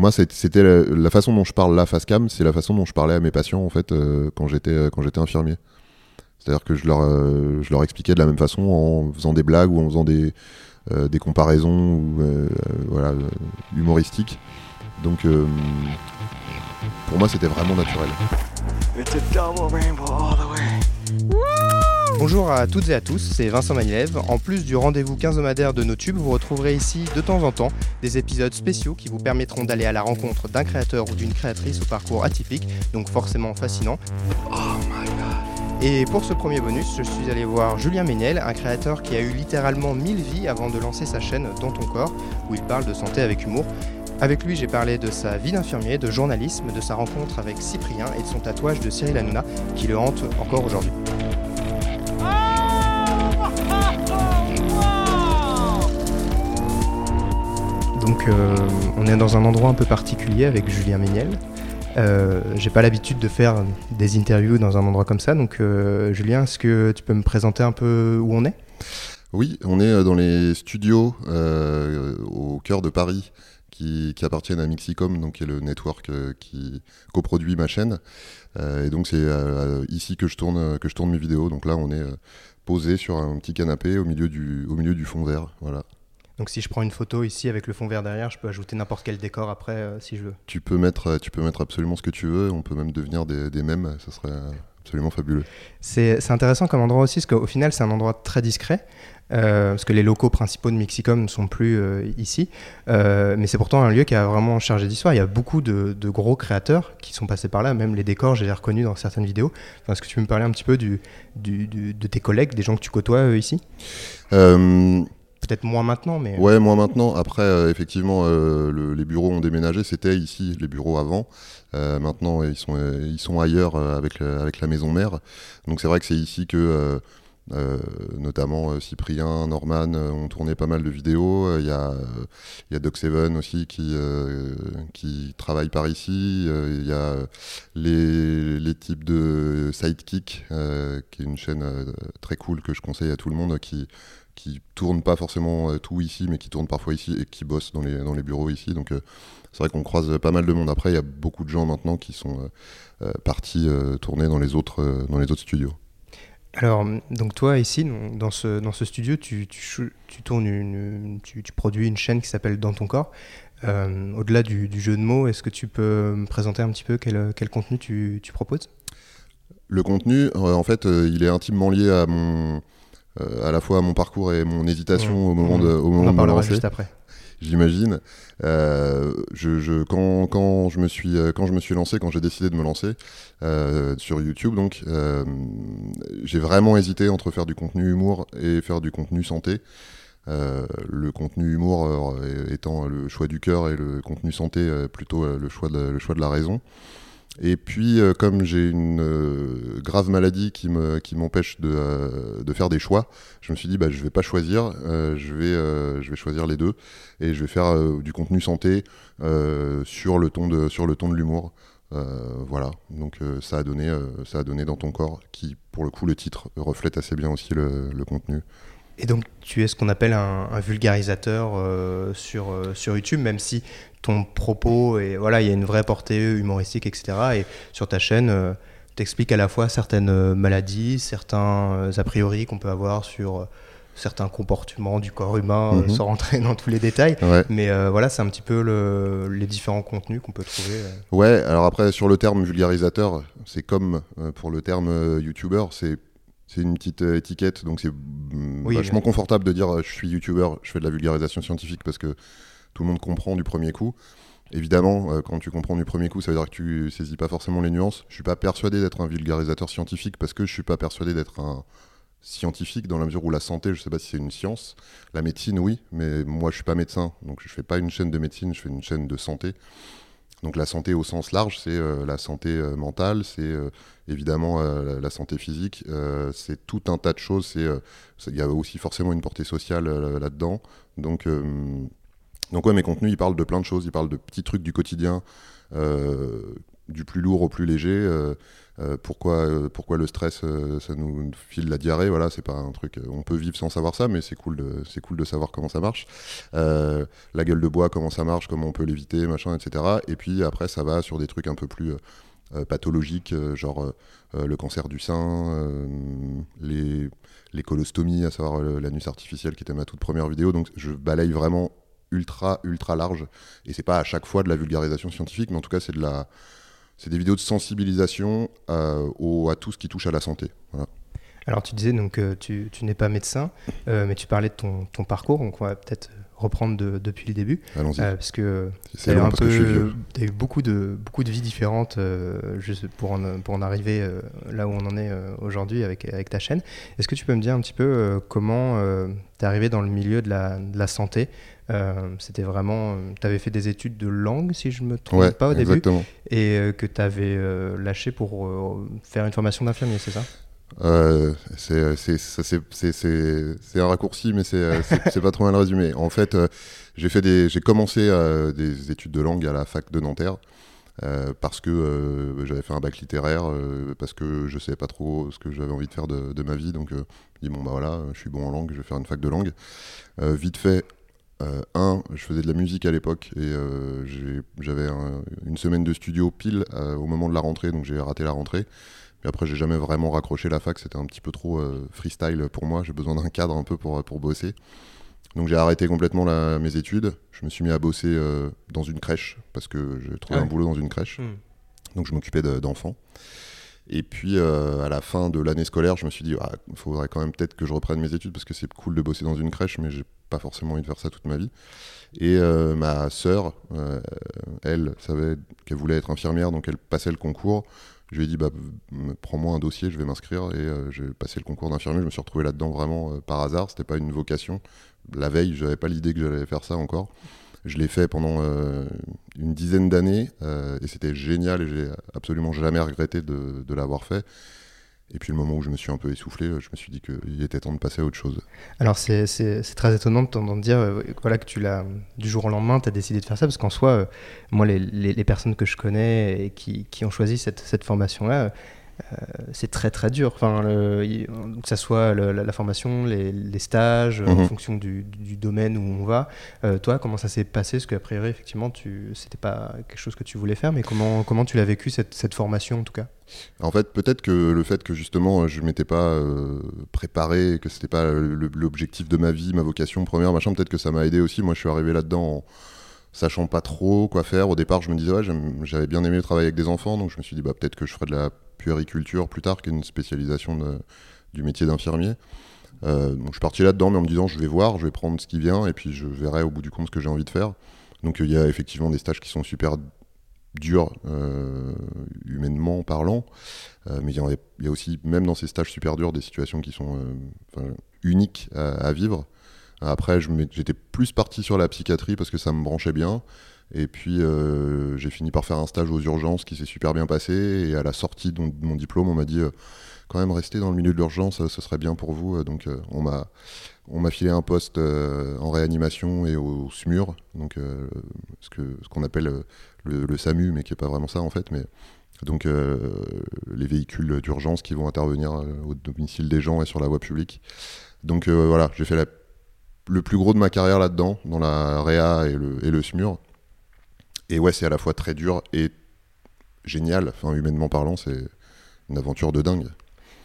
Moi, c'était la, façon dont je parle là, face cam, c'est la façon dont je parlais à mes patients, en fait, quand j'étais quand j'étais infirmier. C'est-à-dire que je leur, je leur expliquais de la même façon en faisant des blagues ou en faisant des, des comparaisons voilà, humoristiques. Donc, pour moi, c'était vraiment naturel. Bonjour à toutes et à tous, c'est Vincent Manilev. En plus du rendez-vous quinzomadaire de nos tubes, vous retrouverez ici de temps en temps des épisodes spéciaux qui vous permettront d'aller à la rencontre d'un créateur ou d'une créatrice au parcours atypique, donc forcément fascinant. Et pour ce premier bonus, je suis allé voir Julien Méniel, un créateur qui a eu littéralement mille vies avant de lancer sa chaîne Dans ton corps, où il parle de santé avec humour. Avec lui, j'ai parlé de sa vie d'infirmier, de journalisme, de sa rencontre avec Cyprien et de son tatouage de Cyril Hanouna qui le hante encore aujourd'hui. Donc euh, on est dans un endroit un peu particulier avec Julien Méniel. Euh, j'ai pas l'habitude de faire des interviews dans un endroit comme ça, donc euh, Julien, est-ce que tu peux me présenter un peu où on est? Oui, on est dans les studios au cœur de Paris qui, appartiennent à Mixicom, donc qui est le network qui coproduit ma chaîne. et donc c'est ici que je tourne que je tourne mes vidéos. Donc là, on est posé sur un petit canapé au milieu du au milieu du fond vert, voilà. Donc si je prends une photo ici avec le fond vert derrière, je peux ajouter n'importe quel décor après euh, si je veux. Tu peux mettre, euh, tu peux mettre absolument ce que tu veux. On peut même devenir des, des mèmes. Ça serait absolument fabuleux. C'est intéressant comme endroit aussi, parce qu'au final c'est un endroit très discret. Euh, parce que les locaux principaux de Mixicom ne sont plus ici. mais c'est pourtant un lieu qui a vraiment chargé d'histoire. Il y a beaucoup de, gros créateurs qui sont passés par là, même les décors, j'ai reconnus dans certaines vidéos. Est-ce que tu peux me parler un petit peu du, de tes collègues, des gens que tu côtoies ici? Moins maintenant, mais. Ouais, moins maintenant. Après, euh, effectivement, euh, les bureaux ont déménagé. C'était ici les bureaux avant. Euh, maintenant, ils sont, ils sont ailleurs avec, avec la maison mère. Donc c'est vrai que c'est ici que. notamment Cyprien, Norman ont tourné pas mal de vidéos. Il y y a Doc Seven aussi qui, qui travaille par ici. Il y a les, les types de Sidekick, qui est une chaîne très cool que je conseille à tout le monde, qui, qui tournent pas forcément euh, tout ici, mais qui tournent parfois ici et qui bossent dans les, dans les bureaux ici. Donc euh, c'est vrai qu'on croise pas mal de monde. Après, il y a beaucoup de gens maintenant qui sont euh, partis tourner dans les autres, dans les autres studios. Alors, donc toi ici, dans ce, dans ce studio, tu, tu, tu tournes une, tu, produis une chaîne qui s'appelle Dans ton corps. Au-delà du, du, jeu de mots, est-ce que tu peux me présenter un petit peu quel, quel contenu tu, proposes? Le contenu, en fait, il est intimement lié à mon, à la fois mon parcours et mon hésitation au moment de, au moment On en parlera juste après. J'imagine. Euh, je, quand, quand, je me suis, euh, quand je me suis lancé, quand j'ai décidé de me lancer sur YouTube, donc j'ai vraiment hésité entre faire du contenu humour et faire du contenu santé. le contenu humour étant le choix du cœur et le contenu santé plutôt le choix de, le choix de la raison. Et puis, euh, comme j'ai une euh, grave maladie qui m'empêche euh, de, faire des choix, je me suis dit, bah, je vais pas choisir, je, vais, choisir les deux et je vais faire du contenu santé sur le ton de, l'humour. voilà, donc ça, a donné, dans ton corps, qui pour le coup, le titre reflète assez bien aussi le, contenu. Et donc, tu es ce qu'on appelle un, vulgarisateur sur YouTube, même si ton propos et voilà, il y a une vraie portée humoristique, etc. Et sur ta chaîne, euh, tu expliques à la fois certaines euh, maladies, certains euh, a priori qu'on peut avoir sur certains comportements du corps humain mhm. sans rentrer dans tous les détails. Mais voilà, c'est un petit peu le, les différents contenus qu'on peut trouver. Ouais, alors après, sur le terme vulgarisateur, c'est comme pour le terme YouTuber, c'est. C'est une petite étiquette, donc c'est mm, vachement confortable de dire je suis youtubeur, je fais de la vulgarisation scientifique parce que tout le monde comprend du premier coup. Évidemment, euh, quand tu comprends du premier coup, ça veut dire que tu saisis pas forcément les nuances. Je suis pas persuadé d'être un vulgarisateur scientifique parce que je suis pas persuadé d'être un scientifique dans la mesure où la santé, je sais pas si c'est une science. La médecine, oui, mais moi je suis pas médecin, donc je fais pas une chaîne de médecine, je fais une chaîne de santé. Donc la santé au sens large, c'est euh, la santé euh, mentale, c'est évidemment la, santé physique, c'est tout un tas de choses. Il y a aussi forcément une portée sociale là-dedans. Donc donc ouais, mes contenus, ils parlent de plein de choses, ils parlent de petits trucs du quotidien, euh, du plus lourd au plus léger. pourquoi, pourquoi le stress, ça nous file la diarrhée Voilà, c'est pas un truc. On peut vivre sans savoir ça, mais c'est cool de, c'est cool de savoir comment ça marche. la gueule de bois, comment ça marche, comment on peut l'éviter, machin, etc. Et puis après, ça va sur des trucs un peu plus pathologiques, genre le cancer du sein, les les colostomies, à savoir l'anus artificiel qui était ma toute première vidéo. Donc je balaye vraiment ultra ultra large et c'est pas à chaque fois de la vulgarisation scientifique mais en tout cas c'est de la c'est des vidéos de sensibilisation euh, au, à tout ce qui touche à la santé alors tu disais donc que tu, tu n'es pas médecin euh, mais tu parlais de ton, ton parcours donc on va peut-être reprendre depuis le début. Allons-y. Euh, parce que tu as, eu beaucoup de, beaucoup de vies différentes euh, juste pour, en, pour en arriver euh, là où on en est aujourd'hui avec, avec ta chaîne. Est-ce que tu peux me dire un petit peu comment tu es arrivé dans le milieu de la, de la santé C'était vraiment. tu avais fait des études de langue, si je ne me trompe pas au début. Et que tu avais lâché pour faire une formation d'infirmier, c'est ça? Euh, c'est un raccourci, mais euh, c'est pas trop mal résumé. En fait, euh, j'ai commencé euh, des études de langue à la fac de Nanterre parce que j'avais fait un bac littéraire, parce que je savais pas trop ce que j'avais envie de faire de, de ma vie, donc je me dis bon bah voilà, je suis bon en langue, je vais faire une fac de langue. vite fait, un, je faisais de la musique à l'époque et j'avais une semaine de studio pile au moment de la rentrée, donc j'ai raté la rentrée. Mais après, j'ai jamais vraiment raccroché la fac, c'était un petit peu trop euh, freestyle pour moi. J'ai besoin d'un cadre un peu pour, pour bosser. Donc j'ai arrêté complètement mes études. Je me suis mis à bosser euh, dans une crèche parce que j'ai trouvé un boulot dans une crèche. Hmm. Donc je m'occupais d'enfants. Et puis euh, à la fin de l'année scolaire, je me suis dit, il ah, faudrait quand même peut-être que je reprenne mes études parce que c'est cool de bosser dans une crèche, mais j'ai pas forcément envie de faire ça toute ma vie. Et ma sœur, elle savait qu'elle voulait être infirmière, donc elle passait le concours. Je lui ai dit, bah, prends-moi un dossier, je vais m'inscrire. Et euh, j'ai passé le concours d'infirmier. Je me suis retrouvé là-dedans vraiment euh, par hasard. C'était pas une vocation. La veille, je n'avais pas l'idée que j'allais faire ça encore. Je l'ai fait pendant euh, une dizaine d'années et c'était génial et j'ai absolument jamais regretté de, l'avoir fait. Et puis le moment où je me suis un peu essoufflé, je me suis dit qu'il était temps de passer à autre chose. Alors c'est très étonnant de t'entendre dire euh, voilà, que tu l'as du jour au lendemain, tu as décidé de faire ça, parce qu'en soi, euh, moi, les, personnes que je connais et qui, ont choisi cette, formation-là, euh, c'est très très dur. Enfin, que ça soit la, formation, les, stages, en mhm. fonction du, domaine où on va. Euh, toi, comment ça s'est passé? Parce qu'a priori, effectivement, tu, c'était pas quelque chose que tu voulais faire, mais comment, comment tu l'as vécu cette, cette, formation en tout cas? En fait, peut-être que le fait que justement je m'étais pas euh, préparé, que c'était pas l'objectif de ma vie, ma vocation première, machin, peut-être que ça m'a aidé aussi. Moi, je suis arrivé là-dedans sachant pas trop quoi faire. Au départ, je me disais, ouais, j'avais bien aimé travailler avec des enfants, donc je me suis dit, bah, peut-être que je ferais de la puériculture plus tard, qui est une spécialisation du métier d'infirmier. Euh, donc je suis parti là-dedans, mais en me disant, je vais voir, je vais prendre ce qui vient, et puis je verrai au bout du compte ce que j'ai envie de faire. Donc il y a effectivement des stages qui sont super durs, euh, humainement parlant, euh, mais il y, a aussi, même dans ces stages super durs, des situations qui sont uniques à vivre. Après, j'étais plus parti sur la psychiatrie parce que ça me branchait bien. Et puis, euh, j'ai fini par faire un stage aux urgences qui s'est super bien passé. Et à la sortie de mon, diplôme, on m'a dit euh, quand même rester dans le milieu de l'urgence, ce serait bien pour vous. Donc, euh, on m'a on m'a filé un poste en réanimation et au SMUR, donc ce que ce qu'on appelle le, SAMU, mais qui est pas vraiment ça en fait, mais donc les véhicules d'urgence qui vont intervenir au domicile des gens et sur la voie publique. Donc voilà, j'ai fait le plus gros de ma carrière là-dedans, dans la réa et le, et le SMUR. Et ouais, c'est à la fois très dur et génial. Enfin, humainement parlant, c'est une aventure de dingue.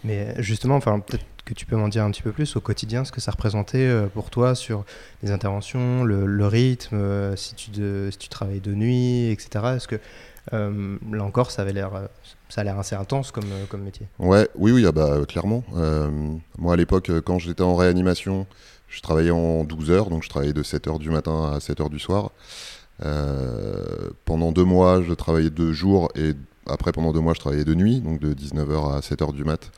Mais justement, enfin, peut-être que tu peux m'en dire un petit peu plus au quotidien, ce que ça représentait euh, pour toi sur les interventions, le, rythme, euh, si, tu si tu travailles de nuit, etc. Est-ce que euh, là encore, ça avait l'air, ça a l'air assez intense comme, comme métier? Ouais, oui, oui, ah bah, clairement. moi, à l'époque, quand j'étais en réanimation, je travaillais en 12 heures, donc je travaillais de 7 heures du matin à 7 heures du soir. Euh, pendant deux mois, je travaillais deux jours et après, pendant deux mois, je travaillais de nuit, donc de 19h à 7h du mat.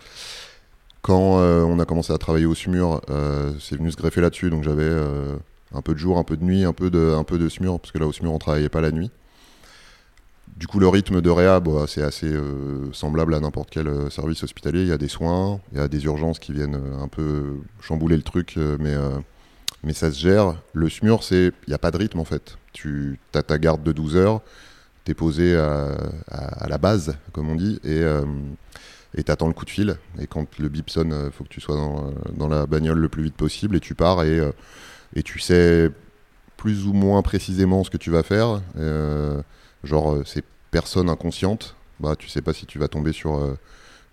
Quand euh, on a commencé à travailler au SMUR, euh, c'est venu se greffer là-dessus, donc j'avais un peu de jour, un peu de nuit, un peu de, un peu de SMUR, parce que là au SMUR, on travaillait pas la nuit. Du coup, le rythme de réa, bah, c'est assez semblable à n'importe quel service hospitalier. Il y a des soins, il y a des urgences qui viennent un peu chambouler le truc, mais, mais ça se gère. Le SMUR, il n'y a pas de rythme en fait. Tu as ta garde de 12 heures, t'es posé à, la base, comme on dit, et et t'attends le coup de fil. Et quand le bip sonne, il faut que tu sois dans, dans, la bagnole le plus vite possible et tu pars et, et tu sais plus ou moins précisément ce que tu vas faire. genre, c'est personne inconsciente. Bah, tu sais pas si tu vas tomber sur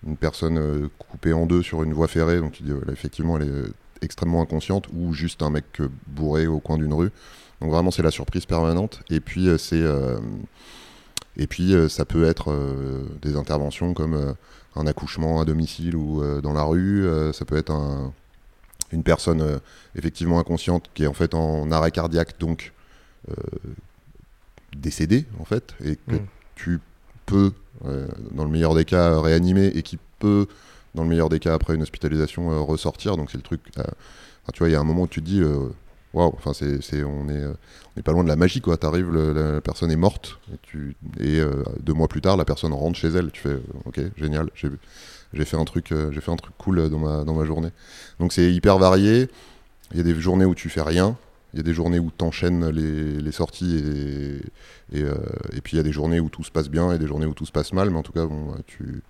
une personne coupée en deux sur une voie ferrée, donc tu dis effectivement elle est extrêmement inconsciente, ou juste un mec bourré au coin d'une rue. Donc vraiment c'est la surprise permanente. Et puis c'est et puis ça peut être des interventions comme un accouchement à domicile ou dans la rue. ça peut être une personne effectivement inconsciente qui est en fait en arrêt cardiaque, donc décédée en fait, et que mmh. tu peux dans le meilleur des cas, réanimer et qui peut, dans le meilleur des cas, après une hospitalisation, euh, ressortir. Donc c'est le truc. Euh, tu vois, il y a un moment où tu te dis, euh, waouh, enfin c'est, on est, on pas loin de la magie quoi. T'arrives, la personne est morte et, deux mois plus tard, la personne rentre chez elle. Tu fais, ok, génial, j'ai, j'ai fait un truc, j'ai fait un truc cool dans ma, dans ma journée. Donc c'est hyper varié. Il y a des journées où tu fais rien, il y a des journées où tu enchaînes les, les, sorties et, et, puis il y a des journées où tout se passe bien et des journées où tout se passe mal, mais en tout cas, tu,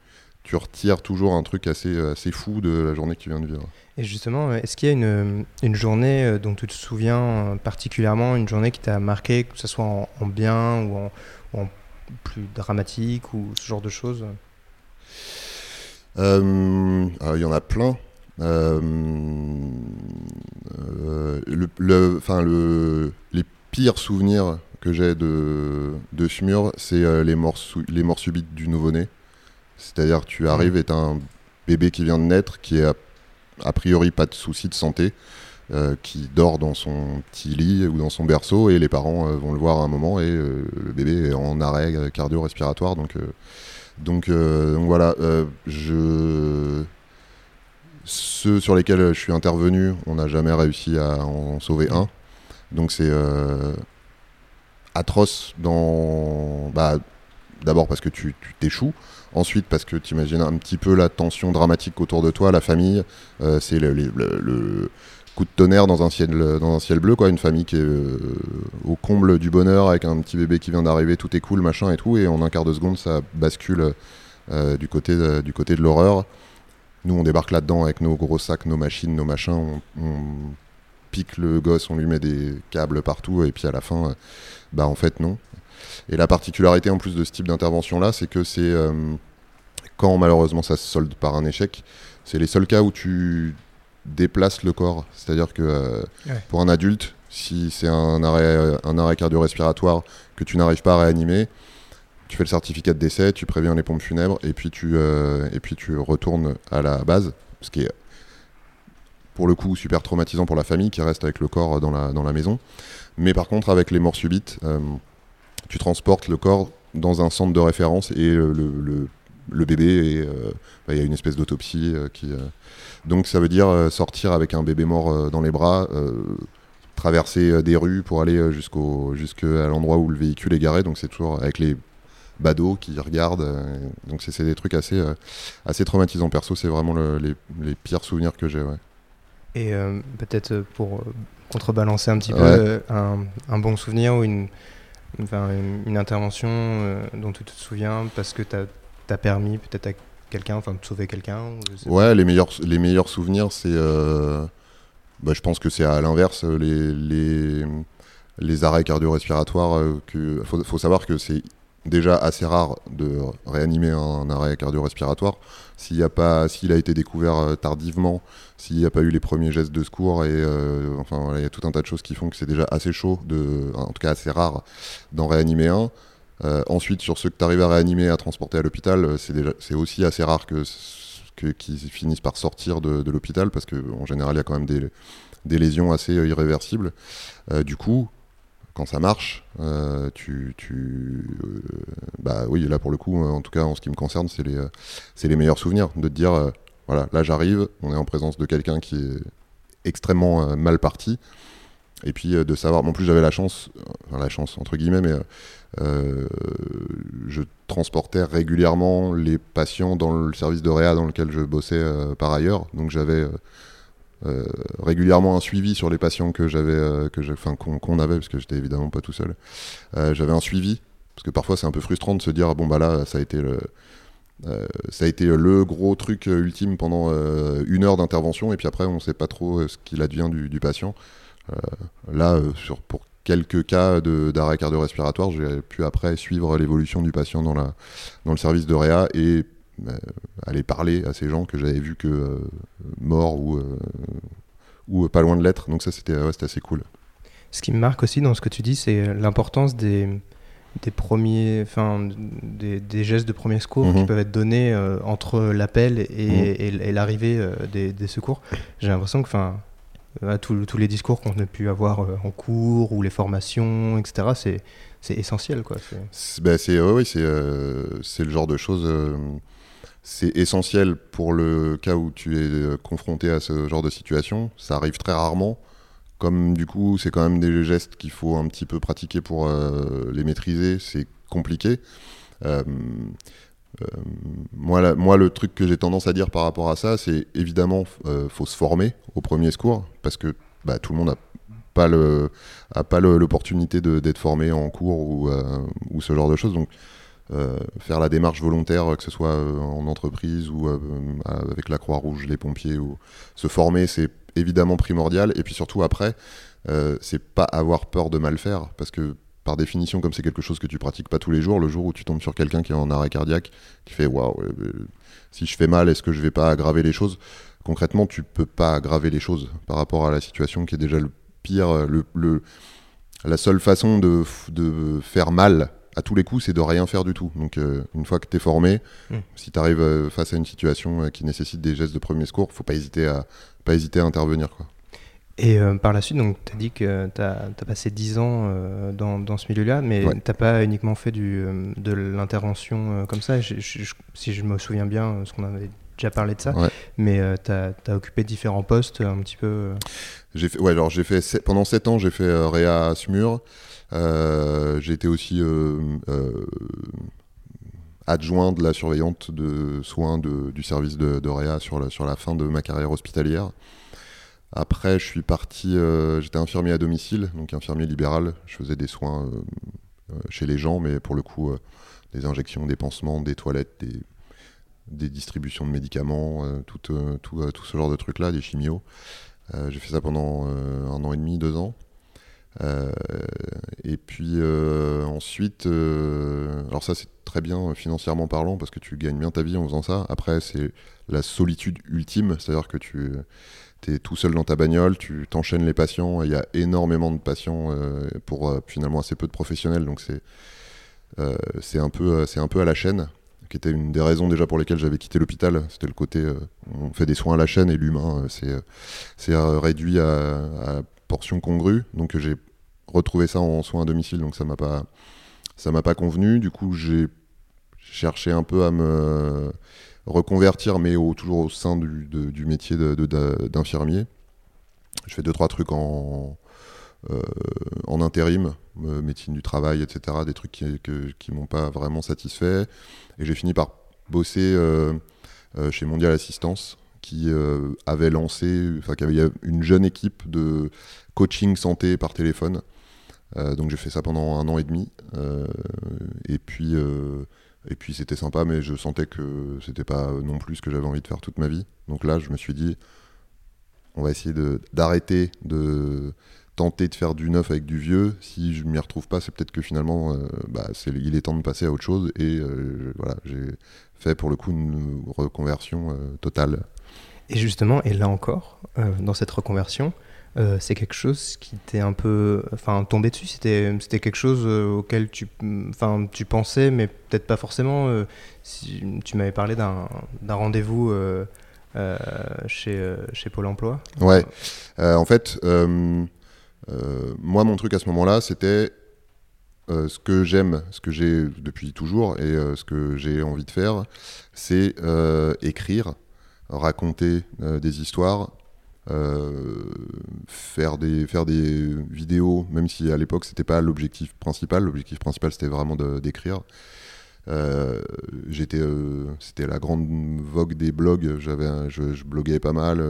tu retires toujours un truc assez, assez fou de la journée que tu viens de vivre. Et justement, est-ce qu'il y a une, une, journée euh, dont tu te souviens euh, particulièrement, une journée qui t'a marqué, que ce soit en, bien ou en, en, plus dramatique ou ce genre de choses? Euh, Il y en a plein. Euh, le, le, le, les pires souvenirs que j'ai de, de ce mur, c'est les, morts les morts subites du nouveau-né. C'est-à-dire tu arrives et tu as un bébé qui vient de naître, qui a a priori pas de soucis de santé, euh, qui dort dans son petit lit ou dans son berceau, et les parents euh, vont le voir à un moment, et euh, le bébé est en arrêt cardio-respiratoire. Donc, donc, donc, voilà, je... ceux sur lesquels je suis intervenu, on n'a jamais réussi à en sauver un. Donc c'est atroce dans... Bah, D'abord parce que tu t'échoues. Ensuite, parce que tu imagines un petit peu la tension dramatique autour de toi, la famille, euh, c'est le, coup de tonnerre dans un ciel, bleu, quoi. Une famille qui est euh, au comble du bonheur avec un petit bébé qui vient d'arriver, tout est cool, machin et tout, et en un quart de seconde, ça bascule euh, du, côté de, du côté de l'horreur. Nous, on débarque là-dedans avec nos gros sacs, nos machines, nos machins, on, pique le gosse, on lui met des câbles partout, et puis à la fin, bah en fait, non. Et la particularité en plus de ce type d'intervention-là, c'est que c'est quand malheureusement ça se solde par un échec, c'est les seuls cas où tu déplaces le corps. C'est-à-dire que euh, pour un adulte, si c'est un arrêt, un arrêt cardio-respiratoire que tu n'arrives pas à réanimer, tu fais le certificat de décès, tu préviens les pompes funèbres et puis tu, euh, et puis tu retournes à la base, ce qui est pour le coup super traumatisant pour la famille qui reste avec le corps dans la, dans la maison. Mais par contre, avec les morts subites, euh, tu transportes le corps dans un centre de référence et le le bébé et euh, bah, il y a une espèce d'autopsie euh, qui. Euh, donc ça veut dire sortir avec un bébé mort dans les bras traverser des rues pour aller jusqu'au jusqu'à l'endroit où le véhicule est garé. Donc c'est toujours avec les badauds qui regardent. donc c'est des trucs assez assez traumatisants. Perso, c'est vraiment les, les, pires souvenirs que j'ai. Ouais. Et peut-être pour contrebalancer un petit peu un, un, bon souvenir ou une, une, une intervention dont tu te souviens parce que tu as permis peut-être à quelqu'un, enfin de sauver quelqu'un Ouais, les meilleurs, les meilleurs souvenirs, c'est. Euh, bah, je pense que c'est à l'inverse, les, les, les, arrêts cardio-respiratoires. Il euh, faut, faut, savoir que c'est déjà assez rare de réanimer un, arrêt cardio-respiratoire. S'il a, a été découvert euh, tardivement, s'il n'y a pas eu les premiers gestes de secours, et enfin, il y a tout un tas de choses qui font que c'est déjà assez chaud, de, en tout cas assez rare, d'en réanimer un. Euh, ensuite, sur ceux que tu arrives à réanimer, à transporter à l'hôpital, euh, c'est aussi assez rare que, qu'ils finissent par sortir de, l'hôpital parce qu'en général, il y a quand même des, des lésions assez euh, irréversibles. du coup, quand ça marche, tu, tu bah oui, là pour le coup, en tout cas en ce qui me concerne, c'est les, c'est les meilleurs souvenirs de te dire, voilà, là j'arrive, on est en présence de quelqu'un qui est extrêmement mal parti. Et puis de savoir, en plus j'avais la chance, enfin la chance entre guillemets, mais euh, je transportais régulièrement les patients dans le service de réa dans lequel je bossais euh, par ailleurs. Donc j'avais euh, régulièrement un suivi sur les patients que j'avais, que enfin qu'on avait, parce que j'étais évidemment pas tout seul. j'avais un suivi parce que parfois c'est un peu frustrant de se dire bon bah là ça a été le ça a été le gros truc ultime pendant une heure d'intervention et puis après on sait pas trop ce qu'il advient du, patient. là, sur, pour quelques cas d'arrêt cardio-respiratoire, j'ai pu après suivre l'évolution du patient dans, la, dans le service de réa et euh, aller parler à ces gens que j'avais vus que euh, morts ou, euh, ou pas loin de l'être. Donc ça, c'était assez cool. Ce qui me marque aussi dans ce que tu dis, c'est l'importance des, des premiers, enfin, des, des, gestes de premier secours qui mhm. peuvent être donnés entre l'appel et, mhm. et, l'arrivée des, des, secours. J'ai l'impression que, enfin, euh, tous les discours qu'on a pu avoir euh, en cours ou les formations, etc. C'est essentiel. Quoi. C'est bah, oui, euh, c'est le genre de choses. C'est essentiel pour le cas où tu es confronté à ce genre de situation. Ça arrive très rarement. Comme du coup, c'est quand même des gestes qu'il faut un petit peu pratiquer pour les maîtriser, c'est compliqué. Euh, moi, moi, le truc que j'ai tendance à dire par rapport à ça, c'est évidemment, euh, faut se former au premier secours parce que bah, tout le monde n'a pas a pas l'opportunité d'être formé en cours ou, euh, ou, ce genre de choses. Donc, faire la démarche volontaire, que ce soit en entreprise ou avec la Croix-Rouge, les pompiers, ou se former, c'est évidemment primordial. Et puis surtout après, c'est pas avoir peur de mal faire parce que par définition, comme c'est quelque chose que tu pratiques pas tous les jours, le jour où tu tombes sur quelqu'un qui est en arrêt cardiaque, qui fait waouh, euh, si je fais mal, est-ce que je vais pas aggraver les choses? Concrètement, tu peux pas aggraver les choses par rapport à la situation qui est déjà le pire. Euh, le, la seule façon de, de, faire mal à tous les coups, c'est de rien faire du tout. Donc, euh, une fois que tu es formé, mmh. si tu arrives face à une situation qui nécessite des gestes de premier secours, faut pas hésiter à, pas hésiter à intervenir. Quoi. Et euh, par la suite, tu as dit que tu as, passé 10 ans euh, dans, dans, ce milieu-là, mais tu n'as pas uniquement fait du, euh, de l'intervention comme ça. si je me souviens bien, parce qu'on avait déjà parlé de ça, mais tu as, occupé différents postes un petit peu. J'ai fait, ouais, alors j'ai fait pendant 7 ans, j'ai fait Réa à Smur. J'ai été aussi adjoint de la surveillante de soins du service de, Réa sur la, fin de ma carrière hospitalière. Après, je suis parti, euh, j'étais infirmier à domicile, donc infirmier libéral. Je faisais des soins euh, euh, chez les gens, mais pour le coup, des injections, des pansements, des toilettes, des, distributions de médicaments, tout, tout, tout, ce genre de trucs-là, des chimios. J'ai fait ça pendant un an et demi, deux ans. Et puis ensuite, alors ça c'est très bien financièrement parlant parce que tu gagnes bien ta vie en faisant ça. Après, c'est la solitude ultime, c'est-à-dire que tu es tout seul dans ta bagnole, tu t'enchaînes les patients, il y a énormément de patients euh, pour euh, finalement assez peu de professionnels, donc c'est euh, c'est un, peu, un peu à la chaîne, qui était une des raisons déjà pour lesquelles j'avais quitté l'hôpital, c'était le côté on fait des soins à la chaîne et l'humain c'est réduit à, à, portion congrue, donc j'ai retrouvé ça en soins à domicile, donc ça m'a pas ça m'a pas convenu, du coup j'ai cherché un peu à me reconvertir, mais toujours au sein du, du métier d'infirmier. Je fais deux, trois trucs en, euh, en intérim, euh, médecine du travail, etc. Des trucs qui, ne qui m'ont pas vraiment satisfait. Et j'ai fini par bosser euh, chez Mondial Assistance, qui avait lancé, enfin, qui avait une jeune équipe de coaching santé par téléphone. Donc j'ai fait ça pendant un an et demi. et puis et puis c'était sympa, mais je sentais que c'était pas non plus ce que j'avais envie de faire toute ma vie. Donc là, je me suis dit, on va essayer d'arrêter de, tenter de faire du neuf avec du vieux. Si je m'y retrouve pas, c'est peut-être que finalement, euh, bah, il est temps de passer à autre chose. Et euh, voilà, j'ai fait pour le coup une reconversion euh, totale. Et justement, et là encore, dans cette reconversion, euh, c'est quelque chose qui t'est un peu enfin tombé dessus c'était c'était quelque chose euh, auquel tu enfin tu pensais mais peut-être pas forcément euh, tu m'avais parlé d'un rendez-vous chez chez Pôle Emploi. Ouais. En fait moi mon truc à ce moment-là c'était ce que j'aime, ce que j'ai depuis toujours et ce que j'ai envie de faire, c'est écrire, raconter des histoires euh, faire, des, faire des vidéos, même si à l'époque c'était pas l'objectif principal, l'objectif principal c'était vraiment d'écrire. j'étais, c'était la grande vogue des blogs. J'avais, je, je, bloguais pas mal.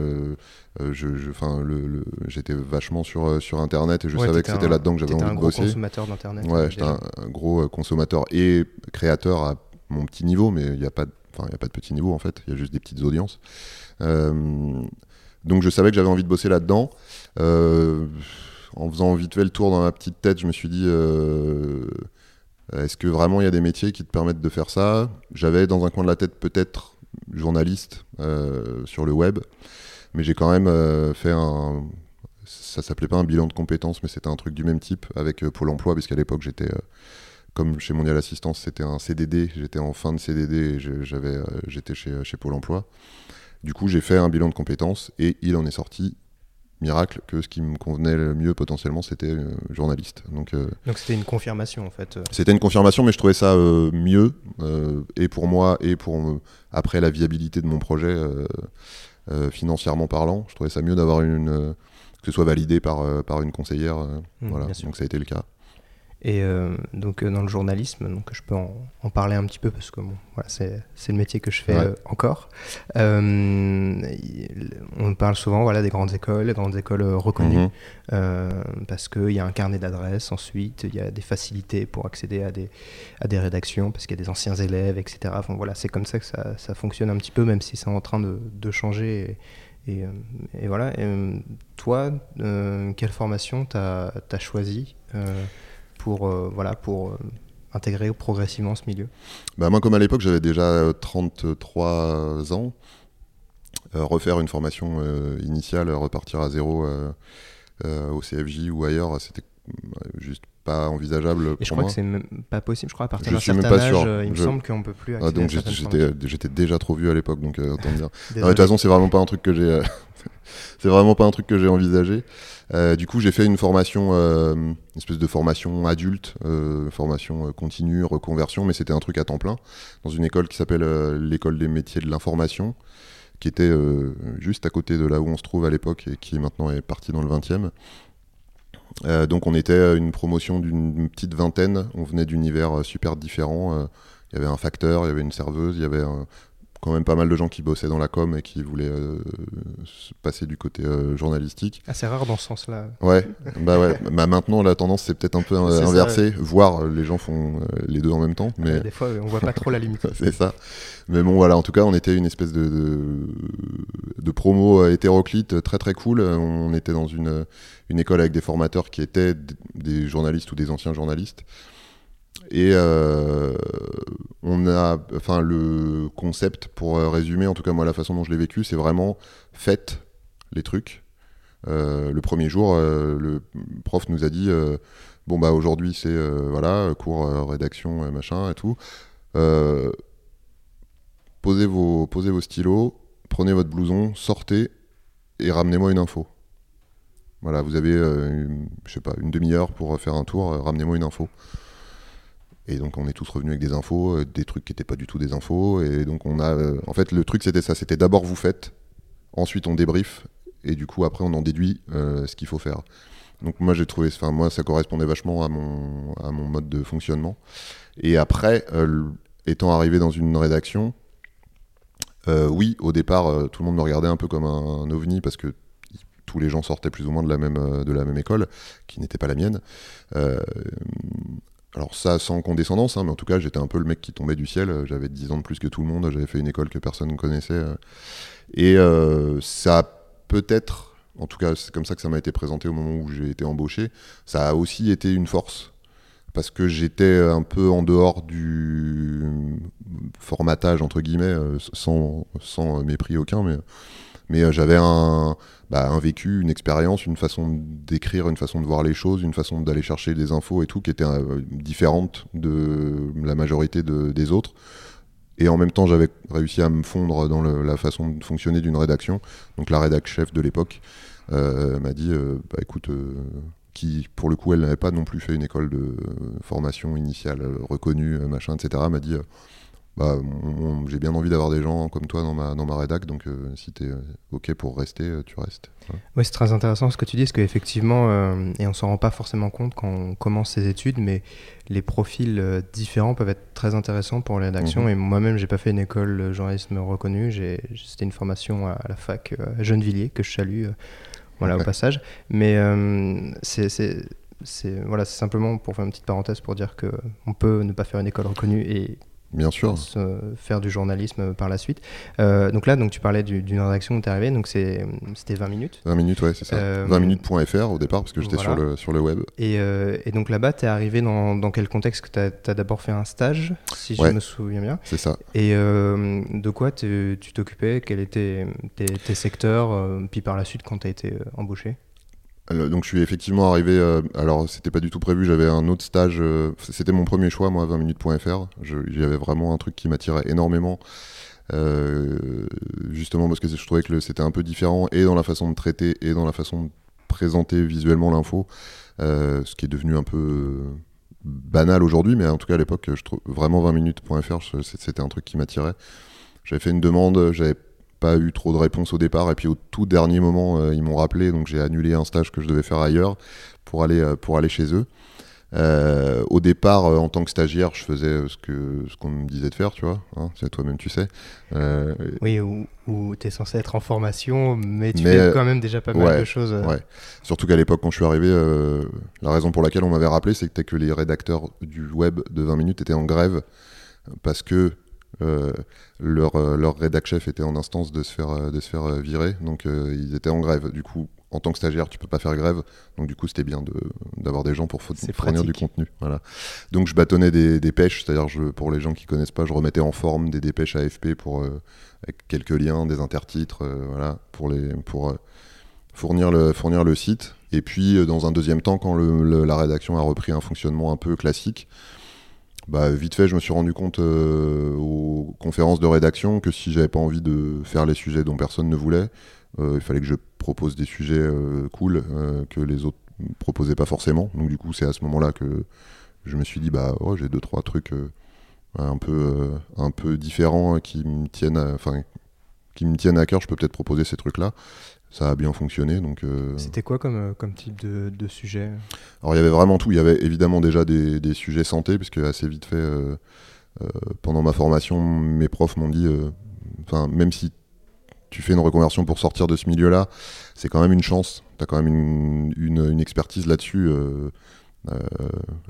je, enfin, le, j'étais vachement sur sur Internet et je savais que c'était là-dedans que j'avais envie de bosser. un gros consommateur d'Internet. Ouais, j'étais un, gros consommateur et créateur à mon petit niveau, mais il n'y a pas, enfin, il a pas de petit niveau en fait. Il y a juste des petites audiences. Donc je savais que j'avais envie de bosser là-dedans. en faisant vite fait le tour dans ma petite tête, je me suis dit est-ce que vraiment il y a des métiers qui te permettent de faire ça? J'avais dans un coin de la tête peut-être journaliste euh, sur le web, mais j'ai quand même euh, fait un. Ça s'appelait pas un bilan de compétences, mais c'était un truc du même type avec euh, Pôle emploi, puisqu'à l'époque j'étais. comme chez Mondial Assistance, c'était un CDD, j'étais en fin de CDD et j'étais chez Pôle emploi. Du coup, j'ai fait un bilan de compétences et il en est sorti miracle que ce qui me convenait le mieux potentiellement c'était euh, journaliste. Donc euh, donc c'était une confirmation en fait. Euh. C'était une confirmation, mais je trouvais ça mieux et pour moi et pour après la viabilité de mon projet financièrement parlant, je trouvais ça mieux d'avoir une, que ce soit validé par par une conseillère. Mmh, voilà, donc ça a été le cas. Et euh, donc euh, dans le journalisme, donc je peux en, parler un petit peu parce que bon, voilà, c'est, le métier que je fais euh, encore. on parle souvent voilà, des grandes écoles, des grandes écoles reconnues, mhm. parce qu'il y a un carnet d'adresses, ensuite il y a des facilités pour accéder à des, à des rédactions, parce qu'il y a des anciens élèves, etc. Enfin, voilà, c'est comme ça que ça, ça, fonctionne un petit peu, même si c'est en train de, de changer. Et, et, voilà. toi, quelle formation tu as, choisi pour, euh, voilà, pour euh, intégrer progressivement ce milieu bah Moi, comme à l'époque, j'avais déjà 33 euh, ans. refaire une formation initiale, repartir à zéro au CFJ ou ailleurs, c'était juste pas envisageable. Et je crois que c'est même pas possible. Je crois à partir d'un certain âge, il me semble qu'on peut plus. Ah, donc j'étais déjà trop vieux à l'époque, donc autant dire. de toute façon, c'est vraiment pas un truc que j'ai. c'est vraiment pas un truc que j'ai envisagé. Euh, du coup, j'ai fait une formation, euh, une espèce de formation adulte, euh, formation continue, reconversion, mais c'était un truc à temps plein, dans une école qui s'appelle l'école des métiers de l'information, qui était juste à côté de là où on se trouve à l'époque et qui maintenant est partie dans le 20e. donc on était une promotion d'une petite vingtaine, on venait d'univers super différents. Il y avait un facteur, il y avait une serveuse, il y avait un, quand même pas mal de gens qui bossaient dans la com et qui voulaient euh, passer du côté euh, journalistique. Assez rare dans ce sens-là. Ouais, bah ouais. bah maintenant la tendance c'est peut-être un peu inversé, voire euh, les gens font les deux en même temps. Mais des fois on voit pas trop la limite. c'est ça. Mais bon voilà, en tout cas on était une espèce de de, promo hétéroclite très très cool. On était dans une une école avec des formateurs qui étaient des journalistes ou des anciens journalistes. Et euh, on a, enfin, le concept, pour euh, résumer, en tout cas moi la façon dont je l'ai vécu, c'est vraiment faites les trucs. Euh, le premier jour, le prof nous a dit bon bah aujourd'hui c'est voilà cours rédaction machin et tout. posez vos posez vos stylos, prenez votre blouson, sortez et ramenez-moi une info. Voilà, vous avez, je sais pas, une demi-heure pour faire un tour, ramenez-moi une info. Et donc on est tous revenus avec des infos, euh, des trucs qui n'étaient pas du tout des infos. Et donc on a, euh, en fait, le truc c'était ça, c'était d'abord vous faites, ensuite on débrief, et du coup après on en déduit euh, ce qu'il faut faire. Donc moi j'ai trouvé, enfin moi ça correspondait vachement à mon, à mon mode de fonctionnement. Et après, étant arrivé dans une rédaction, oui, au départ, tout le monde me regardait un peu comme un, ovni parce que tous les gens sortaient plus ou moins de la même, de la même école, qui n'était pas la mienne. Alors ça sans condescendance, hein, mais en tout cas j'étais un peu le mec qui tombait du ciel, j'avais 10 ans de plus que tout le monde, j'avais fait une école que personne ne connaissait. Euh. et euh, ça peut-être, en tout cas c'est comme ça que ça m'a été présenté au moment où j'ai été embauché, ça a aussi été une force. Parce que j'étais un peu en dehors du formatage, entre guillemets, euh, sans, sans mépris aucun, mais, mais j'avais un, bah, un vécu, une expérience, une façon d'écrire, une façon de voir les choses, une façon d'aller chercher des infos et tout qui était euh, différente de la majorité des autres. Et en même temps, j'avais réussi à me fondre dans la façon de fonctionner d'une rédaction. Donc la rédac chef de l'époque euh, m'a dit, euh, bah, écoute, qui pour le coup, elle n'avait pas non plus fait une école de formation initiale reconnue, machin, etc. M'a dit, bah, j'ai bien envie d'avoir des gens comme toi dans ma, dans ma rédac, donc euh, si tu es euh, OK pour rester, euh, tu restes. Oui, c'est très intéressant ce que tu dis, parce qu'effectivement, et on s'en rend pas forcément compte quand on commence ses études, mais les profils différents peuvent être très intéressants pour les rédactions. Mhm. Et moi-même, j'ai pas fait une école journalisme reconnue, c'était une formation à, la fac à Gennevilliers, que je salue voilà, au passage. Mais c'est c'est voilà, simplement pour faire une petite parenthèse pour dire que on peut ne pas faire une école reconnue et Bien sûr. faire du journalisme par la suite. Euh, donc là, donc tu parlais d'une rédaction où tu es arrivé, donc c'était 20 minutes. 20 minutes, ouais, c'est ça. 20 euh, minutes.fr au départ, parce que j'étais sur, le, sur le web. Et, euh, et donc là-bas, tu es arrivé dans, dans, quel contexte? Tu as, d'abord fait un stage, si je me souviens bien. C'est ça. Et de quoi tu t'occupais? Quels étaient tes, tes secteurs Puis par la suite, quand tu as été embauché? Donc je suis effectivement arrivé, euh, alors c'était pas du tout prévu, j'avais un autre stage, euh, c'était mon premier choix moi, 20minutes.fr, j'avais vraiment un truc qui m'attirait énormément, euh, justement parce que je trouvais que c'était un peu différent et dans la façon de traiter et dans la façon de présenter visuellement l'info, ce qui est devenu un peu banal aujourd'hui, mais en tout cas à l'époque, je trouve vraiment 20minutes.fr, c'était un truc qui m'attirait. J'avais fait une demande, j'avais pas eu trop de réponses au départ. Et puis au tout dernier moment, euh, ils m'ont rappelé, donc j'ai annulé un stage que je devais faire ailleurs pour aller, euh, pour aller chez eux. Euh, au départ, en tant que stagiaire, je faisais ce que ce qu'on me disait de faire, tu vois. Hein, c'est toi-même, tu sais. oui, où, tu es censé être en formation, mais tu fais quand même déjà pas mal de choses. Ouais. Surtout qu'à l'époque, quand je suis arrivé, la raison pour laquelle on m'avait rappelé, c'était que les rédacteurs du web de 20 minutes étaient en grève parce que euh, leur, euh, leur rédac chef était en instance de se faire, euh, de se faire virer, donc ils étaient en grève. Du coup, en tant que stagiaire, tu peux pas faire grève, donc du coup, c'était bien d'avoir des gens pour fournir du contenu. Voilà. Donc je bâtonnais des, des pêches, c'est-à-dire pour les gens qui connaissent pas, je remettais en forme des dépêches AFP pour avec quelques liens, des intertitres, voilà, pour les pour fournir le fournir le site. Et puis dans un deuxième temps, quand le, la rédaction a repris un fonctionnement un peu classique, bah, vite fait, je me suis rendu compte euh, aux conférences de rédaction que si j'avais pas envie de faire les sujets dont personne ne voulait, euh, il fallait que je propose des sujets euh, cool que les autres proposaient pas forcément. Donc du coup, c'est à ce moment-là que je me suis dit bah oh, j'ai deux trois trucs un peu un peu différents qui me tiennent, enfin qui me tiennent à cœur. Je peux peut-être proposer ces trucs-là ça a bien fonctionné. Donc, euh, C'était quoi comme, euh, comme type de, de, sujet? Alors il y avait vraiment tout. Il y avait évidemment déjà des, des sujets santé, puisque assez vite fait, euh, pendant ma formation, mes profs m'ont dit, enfin même si tu fais une reconversion pour sortir de ce milieu-là, c'est quand même une chance. Tu as quand même une, une, une expertise là-dessus.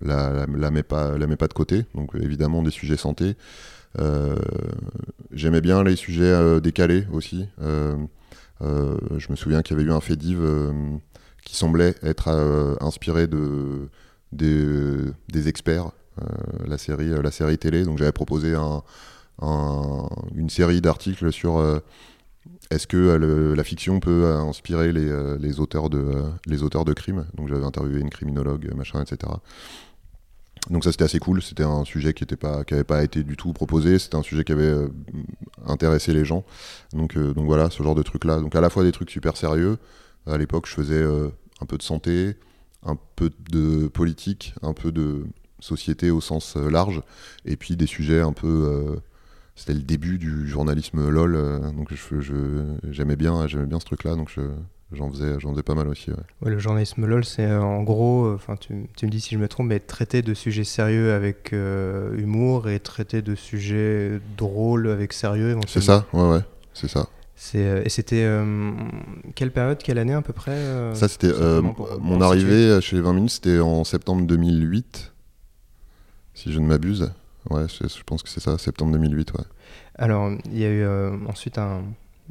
la, la, pas, la met pas de côté. Donc évidemment des sujets santé. J'aimais bien les sujets décalés aussi. Euh, je me souviens qu'il y avait eu un fait div euh, qui semblait être euh, inspiré de, des, experts, la, série, la série télé. Donc j'avais proposé un, une série d'articles sur est-ce que la fiction peut inspirer les, les, auteurs de, les auteurs de crimes Donc j'avais interviewé une criminologue, machin, etc. Donc ça c'était assez cool, c'était un sujet qui n'avait pas, pas été du tout proposé, c'était un sujet qui avait euh, intéressé les gens. Donc, euh, donc voilà, ce genre de trucs-là. Donc à la fois des trucs super sérieux, à l'époque je faisais euh, un peu de santé, un peu de politique, un peu de société au sens large, et puis des sujets un peu... c'était le début du journalisme LOL, donc j'aimais bien, ce truc-là, J'en faisais, j'en faisais pas mal aussi. Ouais. le journalisme LOL, c'est euh, en gros, euh, enfin tu, tu, me dis si je me trompe, mais traiter de sujets sérieux avec euh, humour et traiter de sujets drôles avec sérieux. C'est ça, ouais, ouais, c'est ça. et c'était quelle période, quelle année à peu près Ça, c'était mon arrivée chez les 20 minutes, c'était en septembre 2008, si je ne m'abuse. Ouais, je, je pense que c'est ça, septembre 2008, ouais. Alors, il y a eu ensuite un,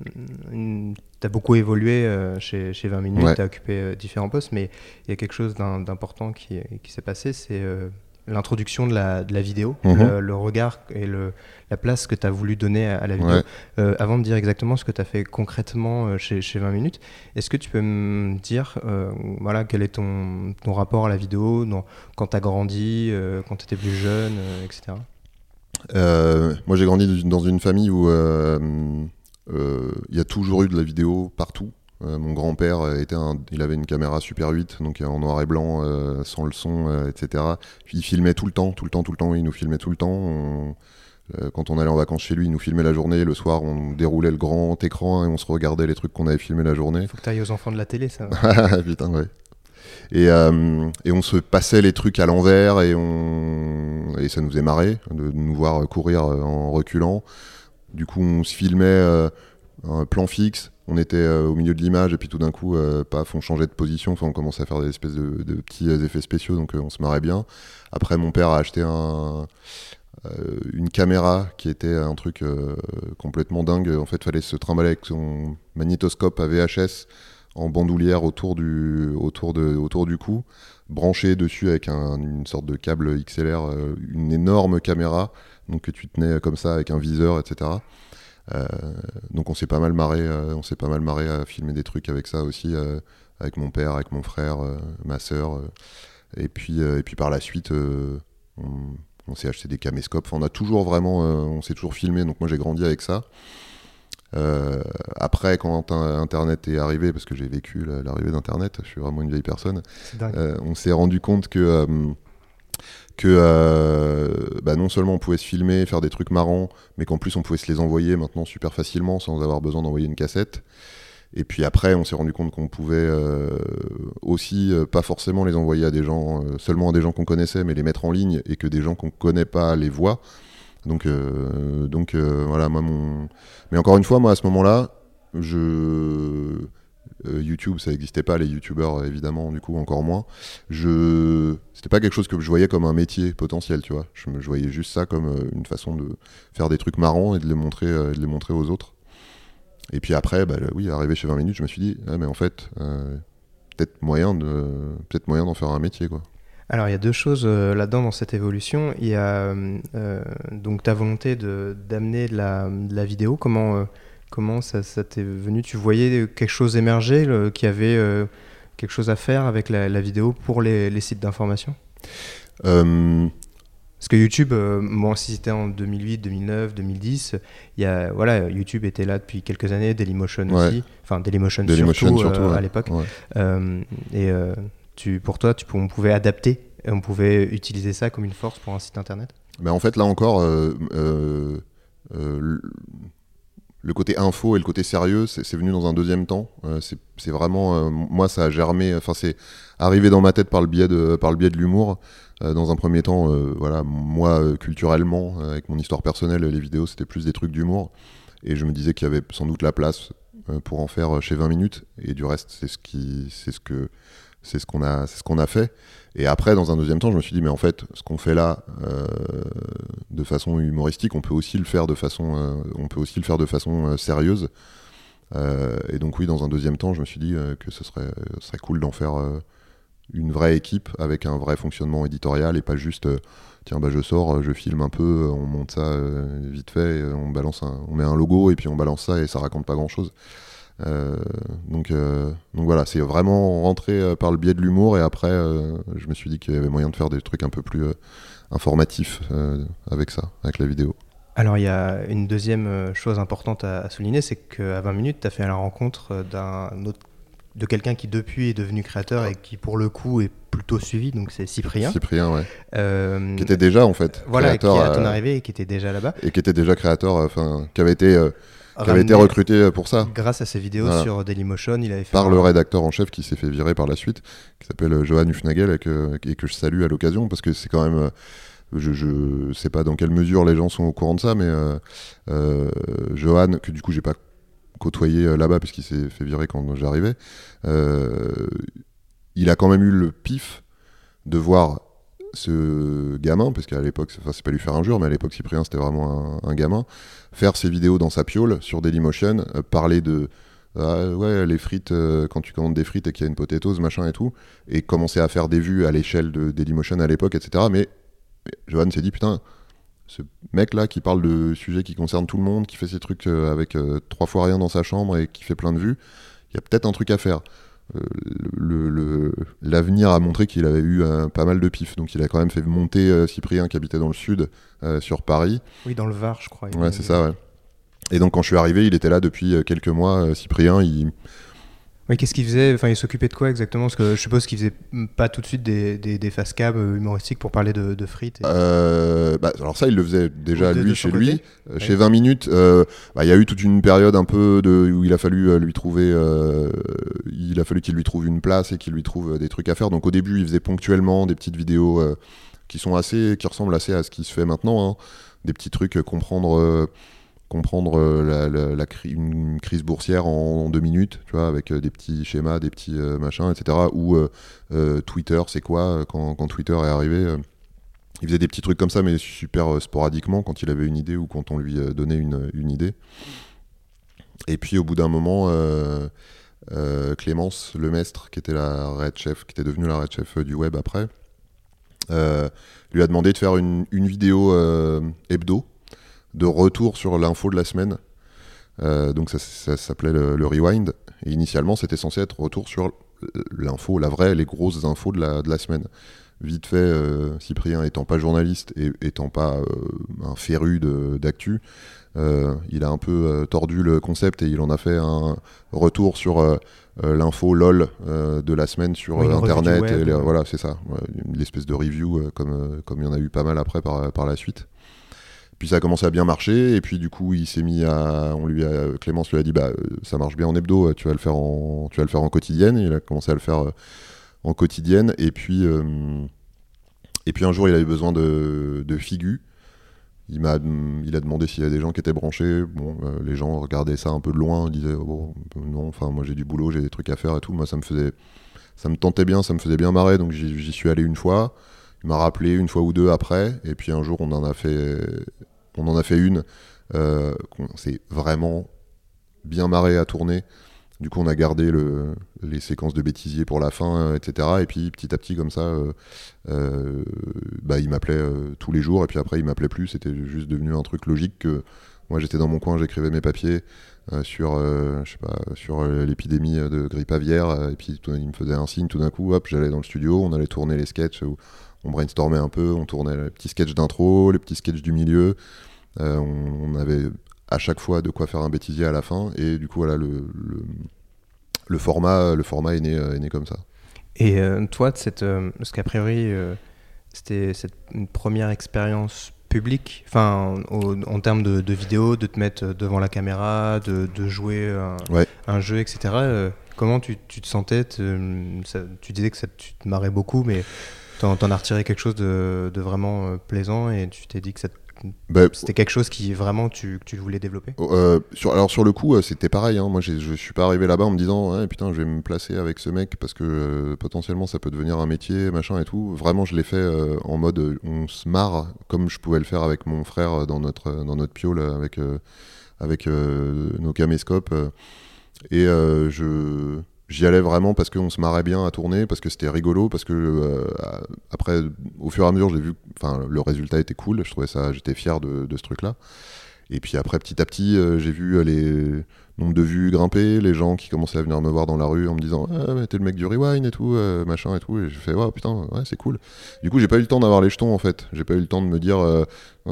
tu as beaucoup évolué euh, chez, chez, 20 minutes, tu as occupé euh, différents postes, mais il y a quelque chose d'important qui, qui s'est passé, c'est euh, l'introduction de la, de la, vidéo, mhm. le, regard et le, la place que tu as voulu donner à, la vidéo. avant de dire exactement ce que tu as fait concrètement chez, chez, 20 minutes, est-ce que tu peux me dire voilà, quel est ton, ton, rapport à la vidéo quand tu as grandi, quand tu étais plus jeune, etc. moi j'ai grandi dans une famille où il y a toujours eu de la vidéo partout. Euh, mon grand-père était il avait une caméra Super 8, donc en noir et blanc, euh, sans le son, etc. Il filmait tout le temps, tout le temps, tout le temps. Il nous filmait tout le temps. quand on allait en vacances chez lui, il nous filmait la journée. Le soir, on déroulait le grand écran et on se regardait les trucs qu'on avait filmés la journée. Faut que t'ailles aux enfants de la télé, ça. Putain, ouais. Et, et, on se passait les trucs à l'envers et, on... et ça nous faisait marrer de nous voir courir en reculant. Du coup, on se filmait un plan fixe on était euh, au milieu de l'image et puis tout d'un coup, euh, paf, on changeait de position. Enfin, on commençait à faire des espèces de, petits euh, effets spéciaux, donc on se marrait bien. Après, mon père a acheté un, une caméra qui était un truc complètement dingue. En fait, il fallait se trimballer avec son magnétoscope à VHS en bandoulière autour du, autour de, autour du cou, branché dessus avec une sorte de câble XLR, une énorme caméra, donc que tu tenais comme ça avec un viseur, etc. Euh, donc on s'est pas mal marré, euh, on s'est pas mal marré à filmer des trucs avec ça aussi, euh, avec mon père, avec mon frère, ma sœur. et puis et puis par la suite, on, s'est acheté des caméscopes. on a toujours vraiment, on s'est toujours filmé. Donc moi j'ai grandi avec ça. après, quand Internet est arrivé, parce que j'ai vécu l'arrivée d'Internet, je suis vraiment une vieille personne, on s'est rendu compte que que euh, bah, non seulement on pouvait se filmer, faire des trucs marrants, mais qu'en plus on pouvait se les envoyer maintenant super facilement sans avoir besoin d'envoyer une cassette. Et puis après, on s'est rendu compte qu'on pouvait euh, aussi euh, pas forcément les envoyer à des gens, seulement à des gens qu'on connaissait, mais les mettre en ligne et que des gens qu'on connaît pas les voient. Donc, donc voilà, moi mon. Mais encore une fois, moi à ce moment-là, je euh, YouTube, ça n'existait pas, les YouTubeurs évidemment, du coup encore moins. Je, c'était pas quelque chose que je voyais comme un métier potentiel, tu vois. Je, me, voyais juste ça comme euh, une façon de faire des trucs marrants et de les montrer, euh, de montrer aux autres. Et puis après, bah, oui, arrivé chez 20 minutes, je me suis dit, ah, mais en fait, peut-être moyen de, moyen d'en faire un métier, quoi. Alors il y a deux choses là-dedans dans cette évolution. Il y a donc ta volonté de d'amener de la, de la vidéo. Comment Comment ça, t'est venu? Tu voyais quelque chose émerger, qui avait euh, quelque chose à faire avec la, vidéo pour les, sites d'information? Euh, Parce que YouTube, euh, moi, si c'était en 2008, 2009, 2010, y a, voilà, YouTube était là depuis quelques années, Dailymotion aussi, enfin Dailymotion, surtout, à l'époque. et tu, pour toi, tu, on pouvait adapter, on pouvait utiliser ça comme une force pour un site internet? Mais en fait, là encore, le côté info et le côté sérieux, c'est venu dans un deuxième temps. Euh, c'est vraiment, euh, moi, ça a germé. Enfin, c'est arrivé dans ma tête par le biais de, par le biais de l'humour. Euh, dans un premier temps, voilà, moi, culturellement, avec mon histoire personnelle, les vidéos, c'était plus des trucs d'humour. Et je me disais qu'il y avait sans doute la place pour en faire chez 20 minutes. Et du reste, c'est ce qui, c'est ce que, c'est ce qu'on a, fait. Et après, dans un deuxième temps, je me suis dit, mais en fait, ce qu'on fait là, euh, de façon humoristique, on peut aussi le faire de façon, euh, on peut aussi le faire de façon euh, sérieuse. et donc oui, dans un deuxième temps, je me suis dit que ce serait, serait cool d'en faire une vraie équipe avec un vrai fonctionnement éditorial et pas juste, tiens, bah je sors, je filme un peu, on monte ça vite fait, on balance, on met un logo et puis on balance ça et ça raconte pas grand chose. Euh, donc, euh, donc voilà, c'est vraiment rentré euh, par le biais de l'humour et après, je me suis dit qu'il y avait moyen de faire des trucs un peu plus informatifs avec ça, avec la vidéo. Alors il y a une deuxième chose importante à, souligner, c'est qu'à 20 minutes, tu as fait la rencontre d'un autre de quelqu'un qui depuis est devenu créateur et qui pour le coup est plutôt suivi, donc c'est Cyprien. Cyprien, ouais. qui était déjà en fait. Voilà, créateur, qui à ton arrivée et qui était déjà là-bas. Et qui était déjà créateur, enfin, qui avait été qui avait été recruté pour ça. Grâce à ses vidéos sur Dailymotion, il avait fait. Par le rédacteur en chef qui s'est fait virer par la suite, qui s'appelle euh, Johan Hufnagel et que, et que je salue à l'occasion parce que c'est quand même. Euh, je, je sais pas dans quelle mesure les gens sont au courant de ça, mais euh, Johan, que du coup j'ai pas côtoyé là-bas puisqu'il s'est fait virer quand j'arrivais, il a quand même eu le pif de voir ce gamin, parce qu'à l'époque, c'est pas lui faire un jour, mais à l'époque, Cyprien, c'était vraiment un, gamin, faire ses vidéos dans sa piole sur Dailymotion, euh, parler de ah, ouais, les frites, euh, quand tu commandes des frites et qu'il y a une potatoes, machin et tout, et commencer à faire des vues à l'échelle de Dailymotion à l'époque, etc. Mais, Johan s'est dit, putain, ce mec-là qui parle de sujets qui concernent tout le monde, qui fait ses trucs euh, avec trois fois rien dans sa chambre et qui fait plein de vues, il y a peut-être un truc à faire. Euh, l'avenir a montré qu'il avait eu pas mal de pif. Donc il a quand même fait monter euh, Cyprien qui habitait dans le sud euh, sur Paris. Oui, dans le Var, je crois. Ouais, c'est ça, ouais. Et donc quand je suis arrivé, il était là depuis quelques mois. Cyprien, il, Oui, qu'est-ce qu'il faisait? Enfin, il s'occupait de quoi exactement? Parce que je suppose qu'il faisait pas tout de suite des, des, des face cam euh, humoristiques pour parler de, de frites. et- Euh, bah, alors ça, il le faisait déjà De- lui chez côté lui. Euh, Ouais. Chez 20 minutes, euh, bah, il y a eu toute une période un peu de, où il a fallu lui trouver, euh, il a fallu qu'il lui trouve une place et qu'il lui trouve des trucs à faire. Donc au début, il faisait ponctuellement des petites vidéos qui sont assez, qui ressemblent assez à ce qui se fait maintenant. hein. Des petits trucs, comprendre, comprendre euh, une crise boursière en, deux minutes, tu vois, avec euh, des petits schémas, des petits euh, machins, etc. Ou Twitter, c'est quoi quand, Twitter est arrivé il faisait des petits trucs comme ça, mais super sporadiquement, quand il avait une idée ou quand on lui donnait une, idée. Et puis au bout d'un moment, Clémence Lemestre, qui était la red chef, qui était devenue la red chef du web après, lui a demandé de faire une, vidéo hebdo de retour sur l'info de la semaine. Euh, donc ça, ça s'appelait le, le Rewind. Et initialement, c'était censé être retour sur l'info, la vraie, les grosses infos de la, de la semaine. Vite fait, euh, Cyprien étant pas journaliste et étant pas euh, un féru d'actu, il a un peu tordu le concept et il en a fait un retour sur l'info LOL de la semaine sur Oui, Internet. et voilà, c'est ça. Une espèce de review comme, comme il y en a eu pas mal après par, par la suite. Ça a commencé à bien marcher et puis du coup il s'est mis à, on lui a, Clémence lui a dit bah euh, ça marche bien en hebdo, tu vas le faire en, tu vas le faire en quotidienne. Il a commencé à le faire euh, en quotidienne et puis euh, et puis un jour il avait besoin de, de figu. Il m'a, il a demandé s'il y avait des gens qui étaient branchés. Bon, les gens regardaient ça un peu de loin, disaient oh, non, enfin moi j'ai du boulot, j'ai des trucs à faire et tout. Moi ça me faisait, ça me tentait bien, ça me faisait bien marrer, donc j'y j'y suis allé une fois. Il m'a rappelé une fois ou deux après, et puis un jour on en a fait, on en a fait une. Euh, qu'on s'est vraiment bien marré à tourner. Du coup, on a gardé le, les séquences de bêtisier pour la fin, euh, etc. Et puis petit à petit, comme ça, euh, bah, il m'appelait tous les jours. Et puis après, il m'appelait plus. C'était juste devenu un truc logique que moi, j'étais dans mon coin, j'écrivais mes papiers sur, l'épidémie de grippe aviaire. et puis il me faisait un signe. Tout d'un coup, hop, j'allais dans le studio, on allait tourner les sketchs. On brainstormait un peu, on tournait les petits sketchs d'intro, les petits sketchs du milieu. Euh, on, avait à chaque fois de quoi faire un bêtisier à la fin. Et du coup, voilà, le, le, le format, le format est, né, euh, est né comme ça. Et euh, toi, de cette, parce qu'a priori, c'était cette une première expérience publique, enfin, au- en termes de, de vidéo, de te mettre devant la caméra, de, de jouer un, Ouais. un jeu, etc. comment tu, tu te sentais te- ça- Tu disais que ça, tu te marrais beaucoup, mais t'en t'en as retiré quelque chose de, de vraiment plaisant et tu t'es dit que ça te- Bah, c'était quelque chose qui vraiment tu, tu voulais développer? Euh, sur, alors sur le coup, euh, c'était pareil. hein. Moi, je suis pas arrivé là-bas en me disant, putain, je vais me placer avec ce mec parce que euh, potentiellement ça peut devenir un métier, machin et tout. Vraiment, je l'ai fait euh, en mode, euh, on se marre, comme je pouvais le faire avec mon frère euh, dans notre euh, dans notre piole avec euh, avec euh, nos caméscopes. euh. et euh, je J'y allais vraiment parce qu'on se marrait bien à tourner, parce que c'était rigolo, parce que euh, après, au fur et à mesure, j'ai vu, enfin, le résultat était cool. Je trouvais ça, j'étais fier de, ce truc-là. Et puis après, petit à petit, euh, j'ai vu euh, les nombres de vues grimper, les gens qui commençaient à venir me voir dans la rue en me disant ah, t'es le mec du rewind et tout, machin et tout. Et j'ai fait oh putain, ouais, c'est cool. Du coup, j'ai pas eu le temps d'avoir les jetons en fait. J'ai pas eu le temps de me dire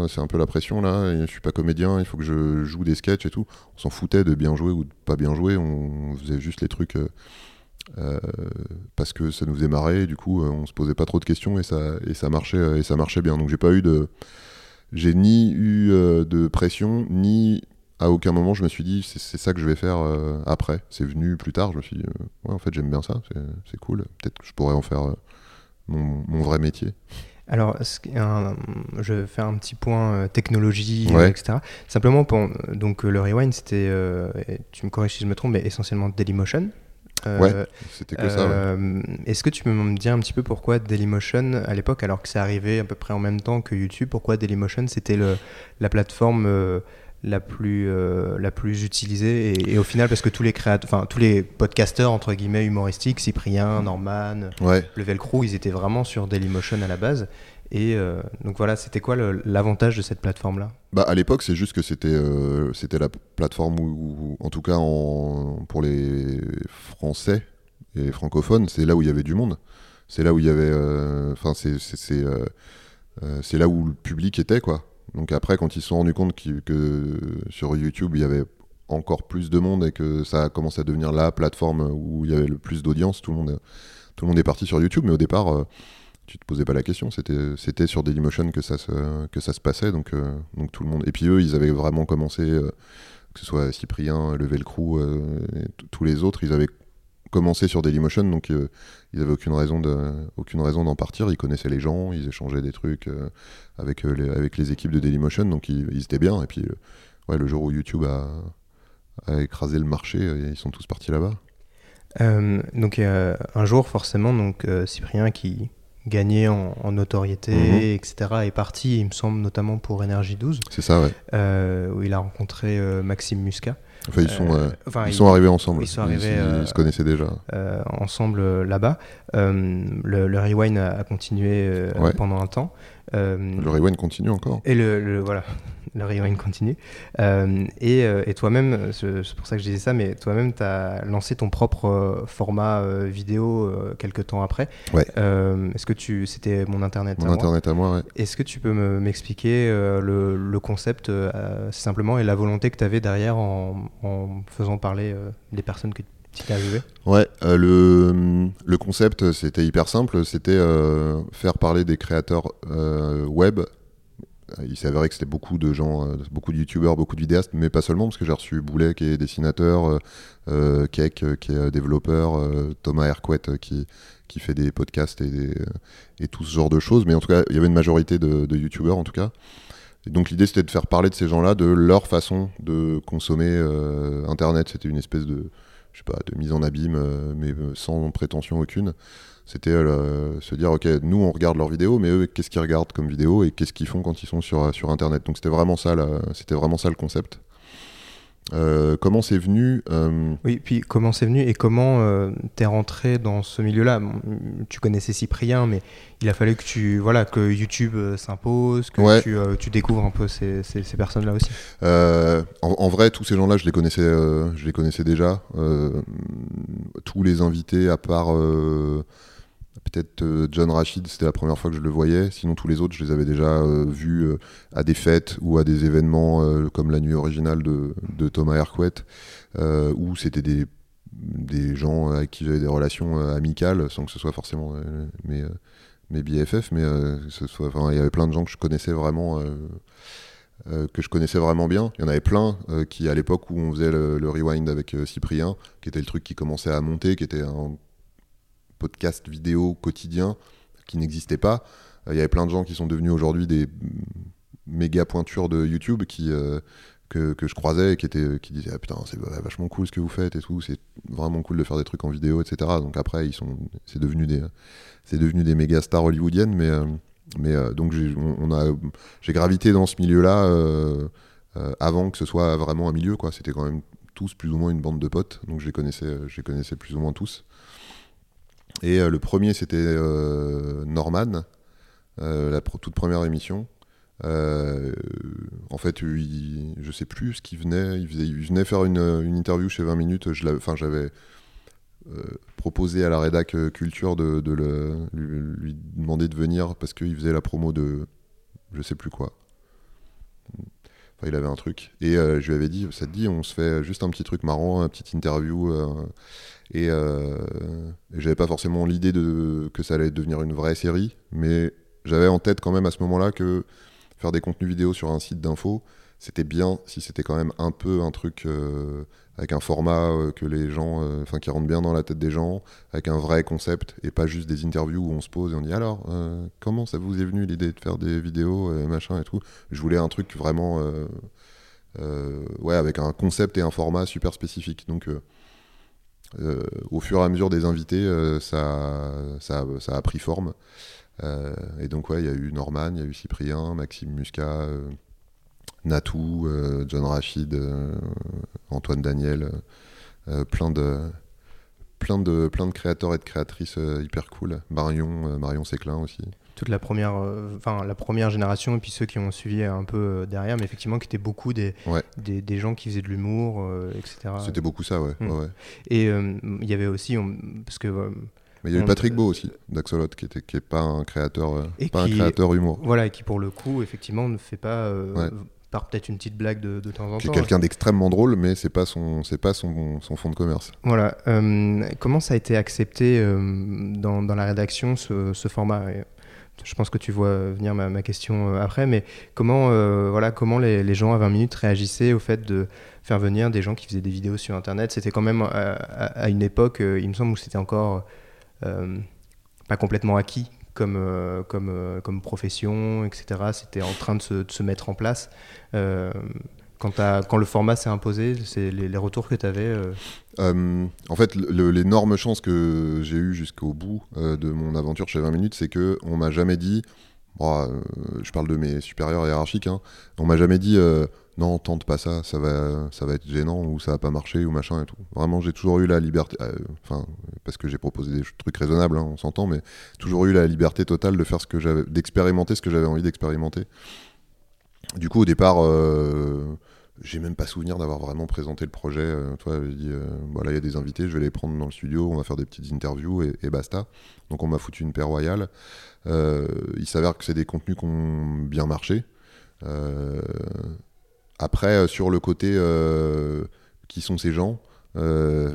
c'est un peu la pression là, et je suis pas comédien, il faut que je joue des sketchs et tout. On s'en foutait de bien jouer ou de pas bien jouer, on faisait juste les trucs. euh, euh, parce que ça nous faisait marrer, du coup euh, on se posait pas trop de questions et ça, marchait, bien. Donc j'ai pas eu de. J'ai ni eu de pression, ni à aucun moment je me suis dit c'est ça que je vais faire après. C'est venu plus tard, je me suis dit en fait j'aime bien ça, c'est- cool. Peut-être que je pourrais en faire mon vrai métier. Alors, un- je vais faire un petit point euh, technologie, Ouais. euh, etc. Simplement, pour, donc euh, le rewind, c'était, euh, tu me corriges si je me trompe, mais essentiellement Dailymotion. Euh, Ouais, C'était que ça. ouais. Est-ce que tu peux me dire un petit peu pourquoi Dailymotion, à l'époque, alors que c'est arrivé à peu près en même temps que YouTube, pourquoi Dailymotion c'était la plateforme la plus euh, la plus utilisée et, et au final parce que tous les créateurs, enfin tous les podcasteurs entre guillemets humoristiques, Cyprien, Norman, Ouais. le Velcro, ils étaient vraiment sur Dailymotion à la base. Et euh, donc voilà, c'était quoi l'avantage de cette plateforme-là? Bah, à l'époque, c'est juste que c'était euh, c'était la plateforme où, où- en tout cas en, pour les Français et les francophones, c'est là où il y avait du monde. C'est là où il y avait. Enfin, c'est c'est- c'est, c'est là où le public était, quoi. Donc après, quand ils se sont rendus compte que sur YouTube, il y avait encore plus de monde et que ça a commencé à devenir la plateforme où il y avait le plus d'audience, tout le monde, tout le monde est parti sur YouTube. Mais au départ, tu te posais pas la question. C'était, sur Dailymotion que ça se, que ça se passait. Donc, donc tout le monde. Et puis eux, ils avaient vraiment commencé, que ce soit Cyprien, Le Velcro, et tous les autres, ils avaient commencé sur Dailymotion, donc ils n'avaient aucune raison de, aucune raison d'en partir. Ils connaissaient les gens, ils échangeaient des trucs avec, les, avec les équipes de Dailymotion, donc ils, ils étaient bien. Et puis ouais, le jour où YouTube a, écrasé le marché, euh, ils sont tous partis là-bas. Euh, donc un jour, forcément, donc euh, Cyprien qui gagnait en, notoriété, mhm. etc., est parti, il me semble, notamment pour Énergie 12. C'est ça, ouais. où il a rencontré Maxime Muscat. Enfin, ils sont, ils, sont arrivés ensemble. Ils, sont arrivés, ils, se connaissaient déjà. ensemble là-bas. Le, rewind a, continué pendant un temps. le rewind continue encore. Et le voilà, le rewind continue. Euh, et, euh, et toi-même, c'est pour ça que je disais ça, mais toi-même, tu as lancé ton propre euh, format vidéo quelques temps après. Ouais. Est-ce que tu. C'était mon internet Mon internet à moi, ouais. Est-ce que tu peux m'expliquer le, le, concept simplement et la volonté que tu avais derrière en, en, faisant parler des personnes que tu t'es Ouais, le, le concept, c'était hyper simple. C'était faire parler des créateurs web il s'est avéré que c'était beaucoup de gens, euh, beaucoup de youtubeurs, beaucoup de vidéastes, mais pas seulement, parce que j'ai reçu Boulet qui est dessinateur, euh, euh Keck qui est développeur, euh, Thomas Hercouet qui, qui fait des podcasts et, et tout ce genre de choses. Mais en tout cas, il y avait une majorité de, youtubeurs en tout cas. Donc l'idée c'était de faire parler de ces gens-là, de leur façon de consommer Internet. C'était une espèce de, je sais pas, de mise en abîme, mais sans prétention aucune. C'était euh, se dire, ok, nous on regarde leurs vidéos, mais eux, qu'est-ce qu'ils regardent comme vidéo et qu'est-ce qu'ils font quand ils sont sur, sur Internet. Donc c'était vraiment ça, c'était vraiment ça le concept. Euh, comment c'est venu euh, Oui, puis comment c'est venu et comment euh, t'es rentré dans ce milieu-là? Tu connaissais Cyprien, mais il a fallu que tu voilà que YouTube s'impose, que tu, tu, découvres un peu ces, ces, personnes-là aussi. En, en, vrai, tous ces gens-là, je les connaissais, je les connaissais déjà. tous les invités, à part Peut-être euh, John Rachid, c'était la première fois que je le voyais. Sinon, tous les autres, je les avais déjà euh, vus euh, à des fêtes ou à des événements comme la nuit originale de, Thomas Hercouet, où c'était des, gens avec qui j'avais des relations amicales, sans que ce soit forcément mes, mes BFF, mais il y avait plein de gens que je connaissais vraiment. que je connaissais vraiment bien. Il y en avait plein qui, à l'époque où on faisait le, le rewind avec Cyprien, qui était le truc qui commençait à monter, qui était un podcast vidéo quotidien qui n'existait pas. Euh, il y avait plein de gens qui sont devenus aujourd'hui des méga pointures de YouTube qui, euh, que, que, je croisais et qui, étaient, qui disaient ah, putain c'est vachement cool ce que vous faites et tout c'est vraiment cool de faire des trucs en vidéo etc donc après ils sont c'est devenu des c'est devenu des méga stars hollywoodiennes mais euh, mais donc j'ai on, a j'ai gravité dans ce milieu là avant que ce soit vraiment un milieu quoi. C'était quand même tous plus ou moins une bande de potes donc je les connaissais je les connaissais plus ou moins tous et euh, le premier, c'était euh, Norman, euh, la toute première émission. en fait, il, je sais plus ce qu'il venait. Il, venait faire une, interview chez 20 minutes. J'avais proposé à la rédac culture de, lui, demander de venir parce qu'il faisait la promo de je sais plus quoi. Enfin, il avait un truc. Et je lui avais dit, ça te dit, on se fait juste un petit truc marrant, une petite interview et, euh, j'avais pas forcément l'idée de, que ça allait devenir une vraie série, mais j'avais en tête quand même à ce moment-là que faire des contenus vidéo sur un site d'info, c'était bien si c'était quand même un peu un truc euh, avec un format euh, que les gens, euh, enfin qui rentre bien dans la tête des gens, avec un vrai concept et pas juste des interviews où on se pose et on dit alors comment ça vous est venu l'idée de faire des vidéos machin et tout. Je voulais un truc vraiment ouais avec un concept et un format super spécifique donc euh, au fur et à mesure des invités, euh, ça, a pris forme. Euh, et donc, ouais, il y a eu Norman, il y a eu Cyprien, Maxime Muscat, Natou, John Rachid, Antoine Daniel, plein de créateurs et de créatrices hyper cool. Marion, Marion Séclin aussi toute la première, euh, enfin la première génération et puis ceux qui ont suivi un peu euh, derrière, mais effectivement qui étaient beaucoup des, des, gens qui faisaient de l'humour, euh, etc. C'était beaucoup ça, ouais. Mm. Et il y avait aussi, parce que mais il y a eu Patrick Beau aussi, d'Axolot, qui n'est qui est pas un créateur, pas un créateur humour. Voilà, et qui pour le coup, effectivement, ne fait pas par peut-être une petite blague de, de temps en Qui est temps. quelqu'un d'extrêmement drôle, mais c'est pas son, c'est pas son, son fond de commerce. Voilà. euh, comment ça a été accepté euh, dans, dans la rédaction ce, ce format? Je pense que tu vois venir ma, question euh, après, mais comment, euh, voilà, comment les, gens à 20 minutes réagissaient au fait de faire venir des gens qui faisaient des vidéos sur Internet? C'était quand même à, à- une époque, euh, il me semble, où c'était encore euh, pas complètement acquis comme, euh, comme, euh, comme profession, etc. C'était en train de se, de se mettre en place. Euh, quand, le format s'est imposé, c'est les, retours que tu avais. Euh, en fait, l'énorme chance que j'ai eue jusqu'au bout euh, de mon aventure chez 20 minutes, c'est que on m'a jamais dit, euh, je parle de mes supérieurs hiérarchiques, hein, on m'a jamais dit euh, non, tente pas ça, ça va, ça va être gênant ou ça va pas marcher ou machin et tout. Vraiment, j'ai toujours eu la liberté, euh, enfin, parce que j'ai proposé des trucs raisonnables, hein, on s'entend, mais toujours eu la liberté totale de faire ce que j'avais, d'expérimenter ce que j'avais envie d'expérimenter. Du coup, au départ, euh, j'ai même pas souvenir d'avoir vraiment présenté le projet. Euh, toi, j'ai dit, euh, voilà, il y a des invités, je vais les prendre dans le studio, on va faire des petites interviews et, et basta. Donc on m'a foutu une paire royale. Euh, il s'avère que c'est des contenus qui ont bien marché. Après, sur le côté qui sont ces gens, euh,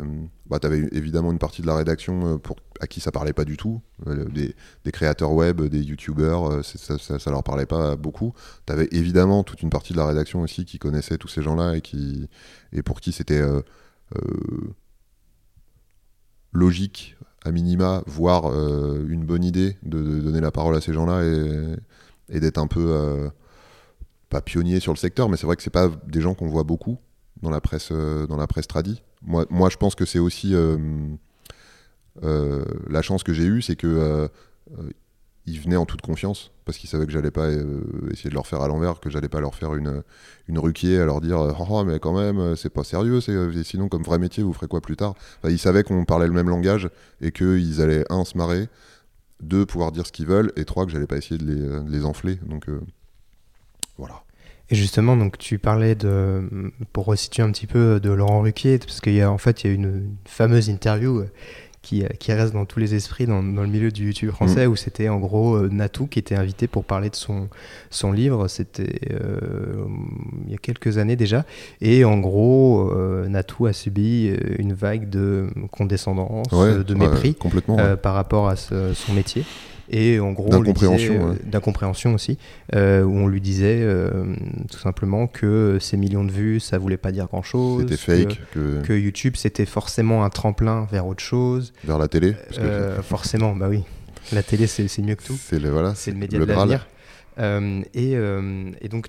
bah, tu avais évidemment une partie de la rédaction euh, pour, à qui ça parlait pas du tout. Euh, des, créateurs web, des youtubeurs, ça, ça, leur parlait pas beaucoup. Tu avais évidemment toute une partie de la rédaction aussi qui connaissait tous ces gens-là et, et pour qui c'était logique, à minima, voire une bonne idée de, donner la parole à ces gens-là et, d'être un peu, pas pionnier sur le secteur, mais c'est vrai que c'est pas des gens qu'on voit beaucoup dans la presse, dans la presse tradi. Moi, moi, je pense que c'est aussi euh, euh, la chance que j'ai eue, c'est que euh, ils venaient en toute confiance parce qu'ils savaient que j'allais pas essayer de leur faire à l'envers, que j'allais pas leur faire une une ruquier à leur dire oh, oh, mais quand même c'est pas sérieux, c'est sinon comme vrai métier vous ferez quoi plus tard? Ils savaient qu'on parlait le même langage et qu'ils allaient un se marrer, deux pouvoir dire ce qu'ils veulent et trois que j'allais pas essayer de les, les enfler. Donc voilà. Et justement, donc tu parlais de, pour resituer un petit peu de Laurent Ruquier, parce qu'il y a en fait il y a une, une fameuse interview euh, qui, euh, qui reste dans tous les esprits dans, dans le milieu du YouTube français, où c'était en gros euh, Natou qui était invité pour parler de son, son livre. C'était euh, il y a quelques années déjà. Et en gros, euh, Natou a subi une vague de condescendance, Ouais, de ouais, mépris complètement. ouais. euh, par rapport à ce- son métier. Et en gros, D'incompréhension, ouais. aussi, euh, où on lui disait euh, tout simplement que ces millions de vues, ça voulait pas dire grand-chose. C'était fake que, Que, que YouTube, c'était forcément un tremplin vers autre chose. vers la télé. Parce que Euh, forcément, bah oui. La télé, c'est mieux que tout. c'est le, voilà, C'est le média le de l'avenir. Et, et donc,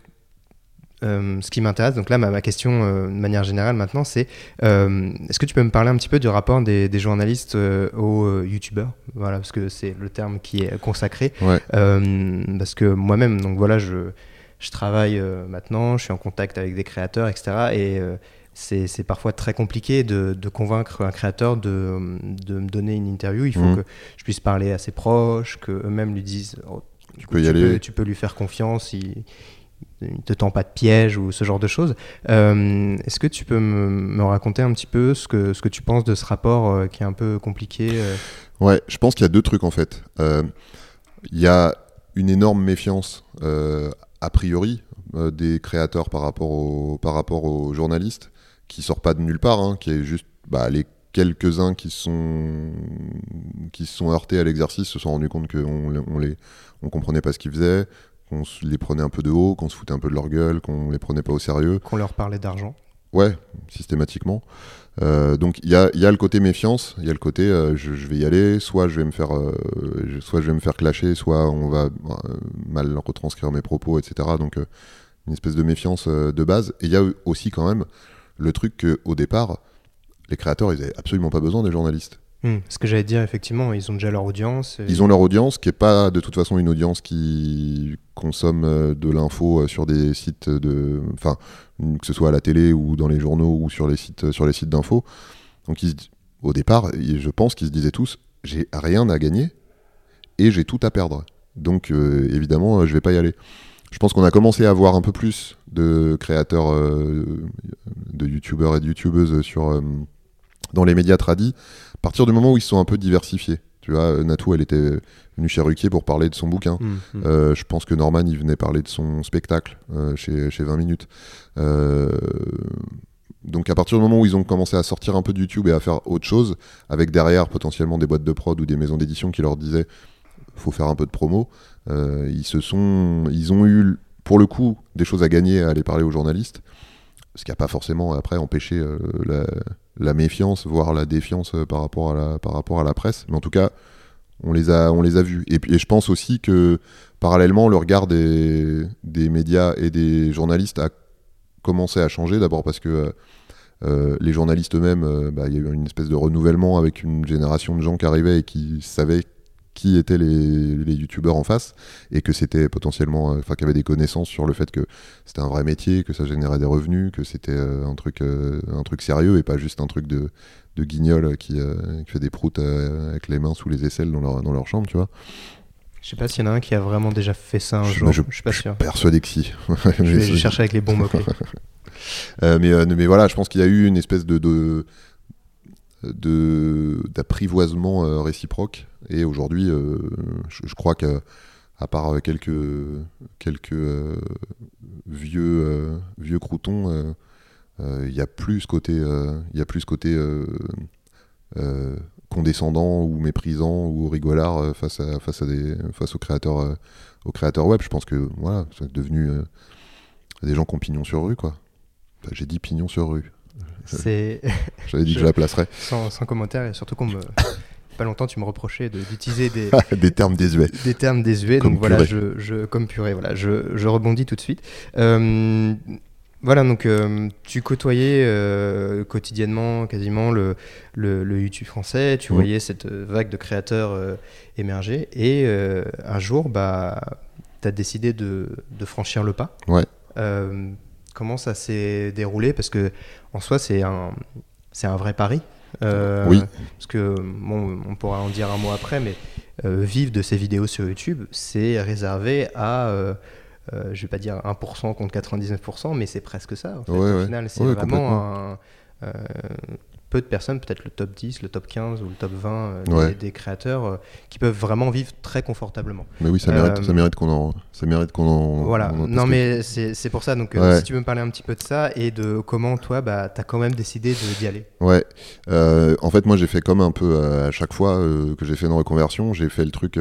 euh, ce qui m'intéresse, donc là, ma, ma question euh, de manière générale maintenant, c'est euh, est-ce que tu peux me parler un petit peu du rapport des, des journalistes aux youtubeurs? Voilà, parce que c'est le terme qui est consacré. Ouais. Parce que moi-même, donc voilà, je, je travaille maintenant, je suis en contact avec des créateurs, etc. Et c'est parfois très compliqué de, de convaincre un créateur de, de me donner une interview. Il faut Mhm. que je puisse parler à ses proches, qu'eux-mêmes lui disent oh, Tu peux y aller. peux, tu peux lui faire confiance, il ne te tend pas de piège ou ce genre de choses. Euh, Est-ce que tu peux me, raconter un petit peu ce que, ce que tu penses de ce rapport euh, qui est un peu compliqué euh, Ouais, je pense qu'il y a deux trucs en fait. Euh, Il y a une énorme méfiance a priori des créateurs par rapport, au, par rapport aux journalistes qui sort pas de nulle part, hein, qui est juste bah, les quelques-uns qui sont qui se sont heurtés à l'exercice se sont rendus compte qu'on on les on comprenait pas ce qu'ils faisaient, qu'on les prenait un peu de haut, qu'on se foutait un peu de leur gueule, qu'on les prenait pas au sérieux. qu'on leur parlait d'argent Ouais, systématiquement. Euh, donc il y a, y a le côté méfiance, il y a le côté euh, je, je vais y aller, soit je vais me faire, euh, je- soit je vais me faire clasher, soit on va mal retranscrire mes propos, etc. Donc une espèce de méfiance de base. Et il y a aussi quand même le truc que au départ, les créateurs ils avaient absolument pas besoin des journalistes. Hmm, Ce que j'allais dire, effectivement, ils ont déjà leur audience. et- Ils ont leur audience qui est pas de toute façon une audience qui consomme euh, de l'info euh, sur des sites de, enfin, que ce soit à la télé ou dans les journaux ou sur les sites, euh, sur les sites d'info. Donc ils au départ, je pense qu'ils se disaient tous, j'ai rien à gagner et j'ai tout à perdre. Donc euh, évidemment, euh, je vais pas y aller. Je pense qu'on a commencé à avoir un peu plus de créateurs, euh, de youtubeurs et de youtubeuses sur, euh, dans les médias tradis, partir du moment où ils se sont un peu diversifiés. Tu vois, Natou, elle était venue chez Ruquier pour parler de son bouquin. Mm, mm. Euh, je pense que Norman, il venait parler de son spectacle euh, chez, chez 20 minutes. Euh, donc à partir du moment où ils ont commencé à sortir un peu de YouTube et à faire autre chose, avec derrière potentiellement des boîtes de prod ou des maisons d'édition qui leur disaient faut faire un peu de promo, euh, ils se sont, ils ont eu pour le coup des choses à gagner à aller parler aux journalistes, ce qui n'a pas forcément après empêché euh, la, la méfiance, voire la défiance euh, par rapport à la, presse. Mais en tout cas, on les a, vus. Et, je pense aussi que parallèlement, le regard des, médias et des journalistes a commencé à changer. D'abord parce que euh, euh, les journalistes eux-mêmes, bah, il y a eu une espèce de renouvellement avec une génération de gens qui arrivaient et qui savaient qui étaient les, les youtubeurs en face et que c'était potentiellement, euh, enfin, qui avaient des connaissances sur le fait que c'était un vrai métier, que ça générait des revenus, que c'était euh, un truc, euh, un truc sérieux et pas juste un truc de, de guignol qui, qui fait des proutes avec les mains sous les aisselles dans leur, dans leur chambre, tu vois. Je sais pas s'il y en a un qui a vraiment déjà fait ça un Je- jour. je- Je, suis pas sûr. Persuadé que si. Je vais chercher avec les bons mots-clés. Euh, mais, euh, mais voilà, je pense qu'il y a eu une espèce de- d'apprivoisement euh, réciproque. Et aujourd'hui, euh, je, crois que à part euh, quelques, quelques euh, vieux, euh, vieux croutons, euh, euh, il y a plus ce côté, euh, y a plus côté euh, euh, condescendant ou méprisant ou rigolard euh, face, à, face, à des, face aux, créateurs, euh, aux créateurs web. Je pense que voilà, c'est devenu euh, des gens qui ont pignon sur rue, quoi. J'ai dit pignon sur rue. C'est J'avais dit Je- que je la placerais. sans, sans commentaire et surtout qu'on me. Pas longtemps, tu me reprochais de- d'utiliser des, des termes désuets. des termes désuets. Comme donc voilà, je, je, comme purée, voilà, je, je rebondis tout de suite. Euh, voilà, donc euh, tu côtoyais euh, quotidiennement quasiment le, le, le YouTube français, tu Mhm. voyais cette vague de créateurs émerger et un jour, bah, tu as décidé de, de franchir le pas. Ouais. Comment ça s'est déroulé Parce que en soi, c'est un, c'est un vrai pari. Euh, Oui. Parce que, bon, on pourra en dire un mot après, mais euh, vivre de ces vidéos sur YouTube, c'est réservé à, euh, euh, je vais pas dire 1% contre 99%, mais c'est presque ça. En fait. Ouais, Au ouais. final, c'est Ouais, vraiment un, peu de personnes, peut-être le top 10, le top 15 ou le top 20 euh, des, Ouais. des créateurs euh, qui peuvent vraiment vivre très confortablement. Mais oui, ça mérite, Euh, ça mérite qu'on en, ça mérite qu'on en. Voilà, on en- non mais c'est pour ça, donc Ouais. si tu veux me parler un petit peu de ça et de comment toi, bah, tu as quand même décidé d'y aller. Ouais. En fait, moi, j'ai fait comme un peu à chaque fois que j'ai fait une reconversion, j'ai fait le truc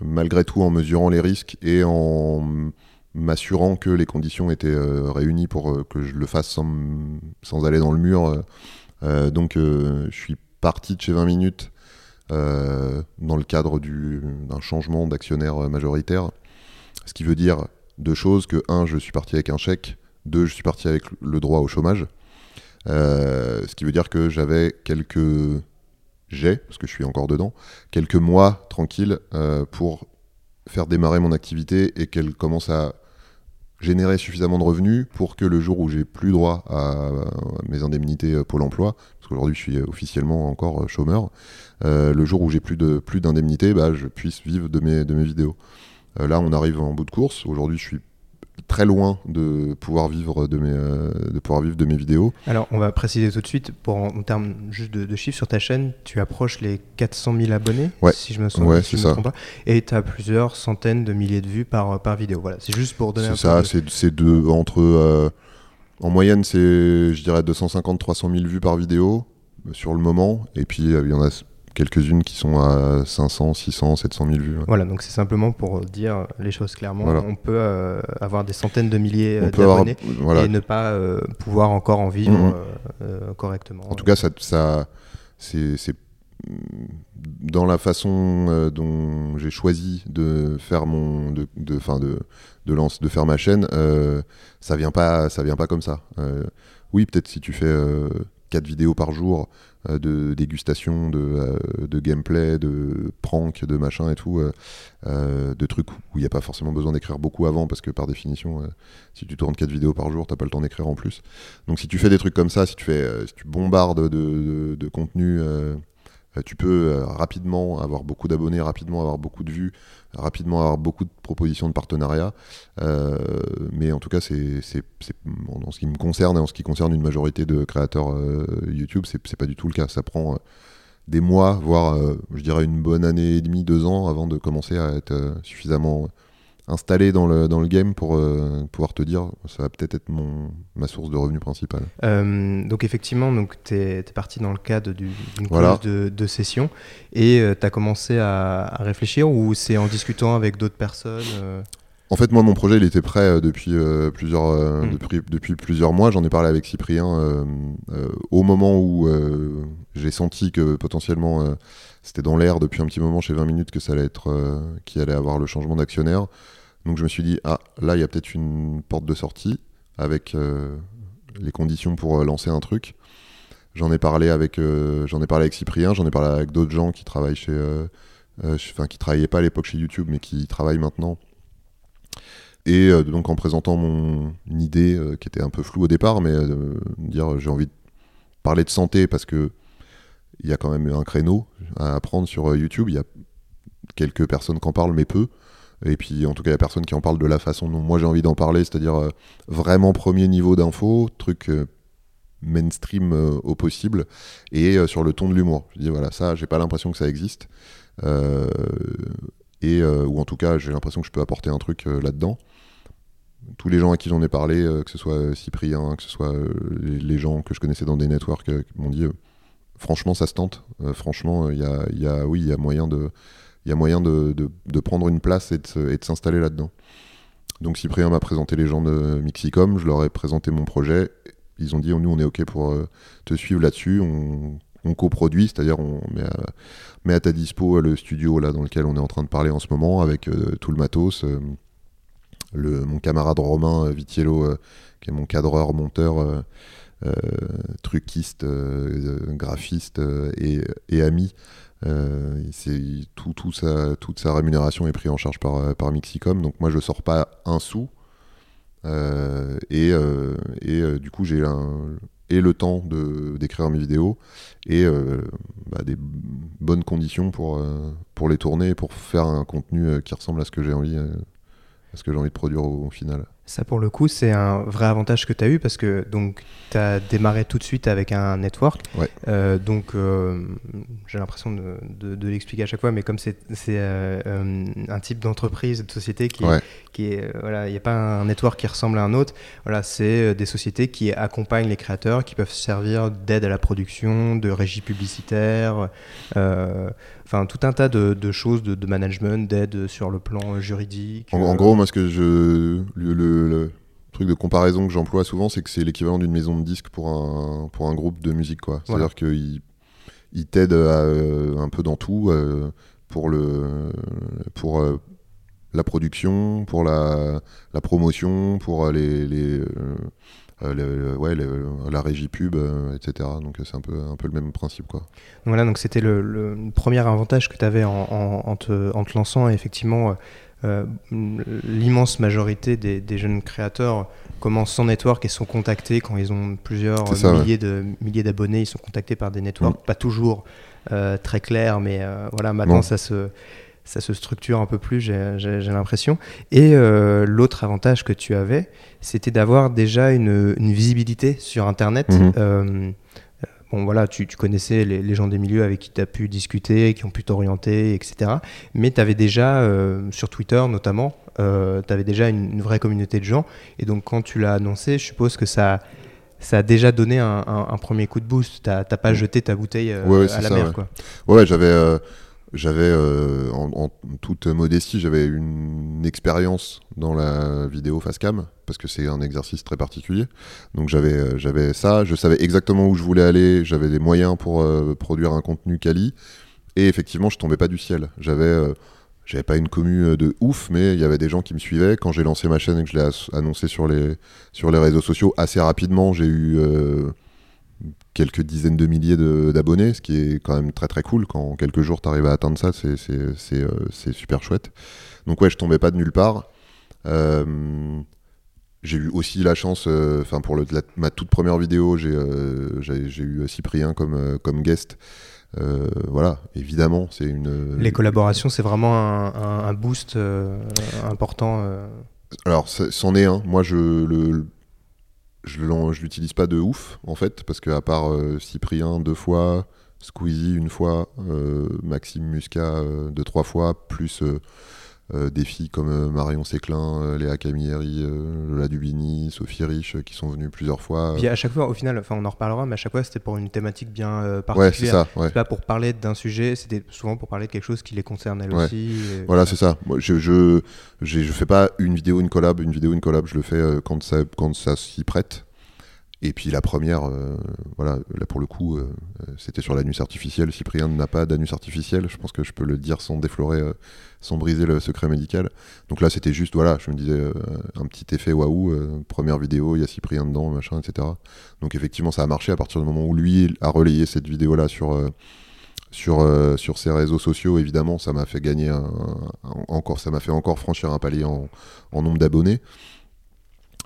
malgré tout en mesurant les risques et en m'assurant que les conditions étaient euh, réunies pour euh, que je le fasse sans, sans aller dans le mur. euh. Euh, donc, euh, je suis parti de chez 20 minutes euh, dans le cadre du- d'un changement d'actionnaire majoritaire. Ce qui veut dire deux choses que, un, je suis parti avec un chèque, deux, je suis parti avec le droit au chômage. Ce qui veut dire que j'avais quelques j'ai, parce que je suis encore dedans, quelques mois tranquilles pour faire démarrer mon activité et qu'elle commence à générer suffisamment de revenus pour que le jour où j'ai plus droit à mes indemnités euh, Pôle emploi, parce qu'aujourd'hui je suis officiellement encore euh, chômeur, euh, le jour où j'ai plus de plus d'indemnités, bah, je puisse vivre de mes, vidéos. Euh, là, on arrive en bout de course. Aujourd'hui, je suis très loin de pouvoir vivre de mes, euh, de pouvoir vivre de mes vidéos. Alors, on va préciser tout de suite, pour en, en termes juste de, de chiffres sur ta chaîne, tu approches les 400 000 abonnés, Ouais. si je me souviens Ouais, si je c'est me ça. trompe pas, et tu as plusieurs centaines de milliers de vues par, par vidéo. Voilà, c'est juste pour donner un C'est peu ça, c'est c'est de entre euh, en moyenne c'est je dirais 250 300 000 vues par vidéo euh, sur le moment et puis euh, il y en a quelques-unes qui sont à 500, 600, 700 000 vues. ouais. Voilà, donc c'est simplement pour dire les choses clairement. Voilà. On peut euh, avoir des centaines de milliers euh, avoir d'abonnés voilà. et ne pas euh, pouvoir encore en vivre euh, correctement. En tout cas ça, ça c'est dans la façon dont j'ai choisi de faire mon de de enfin de de lance de faire ma chaîne euh, ça vient pas ça vient pas comme ça Euh, oui peut-être si tu fais euh, quatre vidéos par jour de dégustation de, euh, de gameplay de prank de machin et tout euh, euh, de trucs où il n'y a pas forcément besoin d'écrire beaucoup avant parce que par définition euh, si tu tournes quatre vidéos par jour t'as pas le temps d'écrire en plus. Donc si tu fais des trucs comme ça si tu fais euh, si tu bombardes de, de, contenu euh, euh, tu peux euh, rapidement avoir beaucoup d'abonnés, rapidement avoir beaucoup de vues, rapidement avoir beaucoup de propositions de partenariat. Euh, mais en tout cas, c'est, en ce qui me concerne et en ce qui concerne une majorité de créateurs euh, YouTube, c'est, c'est pas du tout le cas. Ça prend, euh, des mois, voire je dirais une bonne année et demie, deux ans avant de commencer à être suffisamment installé dans le, dans le game pour euh, pouvoir te dire ça va peut-être être mon, ma source de revenus principale. Euh, donc effectivement, tu es, parti dans le cadre d'une voilà. de, de, session et euh, tu as commencé à, réfléchir ou c'est en discutant avec d'autres personnes En fait, moi, mon projet, il était prêt depuis, plusieurs, hmm. depuis, depuis, plusieurs mois. J'en ai parlé avec Cyprien au moment où j'ai senti que potentiellement c'était dans l'air depuis un petit moment chez 20 minutes que ça allait être, qui allait avoir le changement d'actionnaire. Donc je me suis dit, ah, là, il y a peut-être une porte de sortie avec euh, les conditions pour euh, lancer un truc. J'en ai parlé avec, euh, ai parlé avec Cyprien, j'en ai parlé avec d'autres gens qui travaillent chez, enfin qui travaillaient pas à l'époque chez YouTube, mais qui travaillent maintenant. Et donc en présentant mon idée qui était un peu floue au départ, mais dire j'ai envie de parler de santé parce que il y a quand même un créneau à prendre sur YouTube. Il y a quelques personnes qui en parlent, mais peu. Et puis, en tout cas, il y a personne qui en parle de la façon dont moi j'ai envie d'en parler, c'est-à-dire euh, vraiment premier niveau d'info, truc euh, mainstream euh, au possible, et sur le ton de l'humour. Je dis, voilà, ça, j'ai pas l'impression que ça existe. et, ou en tout cas, j'ai l'impression que je peux apporter un truc là-dedans. Tous les gens à qui j'en ai parlé, que ce soit Cyprien, que ce soit les, gens que je connaissais dans des networks, m'ont dit, franchement, ça se tente. franchement, il y a, y a, oui, il y a moyen de il y a moyen de, prendre une place et de, s'installer là-dedans. Donc Cyprien m'a présenté les gens de Mixicom, je leur ai présenté mon projet. Ils ont dit nous on est ok pour euh, te suivre là-dessus, on, coproduit, c'est-à-dire on met à, ta dispo le studio là dans lequel on est en train de parler en ce moment avec euh, tout le matos. Euh, mon camarade Romain Vitiello, qui est mon cadreur, monteur, truquiste, graphiste et ami, euh, tout, tout sa, toute sa rémunération est prise en charge par, euh, par Mixicom, donc moi je sors pas un sou. Euh, et, et du coup j'ai le temps de d'écrire mes vidéos et bah, des bonnes conditions pour, pour les tourner pour faire un contenu qui ressemble à ce que j'ai envie, à ce que j'ai envie de produire au final. Ça, pour le coup, c'est un vrai avantage que tu as eu parce que tu as démarré tout de suite avec un network. Euh, donc, euh, j'ai l'impression de, de, l'expliquer à chaque fois, mais comme c'est euh, un type d'entreprise, de société qui, qui est. voilà, il n'y a pas un network qui ressemble à un autre. Voilà, c'est des sociétés qui accompagnent les créateurs, qui peuvent servir d'aide à la production, de régie publicitaire enfin tout un tas de, choses de, management, d'aide sur le plan juridique. En, gros, moi, ce que je le, truc de comparaison que j'emploie souvent, c'est que c'est l'équivalent d'une maison de disques pour un pour un groupe de musique, quoi. C'est-à-dire qu'ils ils t'aident euh, un peu dans tout euh, pour le pour euh, la production, pour la, la promotion, pour les, les euh, ouais, la régie pub, euh, etc. Donc c'est un peu, un peu le même principe. Quoi. Voilà, donc c'était le, premier avantage que tu avais en, te, en, te, lançant. effectivement, euh, l'immense majorité des, jeunes créateurs commencent sans network et sont contactés quand ils ont plusieurs milliers, de, milliers d'abonnés. Ils sont contactés par des networks, mm. pas toujours très clairs, mais voilà, maintenant ça se ça se structure un peu plus, j'ai l'impression. Et euh, l'autre avantage que tu avais, c'était d'avoir déjà une, visibilité sur Internet. Mhm. Euh, bon, voilà, tu, connaissais les, gens des milieux avec qui tu as pu discuter, qui ont pu t'orienter, etc. Mais tu avais déjà, euh, sur Twitter notamment, tu avais déjà une, vraie communauté de gens. Et donc, quand tu l'as annoncé, je suppose que ça ça a déjà donné un, premier coup de boost. Tu n'as pas jeté ta bouteille à la mer. Quoi. Ouais, j'avais j'avais, euh, en, toute modestie, j'avais une expérience dans la vidéo facecam parce que c'est un exercice très particulier. Donc j'avais, euh, ça, je savais exactement où je voulais aller, j'avais des moyens pour euh, produire un contenu quali. Et effectivement, je tombais pas du ciel. J'avais, j'avais pas une commu de ouf, mais il y avait des gens qui me suivaient. Quand j'ai lancé ma chaîne et que je l'ai annoncé sur les, sur les réseaux sociaux, assez rapidement, j'ai eu quelques dizaines de milliers d'abonnés, ce qui est quand même très très cool. Quand en quelques jours tu arrives à atteindre ça, c'est euh, super chouette. Donc ouais, je tombais pas de nulle part. Euh, j'ai eu aussi la chance, euh, enfin pour le, ma toute première vidéo, j'ai eu Cyprien comme, comme guest. voilà, évidemment, c'est une. Les collaborations, c'est vraiment un, un boost important. Alors, c'en est un. Moi, je, le, je l'utilise pas de ouf en fait parce que à part euh, Cyprien deux fois Squeezie une fois, Maxime Muscat deux trois fois, plus euh, des filles comme euh, Marion Séclin, euh, Léa Camilleri, Lola Dubini, Sophie Rich, qui sont venues plusieurs fois. Puis à chaque fois, au final, enfin on en reparlera, mais à chaque fois c'était pour une thématique bien particulière. Ouais, c'est ça. pas pour parler d'un sujet, c'était souvent pour parler de quelque chose qui les concerne elles aussi. voilà, c'est ça. Moi, je, je, je, fais pas une vidéo, une collab, une vidéo, une collab. Je le fais quand ça, quand ça s'y prête. Et puis la première, euh, voilà, là pour le coup, euh, c'était sur l'anus artificiel. Cyprien n'a pas d'anus artificiel, je pense que je peux le dire sans déflorer, euh, sans briser le secret médical. Donc là, c'était juste, voilà, je me disais un petit effet waouh, première vidéo, il y a Cyprien dedans, machin, etc. Donc effectivement, ça a marché à partir du moment où lui a relayé cette vidéo-là sur, sur, sur ses réseaux sociaux. Évidemment, ça m'a fait gagner encore, ça m'a fait encore franchir un palier en nombre d'abonnés.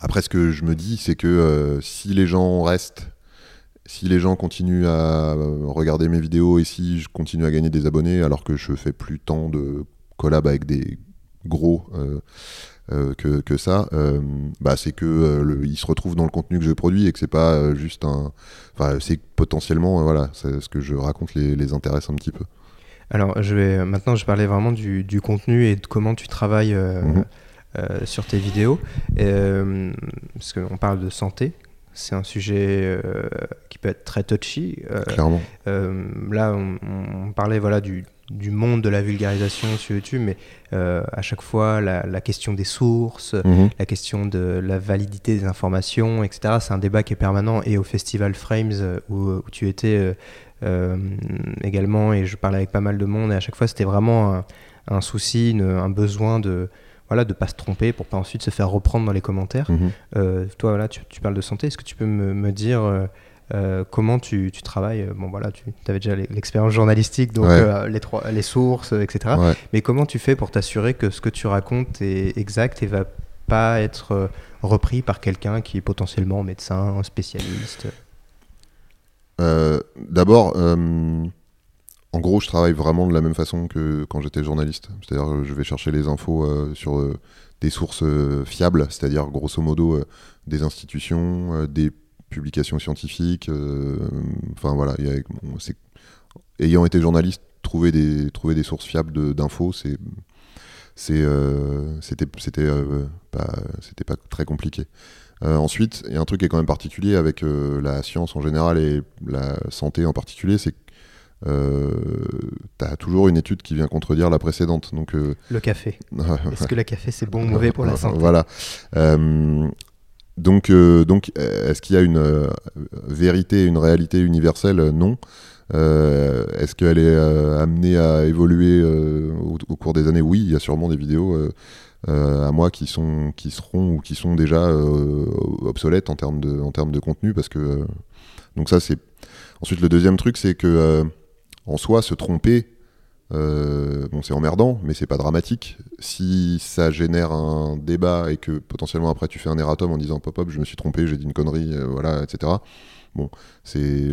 Après, ce que je me dis, c'est que euh, si les gens restent, si les gens continuent à regarder mes vidéos et si je continue à gagner des abonnés, alors que je fais plus tant de collab avec des gros euh, euh, que, ça, bah, c'est que ils se retrouvent dans le contenu que je produis et que c'est pas juste un. Enfin, c'est potentiellement, voilà, ce que je raconte les, intéresse un petit peu. Alors, je vais maintenant, je parlais vraiment du, contenu et de comment tu travailles. Mhm. Euh, sur tes vidéos. Euh, parce qu'on parle de santé, c'est un sujet euh, qui peut être très touchy. Clairement. là, on, parlait voilà, du, du, monde de la vulgarisation sur YouTube, mais à chaque fois, la, question des sources, mhm. la question de la validité des informations, etc., c'est un débat qui est permanent. Et au festival Frames, où, tu étais également, et je parlais avec pas mal de monde, et à chaque fois, c'était vraiment un, souci, un besoin de voilà, de pas se tromper pour pas ensuite se faire reprendre dans les commentaires. Mhm. Euh, toi, voilà, tu, parles de santé. Est-ce que tu peux me, dire euh, euh, comment tu, travailles? Bon, voilà, tu avais déjà l'expérience journalistique, donc les, trois, les sources, etc. Mais comment tu fais pour t'assurer que ce que tu racontes est exact et va pas être repris par quelqu'un qui est potentiellement médecin, spécialiste? D'abord, en gros, je travaille vraiment de la même façon que quand j'étais journaliste. C'est-à-dire, je vais chercher les infos euh, sur euh, des sources euh, fiables, c'est-à-dire grosso modo des institutions, des publications scientifiques. Enfin voilà, ayant été journaliste, trouver des, sources fiables d'infos, c'est c'était pas très compliqué. ensuite, il y un truc qui est quand même particulier avec la science en général et la santé en particulier, c'est euh, tu as toujours une étude qui vient contredire la précédente. Donc, euh, Le café. Est-ce que le café c'est bon ou mauvais pour la santé Voilà. Euh, donc, donc est-ce qu'il y a une vérité, une réalité universelle? Non. est-ce qu'elle est amenée à évoluer au, cours des années? Oui, il y a sûrement des vidéos à moi qui, sont, qui seront ou qui sont déjà obsolètes en termes de, en termes de contenu. Parce que, donc ça, c'est... Ensuite, le deuxième truc, c'est que en soi, se tromper, euh, bon, c'est emmerdant, mais c'est pas dramatique. Si ça génère un débat et que potentiellement après tu fais un erratum en disant pop je me suis trompé, j'ai dit une connerie, euh, voilà, etc. Bon, c'est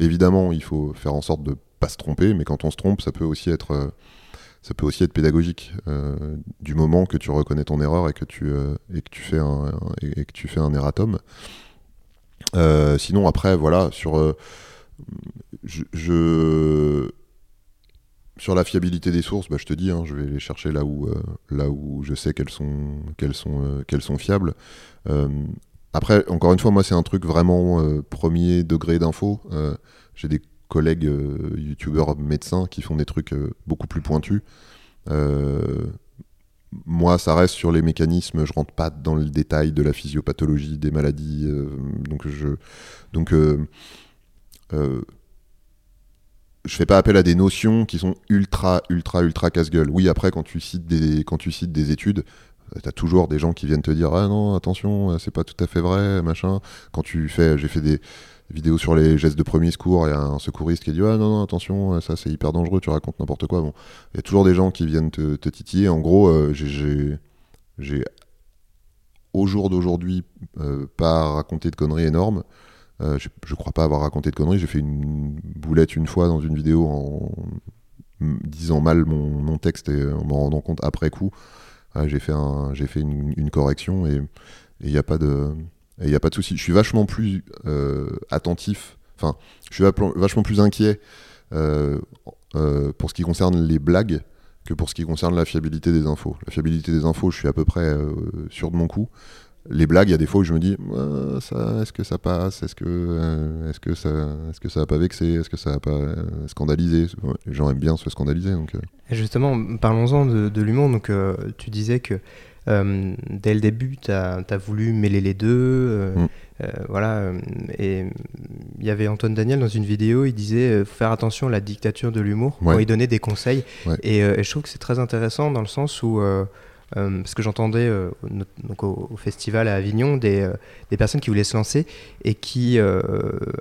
évidemment, il faut faire en sorte de pas se tromper, mais quand on se trompe, ça peut aussi être euh, pédagogique du moment que tu reconnais ton erreur et que tu fais un, et, que tu fais un erratum. sinon après voilà sur sur la fiabilité des sources, bah, je te dis, hein, je vais les chercher là où, euh, là où je sais qu'elles sont, qu'elles sont, euh, qu'elles sont fiables. Euh, après, encore une fois, moi, c'est un truc vraiment premier degré d'info. J'ai des collègues youtubeurs médecins qui font des trucs beaucoup plus pointus. moi, ça reste sur les mécanismes. Je rentre pas dans le détail de la physiopathologie des maladies. donc, je, donc je fais pas appel à des notions qui sont ultra, ultra, ultra casse-gueule. Oui, après, quand tu cites des, quand tu cites des études, euh, t'as toujours des gens qui viennent te dire ah non attention c'est pas tout à fait vrai machin. Quand tu fais j'ai fait des vidéos sur les gestes de premier secours a un secouriste qui dit ah non attention ça c'est hyper dangereux tu racontes n'importe quoi. Bon il y a toujours des gens qui viennent te, titiller. En gros euh, j'ai au jour d'aujourd'hui pas raconté de conneries énormes euh, je, je, crois pas avoir raconté de conneries. J'ai fait une boulette une fois dans une vidéo en disant mal mon, texte et en m'en rendant compte après coup. j'ai fait, une, correction et il n'y a pas de. Souci. Je suis vachement plus euh, attentif. Enfin, je suis vachement plus inquiet pour ce qui concerne les blagues que pour ce qui concerne la fiabilité des infos. La fiabilité des infos, je suis à peu près sûr de mon coup les blagues, il y a des fois où je me dis, ça, est-ce que ça passe? Est-ce que, euh, est-ce que ça, est-ce que ça va pas vexer Est-ce que ça va pas euh, scandaliser Les gens aiment bien se scandaliser. Donc, euh. Justement, parlons-en de, l'humour. Donc, tu disais que dès le début, tu as, voulu mêler les deux. Mm. voilà. Et il y avait Antoine Daniel dans une vidéo, il disait faut faire attention à la dictature de l'humour. il donnait des conseils. Et, et, je trouve que c'est très intéressant dans le sens où euh, parce que j'entendais euh, donc au, festival à Avignon des, euh, des, personnes qui voulaient se lancer et qui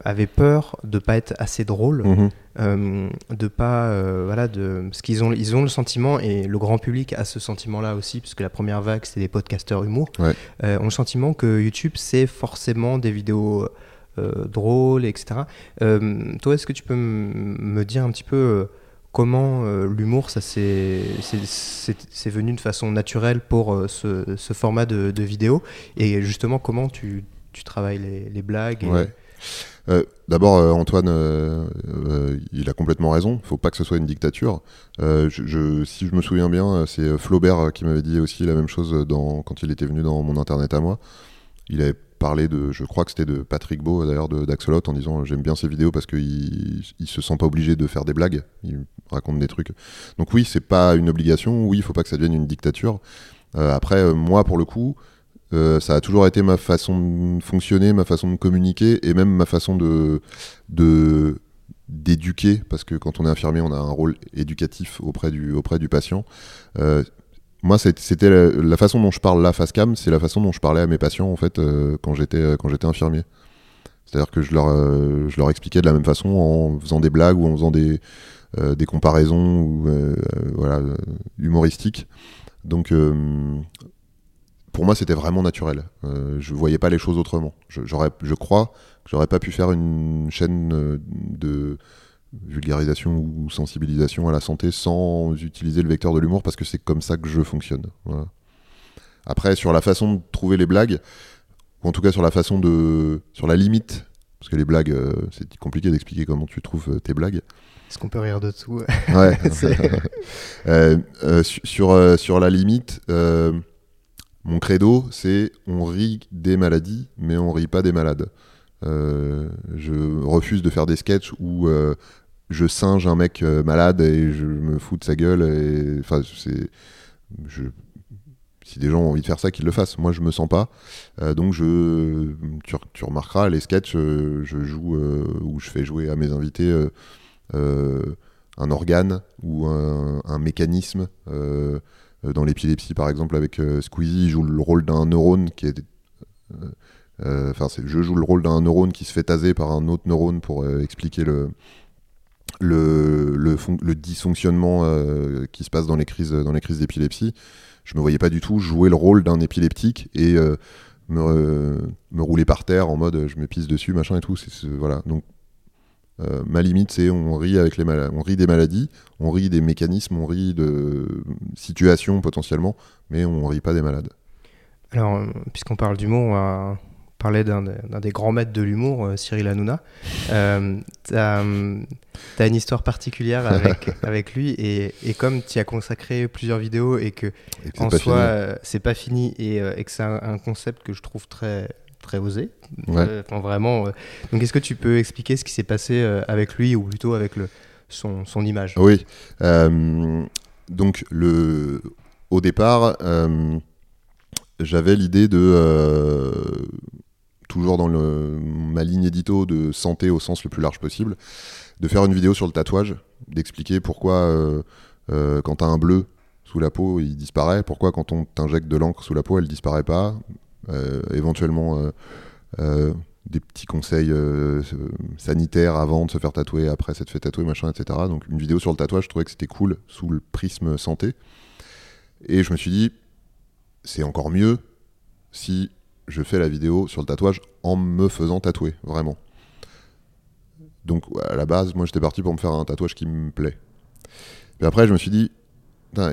avaient peur de pas être assez drôles, mhm. de pas voilà de parce qu'ils ont ils ont le sentiment et le grand public a ce sentiment-là aussi puisque la première vague c'était des podcasteurs humour, ont le sentiment que YouTube c'est forcément des vidéos drôles etc. toi est-ce que tu peux me dire un petit peu comment euh, l'humour, ça c'est venu de façon naturelle pour euh, ce, format de, vidéo et justement comment tu, travailles les, blagues euh, D'abord, Antoine, il a complètement raison. Il faut pas que ce soit une dictature. Si je me souviens bien, c'est Flaubert qui m'avait dit aussi la même chose quand il était venu dans mon internet à moi. Il avait parler de, je crois que c'était de Patrick Beau d'ailleurs d'Axolot en disant j'aime bien ses vidéos parce qu'il il se sent pas obligé de faire des blagues, il raconte des trucs. Donc oui, c'est pas une obligation, oui, il faut pas que ça devienne une dictature. Euh, après, euh, moi pour le coup, euh, ça a toujours été ma façon de fonctionner, ma façon de communiquer et même ma façon de, de d'éduquer parce que quand on est infirmier on a un rôle éducatif auprès du, auprès du patient moi, c'était la, façon dont je parle là, face cam, c'est la façon dont je parlais à mes patients en fait euh, quand j'étais euh, quand j'étais infirmier. C'est-à-dire que je leur euh, je leur expliquais de la même façon en faisant des blagues ou en faisant des des comparaisons voilà humoristiques. Donc pour moi, c'était vraiment naturel. je voyais pas les choses autrement. Je, je crois que j'aurais pas pu faire une chaîne de vulgarisation ou sensibilisation à la santé sans utiliser le vecteur de l'humour parce que c'est comme ça que je fonctionne. Après, sur la façon de trouver les blagues, ou en tout cas sur la façon de. sur la limite, parce que les blagues, euh, c'est compliqué d'expliquer comment tu trouves euh, tes blagues. Est-ce qu'on peut rire de tout? Ouais. Euh, sur, sur la limite, mon credo, c'est on rit des maladies, mais on rit pas des malades. je refuse de faire des sketchs où je singe un mec euh, malade et je me fous de sa gueule. Si des gens ont envie de faire ça, qu'ils le fassent. Moi, je me sens pas. Euh, donc, tu, remarqueras les sketchs, euh, je joue ou je fais jouer à mes invités un organe ou un, mécanisme. dans l'épilepsie, par exemple, avec Squeezie, il joue le rôle d'un neurone qui est je joue le rôle d'un neurone qui se fait taser par un autre neurone pour expliquer le, le, le, dysfonctionnement euh, qui se passe dans les crises, dans les crises d'épilepsie. Je me voyais pas du tout jouer le rôle d'un épileptique et euh, me, me, rouler par terre en mode je me pisse dessus, machin et tout. C'est, voilà. Donc, euh, ma limite, c'est on rit avec les on rit des maladies, on rit des mécanismes, on rit de situations potentiellement, mais on rit pas des malades. Alors, puisqu'on parle d'humour, on va parler d'un des grands maîtres de l'humour, Cyril Hanouna. Euh, tu as une histoire particulière avec, avec lui et, et comme tu as consacré plusieurs vidéos et que, en soi euh, c'est pas fini et, euh, et que c'est un, concept que je trouve très très osé euh, vraiment donc est-ce que tu peux expliquer ce qui s'est passé avec lui ou plutôt avec le, son, son image? Oui. Donc le au départ j'avais l'idée de toujours dans le, ma ligne édito de santé au sens le plus large possible de faire une vidéo sur le tatouage, d'expliquer pourquoi euh, euh, quand tu as un bleu sous la peau, il disparaît, pourquoi quand on t'injecte de l'encre sous la peau, elle disparaît pas, euh, éventuellement des petits conseils sanitaires avant de se faire tatouer, après s'être fait tatouer, machin, etc. Donc une vidéo sur le tatouage, je trouvais que c'était cool sous le prisme santé. Et je me suis dit, c'est encore mieux si je fais la vidéo sur le tatouage en me faisant tatouer, vraiment. Donc à la base, moi j'étais parti pour me faire un tatouage qui me plaît. Mais après, je me suis dit,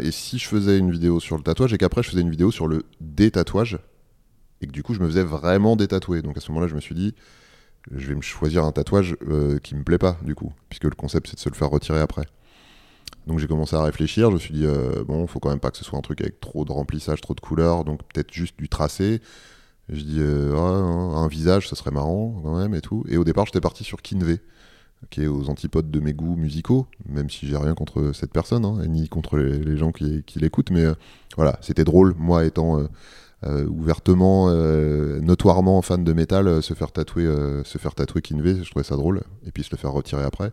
et si je faisais une vidéo sur le tatouage et qu'après je faisais une vidéo sur le détatouage et que du coup je me faisais vraiment détatouer. Donc à ce moment-là, je me suis dit, je vais me choisir un tatouage euh, qui me plaît pas, du coup, puisque le concept c'est de se le faire retirer après. Donc j'ai commencé à réfléchir, je me suis dit, euh, bon, faut quand même pas que ce soit un truc avec trop de remplissage, trop de couleurs, donc peut-être juste du tracé. Je dis, euh, ouais, un visage, ça serait marrant quand même et tout. Et au départ, j'étais parti sur Kinvé, qui est aux antipodes de mes goûts musicaux, même si j'ai rien contre cette personne, hein, ni contre les, gens qui, l'écoutent, mais euh, voilà, c'était drôle, moi étant euh, ouvertement, notoirement fan de métal, se faire tatouer, se faire tatouer Kinvé, je trouvais ça drôle, et puis se le faire retirer après.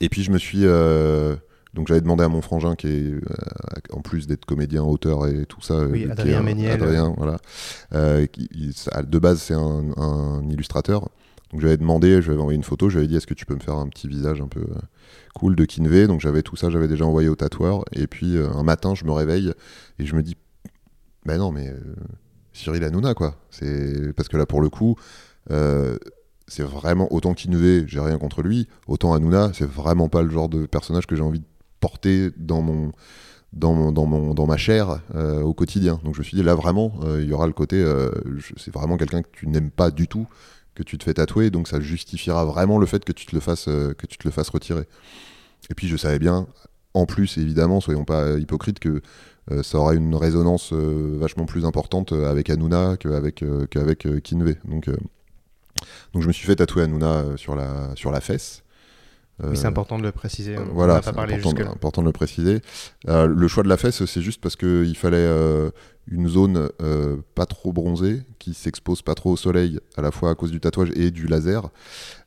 Et puis je me suis, donc j'avais demandé à mon frangin qui est, euh, en plus d'être comédien, auteur et tout ça, Oui, euh, qui Adrien est Méniel. Adrien, voilà, euh, qui- il- ça- de base c'est un, un illustrateur. Donc j'avais demandé, je lui avais envoyé une photo, je lui avais dit est-ce que tu peux me faire un petit visage un peu cool de Kinvé. Donc j'avais tout ça, j'avais déjà envoyé au tatoueur. Et puis euh, un matin, je me réveille et je me dis, ben non, mais euh, Cyril Hanouna, quoi. C'est parce que là, pour le coup, c'est vraiment autant Kinvé, j'ai rien contre lui, autant Hanouna, c'est vraiment pas le genre de personnage que j'ai envie de porter dans mon dans, mon, dans, mon, dans ma chair euh, au quotidien. Donc je me suis dit, là vraiment, euh, il y aura le côté, euh, c'est vraiment quelqu'un que tu n'aimes pas du tout, que tu te fais tatouer, donc ça justifiera vraiment le fait que tu te le fasses, que tu te le fasses retirer. Et puis je savais bien, en plus évidemment, soyons pas hypocrites, que ça aura une résonance vachement plus importante avec Hanouna qu'avec qu'avec Kinvé. Donc, donc je me suis fait tatouer Hanouna sur la, sur la fesse. Oui, c'est Euh, important de le préciser. on voilà, n'a pas c'est parlé important, de le préciser. Euh, le choix de la fesse, c'est juste parce qu'il fallait euh, une zone pas trop bronzée, qui s'expose pas trop au soleil, à la fois à cause du tatouage et du laser.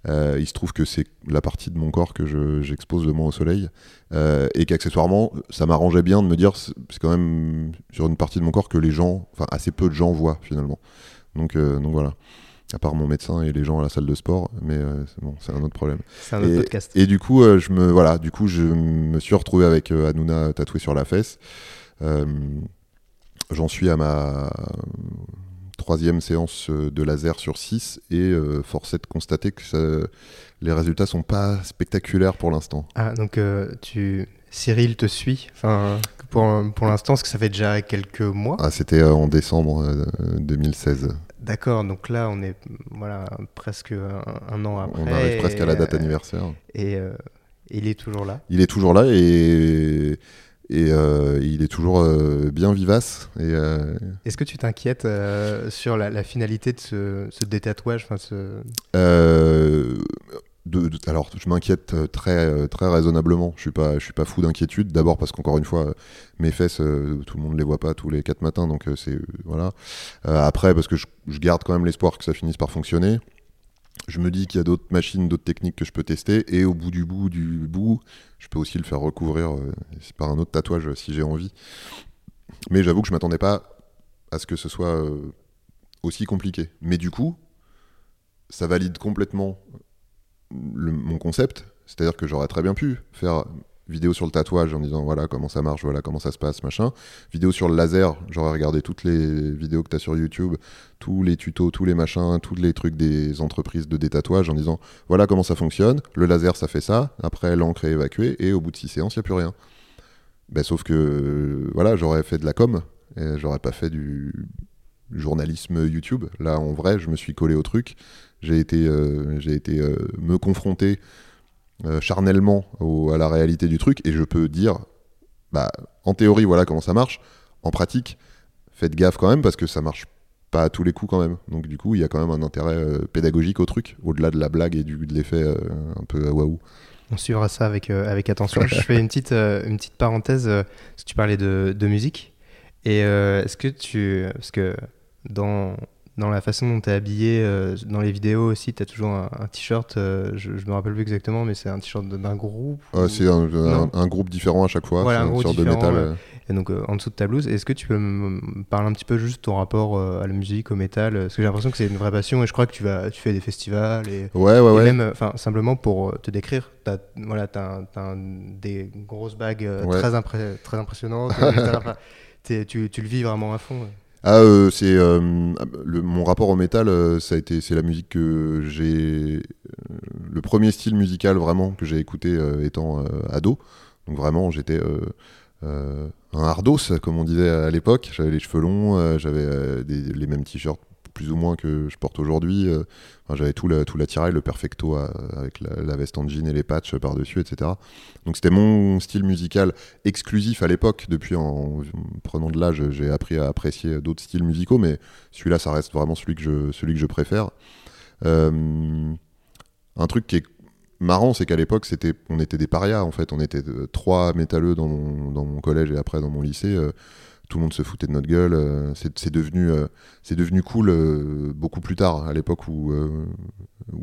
Il se trouve que c'est la partie de mon corps que je- j'expose le moins au soleil. Et qu'accessoirement, ça m'arrangeait bien de me dire, c'est c'est quand même sur une partie de mon corps que les gens, enfin assez peu de gens voient finalement. Donc, donc voilà. À part mon médecin et les gens à la salle de sport, mais euh, c'est bon, c'est un autre problème. C'est un autre Et- podcast. Et du coup, euh, je me voilà, du coup, je me suis retrouvé avec euh, Hanouna tatoué sur la fesse. Euh, J'en suis à ma troisième séance euh, de laser sur 6 et euh, force est de constater que ça- les résultats sont pas spectaculaires pour l'instant. Ah, donc euh, tu... Cyril te suit enfin, pour, pour l'instant, parce que ça fait déjà quelques mois. Ah, c'était euh, en décembre euh, 2016. D'accord, donc là, on est voilà, presque un, un an après. On arrive presque à la date et, anniversaire. Et euh, il est toujours là. Il est toujours là et, et euh, il est toujours euh, bien vivace. Et, euh, Est-ce que tu t'inquiètes euh, sur la, la finalité de ce, ce détatouage enfin, ce... Alors, je m'inquiète euh, très, euh, très raisonnablement. Je suis pas, je suis pas fou d'inquiétude. D'abord parce qu'encore une fois, euh, mes fesses, tout le monde les voit pas tous les quatre matins, donc c'est après, parce que je, je garde quand même l'espoir que ça finisse par fonctionner. Je me dis qu'il y a d'autres machines, d'autres techniques que je peux tester, et au bout du bout du bout, je peux aussi le faire recouvrir par un autre tatouage si j'ai envie. Mais j'avoue que je m'attendais pas à ce que ce soit aussi compliqué. Mais du coup, ça valide complètement mon concept. C'est-à-dire que j'aurais très bien pu faire vidéo sur le tatouage en disant voilà comment ça marche, voilà comment ça se passe, machin. Vidéo sur le laser, j'aurais regardé toutes les vidéos que tu as sur YouTube, tous les tutos, tous les machins, tous les trucs des entreprises de détatouage en disant voilà comment ça fonctionne, le laser ça fait ça, après l'encre est évacuée et au bout de six séances, il n'y a plus rien. Ben, sauf que voilà, j'aurais fait de la com, et j'aurais pas fait du journalisme YouTube. Là, en vrai, je me suis collé au truc. J'ai été, euh, j'ai été euh, me confronter euh, charnellement à la réalité du truc et je peux dire, bah, en théorie, voilà comment ça marche. En pratique, faites gaffe quand même parce que ça marche pas à tous les coups quand même. Donc du coup, il y a quand même un intérêt pédagogique au truc, au-delà de la blague et du, de l'effet un peu waouh. On suivra ça avec, avec attention. Je fais une petite, une petite parenthèse, parce que tu parlais de, de musique. Et est-ce que tu... Parce que dans, dans la façon dont tu es habillé, euh, dans les vidéos aussi, tu as toujours un, un t-shirt, euh, je, je me rappelle plus exactement, mais c'est un t-shirt d'un groupe ou- c'est un, un- Non. un groupe différent à chaque fois, Voilà, un groupe de métal. euh, Et donc en dessous de ta blouse, est-ce que tu peux me parler un petit peu juste de ton rapport à la musique, au métal Parce que j'ai l'impression que c'est une vraie passion et je crois que tu, vas, tu fais des festivals et, Ouais, ouais, et ouais. même, enfin, simplement pour te décrire, voilà, t'as, un- t'as un- des grosses bagues très, impré- très impressionnantes. tu, tu le vis vraiment à fond. Ah, euh, c'est euh, mon rapport au métal, euh, ça a été, c'est la musique que j'ai, euh, le premier style musical vraiment que j'ai écouté euh, étant ado. Donc vraiment, j'étais un hardos, comme on disait à l'époque. J'avais les cheveux longs, j'avais les mêmes t-shirts plus ou moins que je porte aujourd'hui. Euh, j'avais tout, l'attirail, le perfecto avec la, veste en jean et les patchs par-dessus, etc. Donc c'était mon style musical exclusif à l'époque. Depuis, en, prenant de l'âge, j'ai appris à apprécier d'autres styles musicaux, mais celui-là, ça reste vraiment celui que je, celui que je préfère. Euh, un truc qui est marrant, c'est qu'à l'époque, on était des parias en fait. On était trois métalleux dans mon, dans mon collège et après dans mon lycée. Euh, tout le monde se foutait de notre gueule. Euh, c'est, devenu, euh, c'est devenu cool beaucoup plus tard, à l'époque où,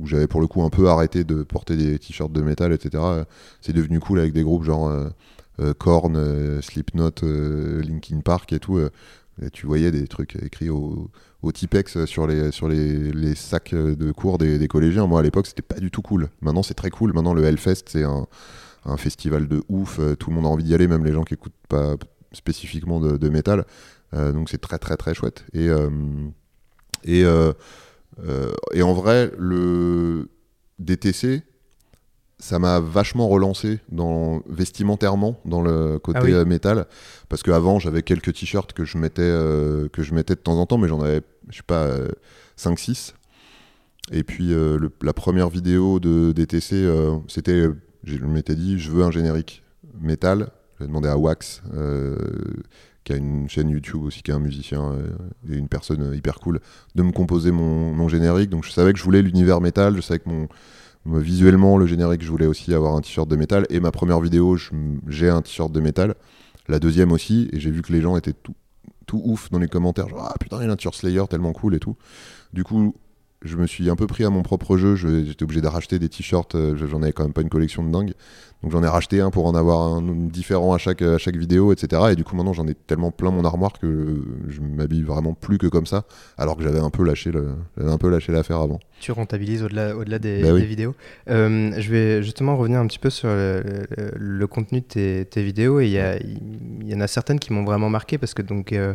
j'avais pour le coup un peu arrêté de porter des t-shirts de métal, etc. C'est devenu cool avec des groupes genre Korn, Slipknot, Linkin Park et tout. Et tu voyais des trucs écrits au, au Tipex sur les, sur les, les sacs de cours des, des collégiens. Moi, à l'époque, c'était pas du tout cool. Maintenant, c'est très cool. Maintenant, le Hellfest, c'est un, un, festival de ouf. Euh, tout le monde a envie d'y aller, même les gens qui écoutent pas spécifiquement de, de métal. Euh, donc, c'est très, très, très chouette. Et, euh, et, et en vrai, le DTC, ça m'a vachement relancé dans vestimentairement dans le côté ah métal parce qu'avant j'avais quelques t-shirts que je mettais euh, que je mettais de temps en temps mais j'en avais je sais pas 5 euh, 6 et puis euh, la première vidéo de DTC c'était je m'étais dit je veux un générique métal j'ai demandé à Wax qui a une chaîne YouTube aussi qui est un musicien et une personne hyper cool de me composer mon, mon générique donc je savais que je voulais l'univers métal je savais que mon visuellement, le générique, je voulais aussi avoir un t-shirt de métal. Et ma première vidéo, j'ai un t-shirt de métal. La deuxième aussi. Et j'ai vu que les gens étaient tout, tout ouf dans les commentaires. Genre, ah putain, il y a un t-shirt Slayer tellement cool et tout. Du coup, je me suis un peu pris à mon propre jeu. J'étais obligé de racheter des t-shirts. Euh, j'en avais quand même pas une collection de dingue. Donc j'en ai racheté un pour en avoir un différent à chaque, à chaque vidéo, etc. Et du coup, maintenant, j'en ai tellement plein mon armoire que je m'habille vraiment plus que comme ça. Alors que j'avais un peu lâché un peu lâché l'affaire avant. Tu rentabilises au-delà au -delà des, bah vidéos. Euh, je vais justement revenir un petit peu sur le, contenu de tes, vidéos. Et il y, en a certaines qui m'ont vraiment marqué parce que donc. Euh,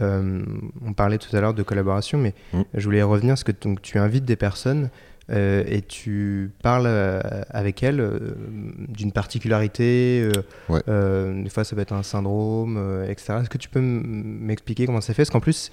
euh, on parlait tout à l'heure de collaboration, mais mm. je voulais revenir parce que donc, tu invites des personnes euh, et tu parles euh, avec elles d'une particularité. des fois, ça peut être un syndrome, etc. Est-ce que tu peux m'expliquer comment ça fait? Parce qu'en plus,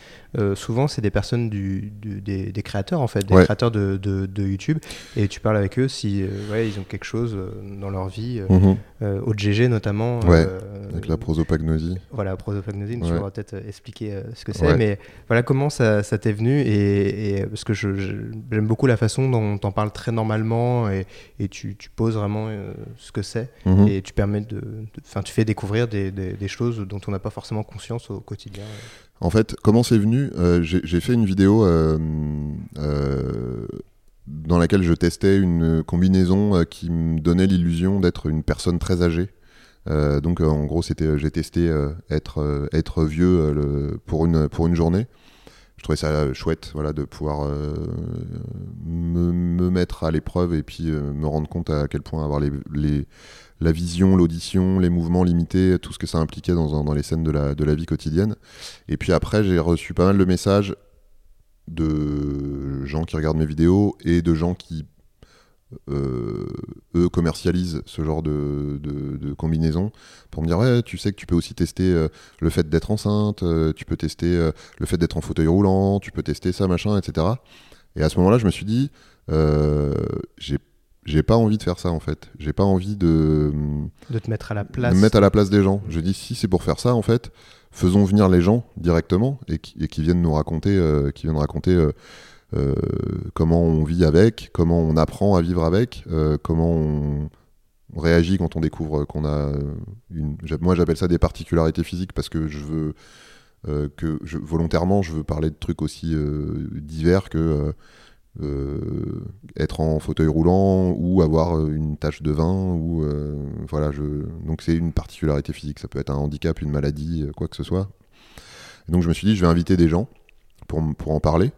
souvent, c'est des personnes du, des, créateurs, en fait, des créateurs de, de, YouTube, et tu parles avec eux si ouais, ils ont quelque chose dans leur vie, mm-hmm. au GG notamment. avec la prosopagnosie. Voilà, prosopagnosie, tu pourras peut-être expliquer ce que c'est, mais voilà comment ça, t'est venu, et, parce que j'aime beaucoup la façon dont on t'en parle très normalement et, et tu, tu, poses vraiment euh, ce que c'est mhm. et tu permets de, enfin, tu fais découvrir des, des, choses dont on n'a pas forcément conscience au quotidien. En fait, comment c'est venu euh, J'ai fait une vidéo euh, dans laquelle je testais une combinaison qui me donnait l'illusion d'être une personne très âgée. donc en gros, c'était j'ai testé être être vieux le, pour une pour une journée trouvais ça chouette voilà, de pouvoir euh, me, mettre à l'épreuve et puis euh, me rendre compte à quel point avoir la vision, l'audition, les mouvements limités, tout ce que ça impliquait dans, les scènes de la vie quotidienne. Et puis après, j'ai reçu pas mal de messages de gens qui regardent mes vidéos et de gens qui euh, eux commercialisent ce genre de, de, combinaison pour me dire ouais tu sais que tu peux aussi tester euh, le fait d'être enceinte euh, tu peux tester le fait d'être en fauteuil roulant tu peux tester ça machin etc et à ce moment là je me suis dit j'ai j'ai pas envie de faire ça en fait. J'ai pas envie de de te mettre à la place. de me mettre à la place des gens. Je dis si c'est pour faire ça en fait faisons venir les gens directement et qui, et qui viennent nous raconter qui viennent raconter comment on vit avec, comment on apprend à vivre avec, euh, comment on, réagit quand on découvre qu'on a une. Moi, j'appelle ça des particularités physiques parce que je veux euh, que volontairement, je veux parler de trucs aussi divers que être en fauteuil roulant ou avoir une tache de vin ou voilà. Donc c'est une particularité physique. Ça peut être un handicap, une maladie, quoi que ce soit. donc je me suis dit, je vais inviter des gens pour en parler.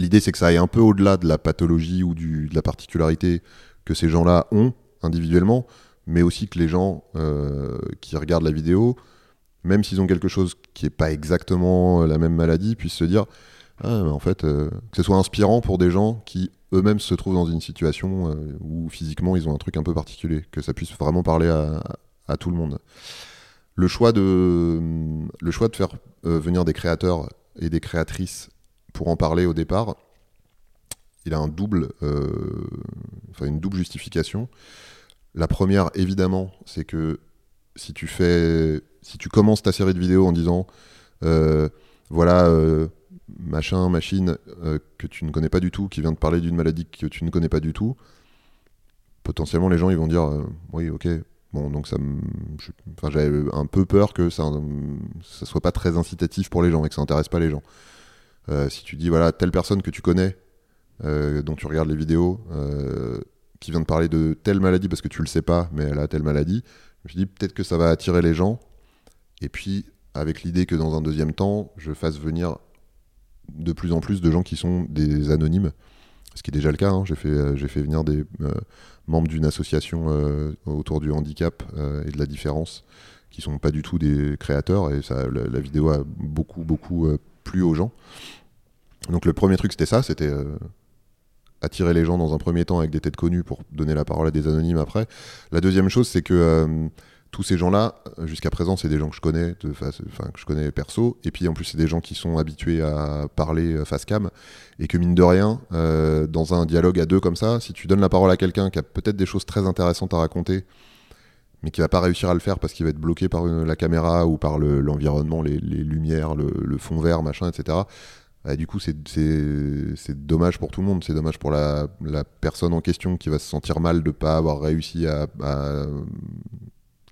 L'idée, c'est que ça aille un peu au-delà de la pathologie ou de la particularité que ces gens-là ont individuellement, mais aussi que les gens euh, qui regardent la vidéo, même s'ils ont quelque chose qui n'est pas exactement la même maladie, puissent se dire ah, en fait, euh, que ce soit inspirant pour des gens qui eux-mêmes se trouvent dans une situation euh, où physiquement ils ont un truc un peu particulier, que ça puisse vraiment parler à, à tout le monde. Le choix de, le choix de faire venir des créateurs et des créatrices pour en parler au départ, il a un double, enfin une double justification. La première, évidemment, c'est que si tu fais, si tu commences ta série de vidéos en disant, voilà, machin, machine que tu ne connais pas du tout, qui vient de parler d'une maladie que tu ne connais pas du tout, potentiellement les gens ils vont dire oui ok Bon, donc ça j'avais un peu peur que ça ne soit pas très incitatif pour les gens et que ça n'intéresse pas les gens. Euh, si tu dis, voilà, telle personne que tu connais, euh, dont tu regardes les vidéos, euh, qui vient de parler de telle maladie parce que tu le sais pas, mais elle a telle maladie, je me dis peut-être que ça va attirer les gens. Et puis, avec l'idée que dans un deuxième temps, je fasse venir de plus en plus de gens qui sont des anonymes ce qui est déjà le cas. Hein. J'ai fait, fait venir des membres d'une association autour du handicap et de la différence, qui sont pas du tout des créateurs, et ça, la, vidéo a beaucoup, beaucoup plu aux gens. Donc le premier truc, c'était ça, c'était attirer les gens dans un premier temps avec des têtes connues pour donner la parole à des anonymes après. La deuxième chose, c'est que tous ces gens-là, euh, jusqu'à présent, c'est des gens que je connais, que je connais perso, et puis en plus, c'est des gens qui sont habitués à parler euh, face cam, et que mine de rien, euh, dans un dialogue à deux comme ça, si tu donnes la parole à quelqu'un qui a peut-être des choses très intéressantes à raconter, mais qui va pas réussir à le faire parce qu'il va être bloqué par la caméra ou par l'environnement, les, lumières, le, fond vert, machin, etc. Du coup, c'est dommage pour tout le monde. C'est dommage pour la, personne en question qui va se sentir mal de ne pas avoir réussi à,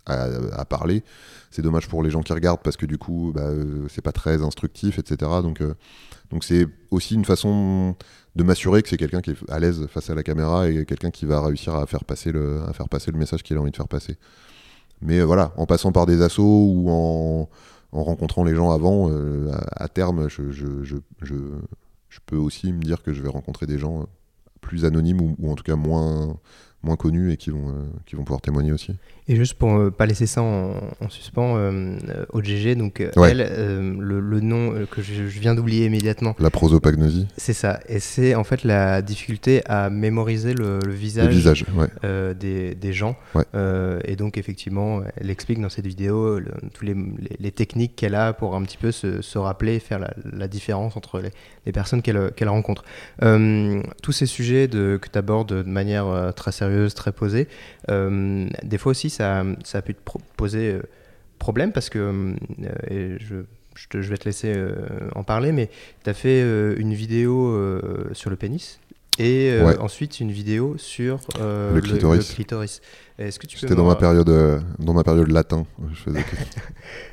à, parler. C'est dommage pour les gens qui regardent parce que du coup, bah, euh, c'est pas très instructif, etc. Donc, euh, donc c'est aussi une façon de m'assurer que c'est quelqu'un qui est à l'aise face à la caméra et quelqu'un qui va réussir à faire passer le, à faire passer le message qu'il a envie de faire passer. Mais euh, voilà, en passant par des assauts ou en, en rencontrant les gens avant, à, terme, je, peux aussi me dire que je vais rencontrer des gens plus anonymes ou en tout cas moins, moins connus et qui vont, qui vont pouvoir témoigner aussi. Et juste pour ne euh, pas laisser ça en, suspens, euh, OGG, donc euh, elle, le, nom que je, viens d'oublier immédiatement. La prosopagnosie. C'est ça. Et c'est en fait la difficulté à mémoriser le, visage, visage des, des, gens. et donc effectivement, elle explique dans cette vidéo tous les, les, techniques qu'elle a pour un petit peu se, se rappeler, faire la, la, différence entre les, les personnes qu'elle qu'elle rencontre. tous ces sujets de, que tu abordes de manière très sérieuse, très posée, des fois aussi ça, ça a pu te poser euh, problème parce que, euh, je, je, vais te laisser euh, en parler, mais tu as fait une vidéo sur le pénis et ensuite une vidéo sur le clitoris. Est-ce que tu C'était dans ma période, dans ma période latin. Je faisais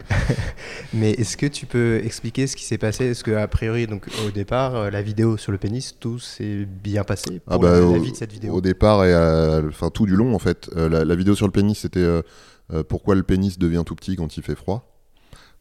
Mais est-ce que tu peux expliquer ce qui s'est passé? Est-ce que a priori, donc au départ, la vidéo sur le pénis, tout s'est bien passé pour ah bah, la, vie de cette vidéo? Au départ et enfin tout du long en fait. la, vidéo sur le pénis, c'était pourquoi le pénis devient tout petit quand il fait froid.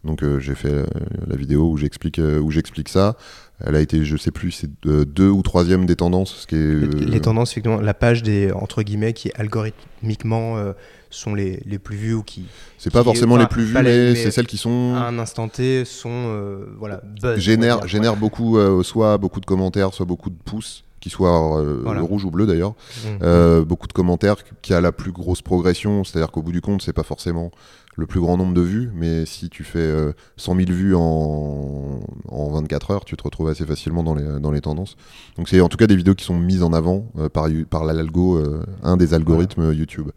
Donc j'ai fait la vidéo où j'explique où j'explique ça. Elle a été, je sais plus, c'est deux ou troisième des tendances. Ce qui est, les, tendances, effectivement, la page des entre guillemets qui algorithmiquement sont les, les, plus vues ou qui. C'est pas forcément les plus vues, mais, c'est celles qui sont. À un instant T, sont. Euh, voilà, buzz. Génère, génère beaucoup, euh, soit beaucoup de commentaires, soit beaucoup de pouces, qui soient euh, rouge ou bleu d'ailleurs. Mmh. beaucoup de commentaires qui a la plus grosse progression, c'est-à-dire qu'au bout du compte, c'est pas forcément le plus grand nombre de vues, mais si tu fais 100 000 vues en, en, 24 heures, tu te retrouves assez facilement dans les, dans les tendances. Donc c'est en tout cas des vidéos qui sont mises en avant par, par l'algo, un des algorithmes YouTube.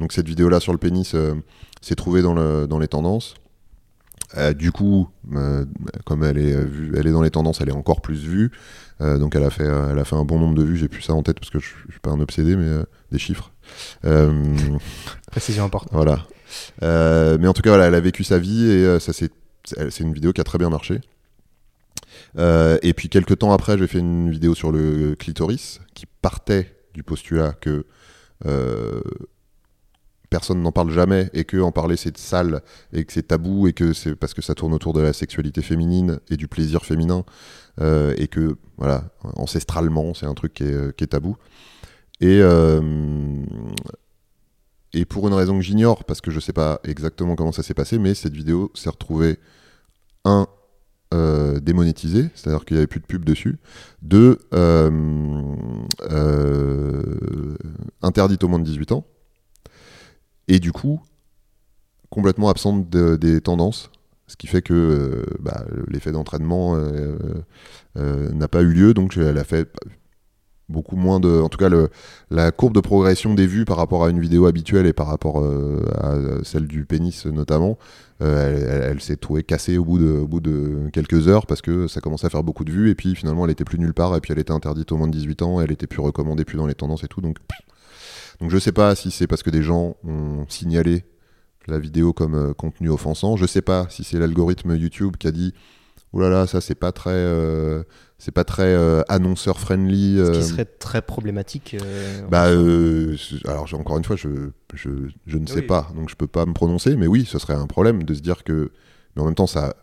Donc cette vidéo-là sur le pénis euh, s'est trouvée dans, le, dans les tendances. Euh, du coup, euh, comme elle est, vue, elle est dans les tendances, elle est encore plus vue. donc elle a, fait, elle a fait un bon nombre de vues. J'ai plus ça en tête parce que je, ne suis pas un obsédé, mais des chiffres. Précision importante. Voilà. mais en tout cas, voilà, elle a vécu sa vie et ça c'est c'est une vidéo qui a très bien marché. et puis quelques temps après, j'ai fait une vidéo sur le clitoris qui partait du postulat que personne n'en parle jamais et que en parler c'est sale et que c'est tabou et que c'est parce que ça tourne autour de la sexualité féminine et du plaisir féminin euh, et que voilà ancestralement c'est un truc qui est, euh, tabou et euh, et pour une raison que j'ignore parce que je sais pas exactement comment ça s'est passé mais cette vidéo s'est retrouvée un démonétisée, c'est-à-dire qu'il n'y avait plus de pub dessus. Deux, interdite au moins de 18 ans et du coup complètement absente des tendances. Ce qui fait que bah, l'effet d'entraînement n'a pas eu lieu, donc elle a fait beaucoup moins de. En tout cas, la courbe de progression des vues par rapport à une vidéo habituelle et par rapport euh, à celle du pénis notamment, euh, elle, s'est trouvée cassée au bout, de, au bout de quelques heures parce que ça commençait à faire beaucoup de vues et puis finalement elle était plus nulle part et puis elle était interdite au moins de 18 ans, elle était plus recommandée, plus dans les tendances et tout. Donc, donc je sais pas si c'est parce que des gens ont signalé la vidéo comme euh, contenu offensant. Je sais pas si c'est l'algorithme YouTube qui a dit Ouh là là, ça c'est pas très c'est pas très euh, annonceur friendly. Ce qui euh. serait très problématique. Euh, bah, alors encore une fois, je, je, je ne sais pas, donc je peux pas me prononcer, mais oui, ce serait un problème de se dire que, mais en même temps, ça,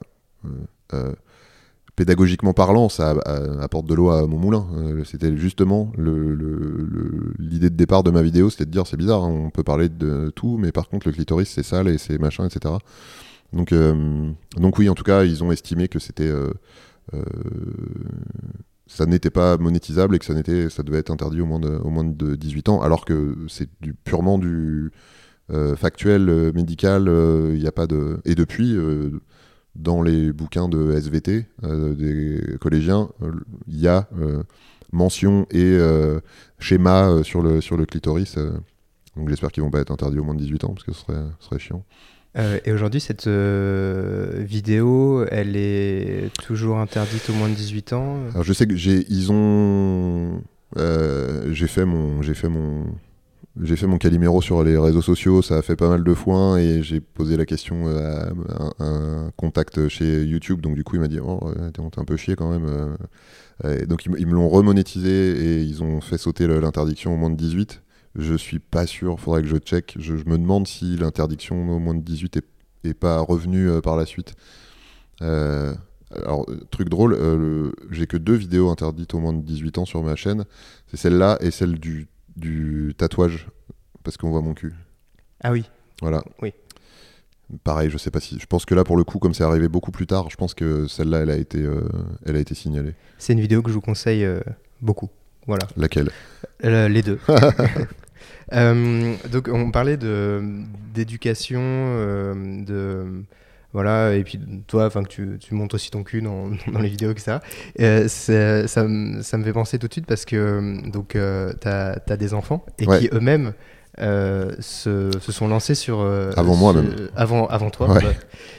pédagogiquement parlant, ça apporte de l'eau à mon moulin. c'était justement l'idée de départ de ma vidéo, c'était de dire c'est bizarre, hein, on peut parler de tout, mais par contre le clitoris c'est sale et c'est machin, etc. Donc, donc oui, en tout cas, ils ont estimé que c'était euh, ça n'était pas monétisable et que ça, devait être interdit au moins de, au moins de 18 ans, alors que c'est purement du euh, factuel, euh, médical, il n'y a pas de... Et depuis, dans les bouquins de SVT des collégiens, il y a mention et schéma sur, le, sur le clitoris. donc j'espère qu'ils vont pas être interdits au moins de 18 ans, parce que ce serait, ce serait chiant. Euh, et aujourd'hui, cette euh, vidéo, elle est toujours interdite au moins de 18 ans? Alors je sais que j'ai, ils ont, euh, j'ai fait mon, j'ai fait mon, j'ai fait mon Calimero sur les réseaux sociaux, ça a fait pas mal de foin et j'ai posé la question à, un, contact chez YouTube, donc du coup il m'a dit oh t'es un peu chier quand même. donc ils, me l'ont remonétisé et ils ont fait sauter l'interdiction au moins de 18. Je suis pas sûr, faudrait que je check. Je, me demande si l'interdiction au moins de 18 est, pas revenue euh, par la suite. Euh, alors, truc drôle, euh, j'ai que deux vidéos interdites au moins de 18 ans sur ma chaîne. C'est celle-là et celle du, du tatouage, parce qu'on voit mon cul. Ah oui. Voilà. Oui. Pareil, je sais pas si. Je pense que là, pour le coup, comme c'est arrivé beaucoup plus tard, je pense que celle-là, elle a été, elle a été signalée. C'est une vidéo que je vous conseille beaucoup. Voilà. Laquelle? Les deux. Euh, donc on parlait de d'éducation, euh, de voilà, et puis toi, enfin que tu, tu, montres aussi ton cul dans, dans les vidéos, etc. Euh, ça, ça, me fait penser tout de suite parce que donc tu as, as, des enfants et qui eux-mêmes se, se, sont lancés sur avant moi même avant avant toi ouais.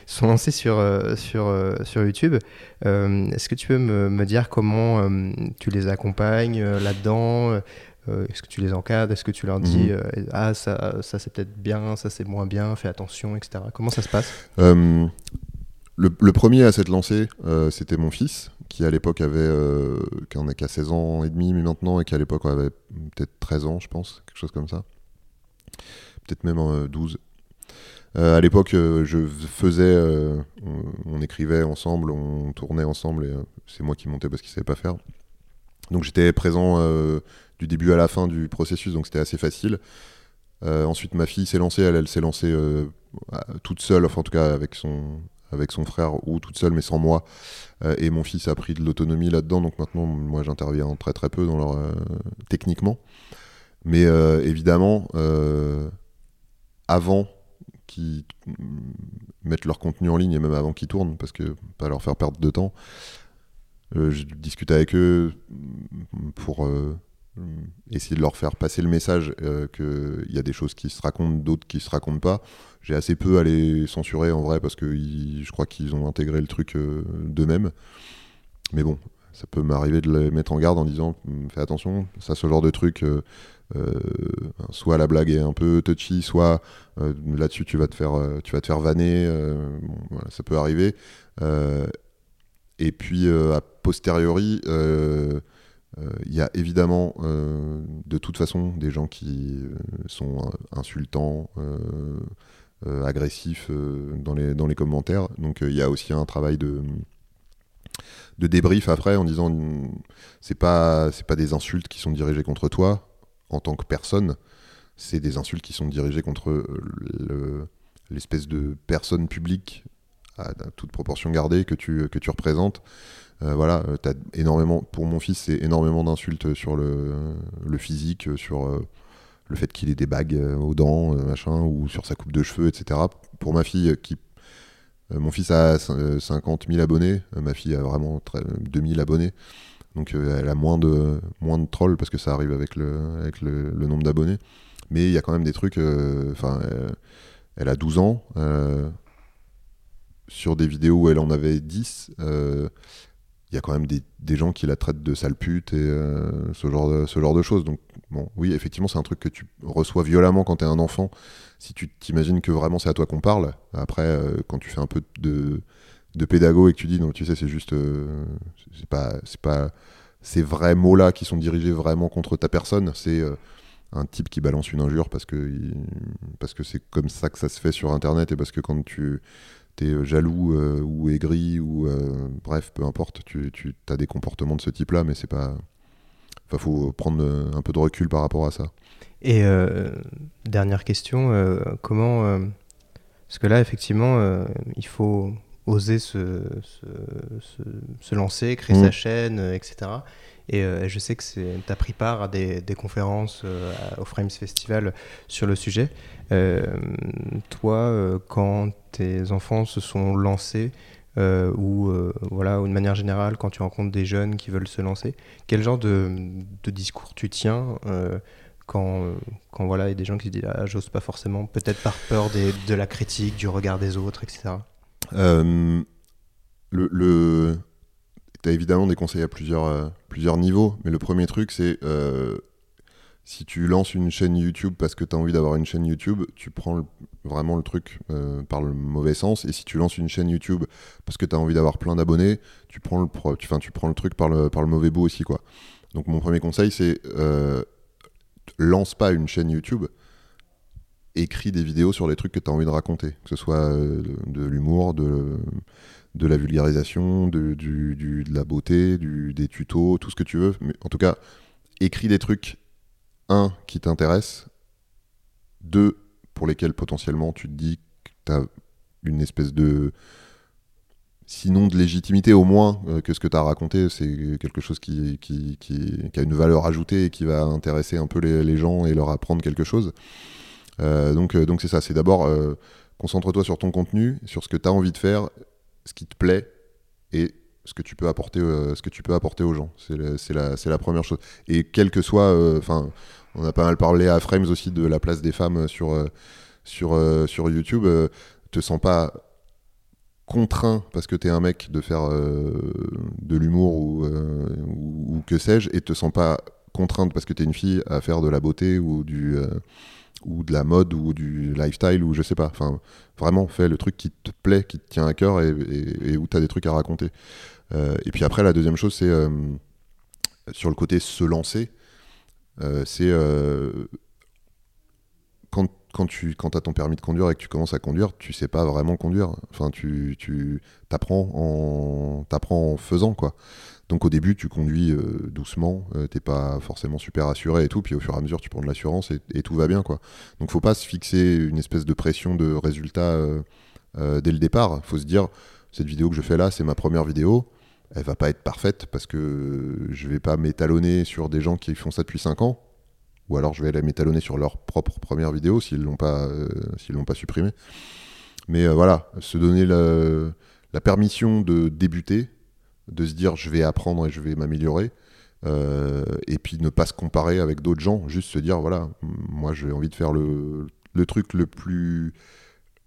se sont lancés sur sur sur YouTube est-ce que tu peux me, me dire comment tu les accompagnes là-dedans euh, est-ce que tu les encadres? Est-ce que tu leur dis mhm. euh, ah ça, ça c'est peut-être bien, ça c'est moins bien, fais attention, etc. Comment ça se passe? Euh, le, premier à s'être lancé, c'était mon fils, qui à l'époque avait, qui en a qu'à 16 ans et demi, mais maintenant, et qui à l'époque avait peut-être 13 ans, je pense, quelque chose comme ça. Peut-être même 12. à l'époque, je faisais, on, écrivait ensemble, on tournait ensemble, et c'est moi qui montais parce qu'il savait pas faire. Donc j'étais présent du début à la fin du processus, donc c'était assez facile. Euh, ensuite, ma fille s'est lancée, elle, s'est lancée euh, toute seule, enfin en tout cas avec son, avec son frère ou toute seule, mais sans moi. Euh, et mon fils a pris de l'autonomie là-dedans, donc maintenant, moi, j'interviens très très peu techniquement. Mais évidemment, avant qu'ils mettent leur contenu en ligne et même avant qu'ils tournent, parce que pas leur faire perdre de temps, je discute avec eux pour essayer de leur faire passer le message euh, qu'il y a des choses qui se racontent, d'autres qui se racontent pas. J'ai assez peu à les censurer en vrai parce que je crois qu'ils ont intégré le truc euh, d'eux-mêmes. Mais bon, ça peut m'arriver de les mettre en garde en disant hum, fais attention, ça ce genre de truc. soit la blague est un peu touchy, soit là-dessus tu vas te faire, tu vas vanner, ça peut arriver. et puis a posteriori, euh, il y a évidemment euh, de toute façon des gens qui euh, sont insultants, agressifs dans, les, commentaires. Donc il y a aussi un travail de, débrief après en disant c'est pas pas des insultes qui sont dirigées contre toi en tant que personne, c'est des insultes qui sont dirigées contre l'espèce de personne publique à, toute proportion gardée que tu représentes. Euh, voilà, euh, as énormément, pour mon fils, c'est énormément d'insultes sur le, physique, sur euh, le fait qu'il ait des bagues aux dents, machin, ou sur sa coupe de cheveux, etc. Pour ma fille, qui mon fils a 50 000 abonnés, ma fille a vraiment 2000 abonnés. Donc elle a moins de, trolls parce que ça arrive avec le, avec le, nombre d'abonnés. Mais il y a quand même des trucs. Enfin, elle a 12 ans. sur des vidéos où elle en avait 10, il y a quand même des, gens qui la traitent de sale pute et euh, ce, genre de, ce genre de choses. Donc, bon, oui, effectivement, c'est un truc que tu reçois violemment quand tu es un enfant. Si tu t'imagines que vraiment c'est à toi qu'on parle, après, euh, quand tu fais un peu de, de pédago et que tu dis non, tu sais, c'est juste. Euh, c'est pas. Pas ces vrais mots-là qui sont dirigés vraiment contre ta personne. C'est un type qui balance une injure parce que parce que c'est comme ça que ça se fait sur Internet et parce que quand tu euh, jaloux euh, ou aigri ou euh, bref, peu importe, tu, tu as des comportements de ce type-là, mais c'est pas. Enfin, faut prendre un peu de recul par rapport à ça. Et dernière question, comment Parce que là, effectivement, il faut oser se, se, se, lancer, créer sa mmh. chaîne, etc. Et je sais que tu as pris part à des, conférences au Frames Festival sur le sujet. toi, quand tes enfants se sont lancés euh, ou euh, voilà, ou de manière générale, quand tu rencontres des jeunes qui veulent se lancer, quel genre de, discours tu tiens euh, quand, quand voilà, il y a des gens qui se disent ah, j'ose pas forcément, peut-être par peur de la critique, du regard des autres, etc. le... Tu évidemment des conseils à plusieurs, plusieurs niveaux, mais le premier truc, c'est si tu lances une chaîne YouTube parce que tu as envie d'avoir une chaîne YouTube, tu prends vraiment le truc euh, par le mauvais sens. Et si tu lances une chaîne YouTube parce que tu as envie d'avoir plein d'abonnés, tu, prends le, truc par le, mauvais bout aussi. quoi. Donc mon premier conseil, c'est euh, lance pas une chaîne YouTube, écris des vidéos sur les trucs que tu as envie de raconter. Que ce soit euh, de, l'humour, de, de la vulgarisation, de, du, de la beauté, du, des tutos, tout ce que tu veux. Mais en tout cas, écris des trucs un, qui t'intéresse, deux, pour lesquels potentiellement tu te dis que tu as une espèce de. Sinon de légitimité, au moins euh, que ce que tu as raconté, c'est quelque chose qui, qui, a une valeur ajoutée et qui va intéresser un peu les, gens et leur apprendre quelque chose. Euh, donc euh, donc c'est ça, c'est d'abord concentre-toi sur ton contenu, sur ce que tu as envie de faire, ce qui te plaît et ce que tu peux apporter, ce que tu peux apporter aux gens. C'est la, la, première chose. Et quel que soit, enfin, on a pas mal parlé à Frames aussi de la place des femmes sur, euh, sur, euh, sur YouTube. Euh, te sens pas contraint parce que tu es un mec de faire de l'humour ou, ou, que sais-je et te sens pas contrainte parce que tu es une fille à faire de la beauté ou du ou de la mode ou du lifestyle ou je sais pas. Enfin vraiment fais le truc qui te plaît qui te tient à cœur et, où tu as des trucs à raconter. Et puis après la deuxième chose c'est sur le côté se lancer euh, c'est euh, quand, tu as ton permis de conduire et que tu commences à conduire, tu sais pas vraiment conduire. Enfin, tu, apprends en, faisant, quoi. Donc au début, tu conduis euh, doucement, t'es pas forcément super assuré et tout, puis au fur et à mesure, tu prends de l'assurance et, tout va bien, quoi. Donc faut pas se fixer une espèce de pression de résultat dès le départ. Faut se dire, cette vidéo que je fais là, c'est ma première vidéo elle va pas être parfaite parce que je vais pas m'étalonner sur des gens qui font ça depuis 5 ans, ou alors je vais la m'étalonner sur leur propre première vidéo s'ils l'ont pas, euh, s'ils l'ont pas supprimé. Mais euh, voilà, se donner la, permission de débuter, de se dire je vais apprendre et je vais m'améliorer, euh, et puis ne pas se comparer avec d'autres gens, juste se dire voilà, moi j'ai envie de faire le, le truc le plus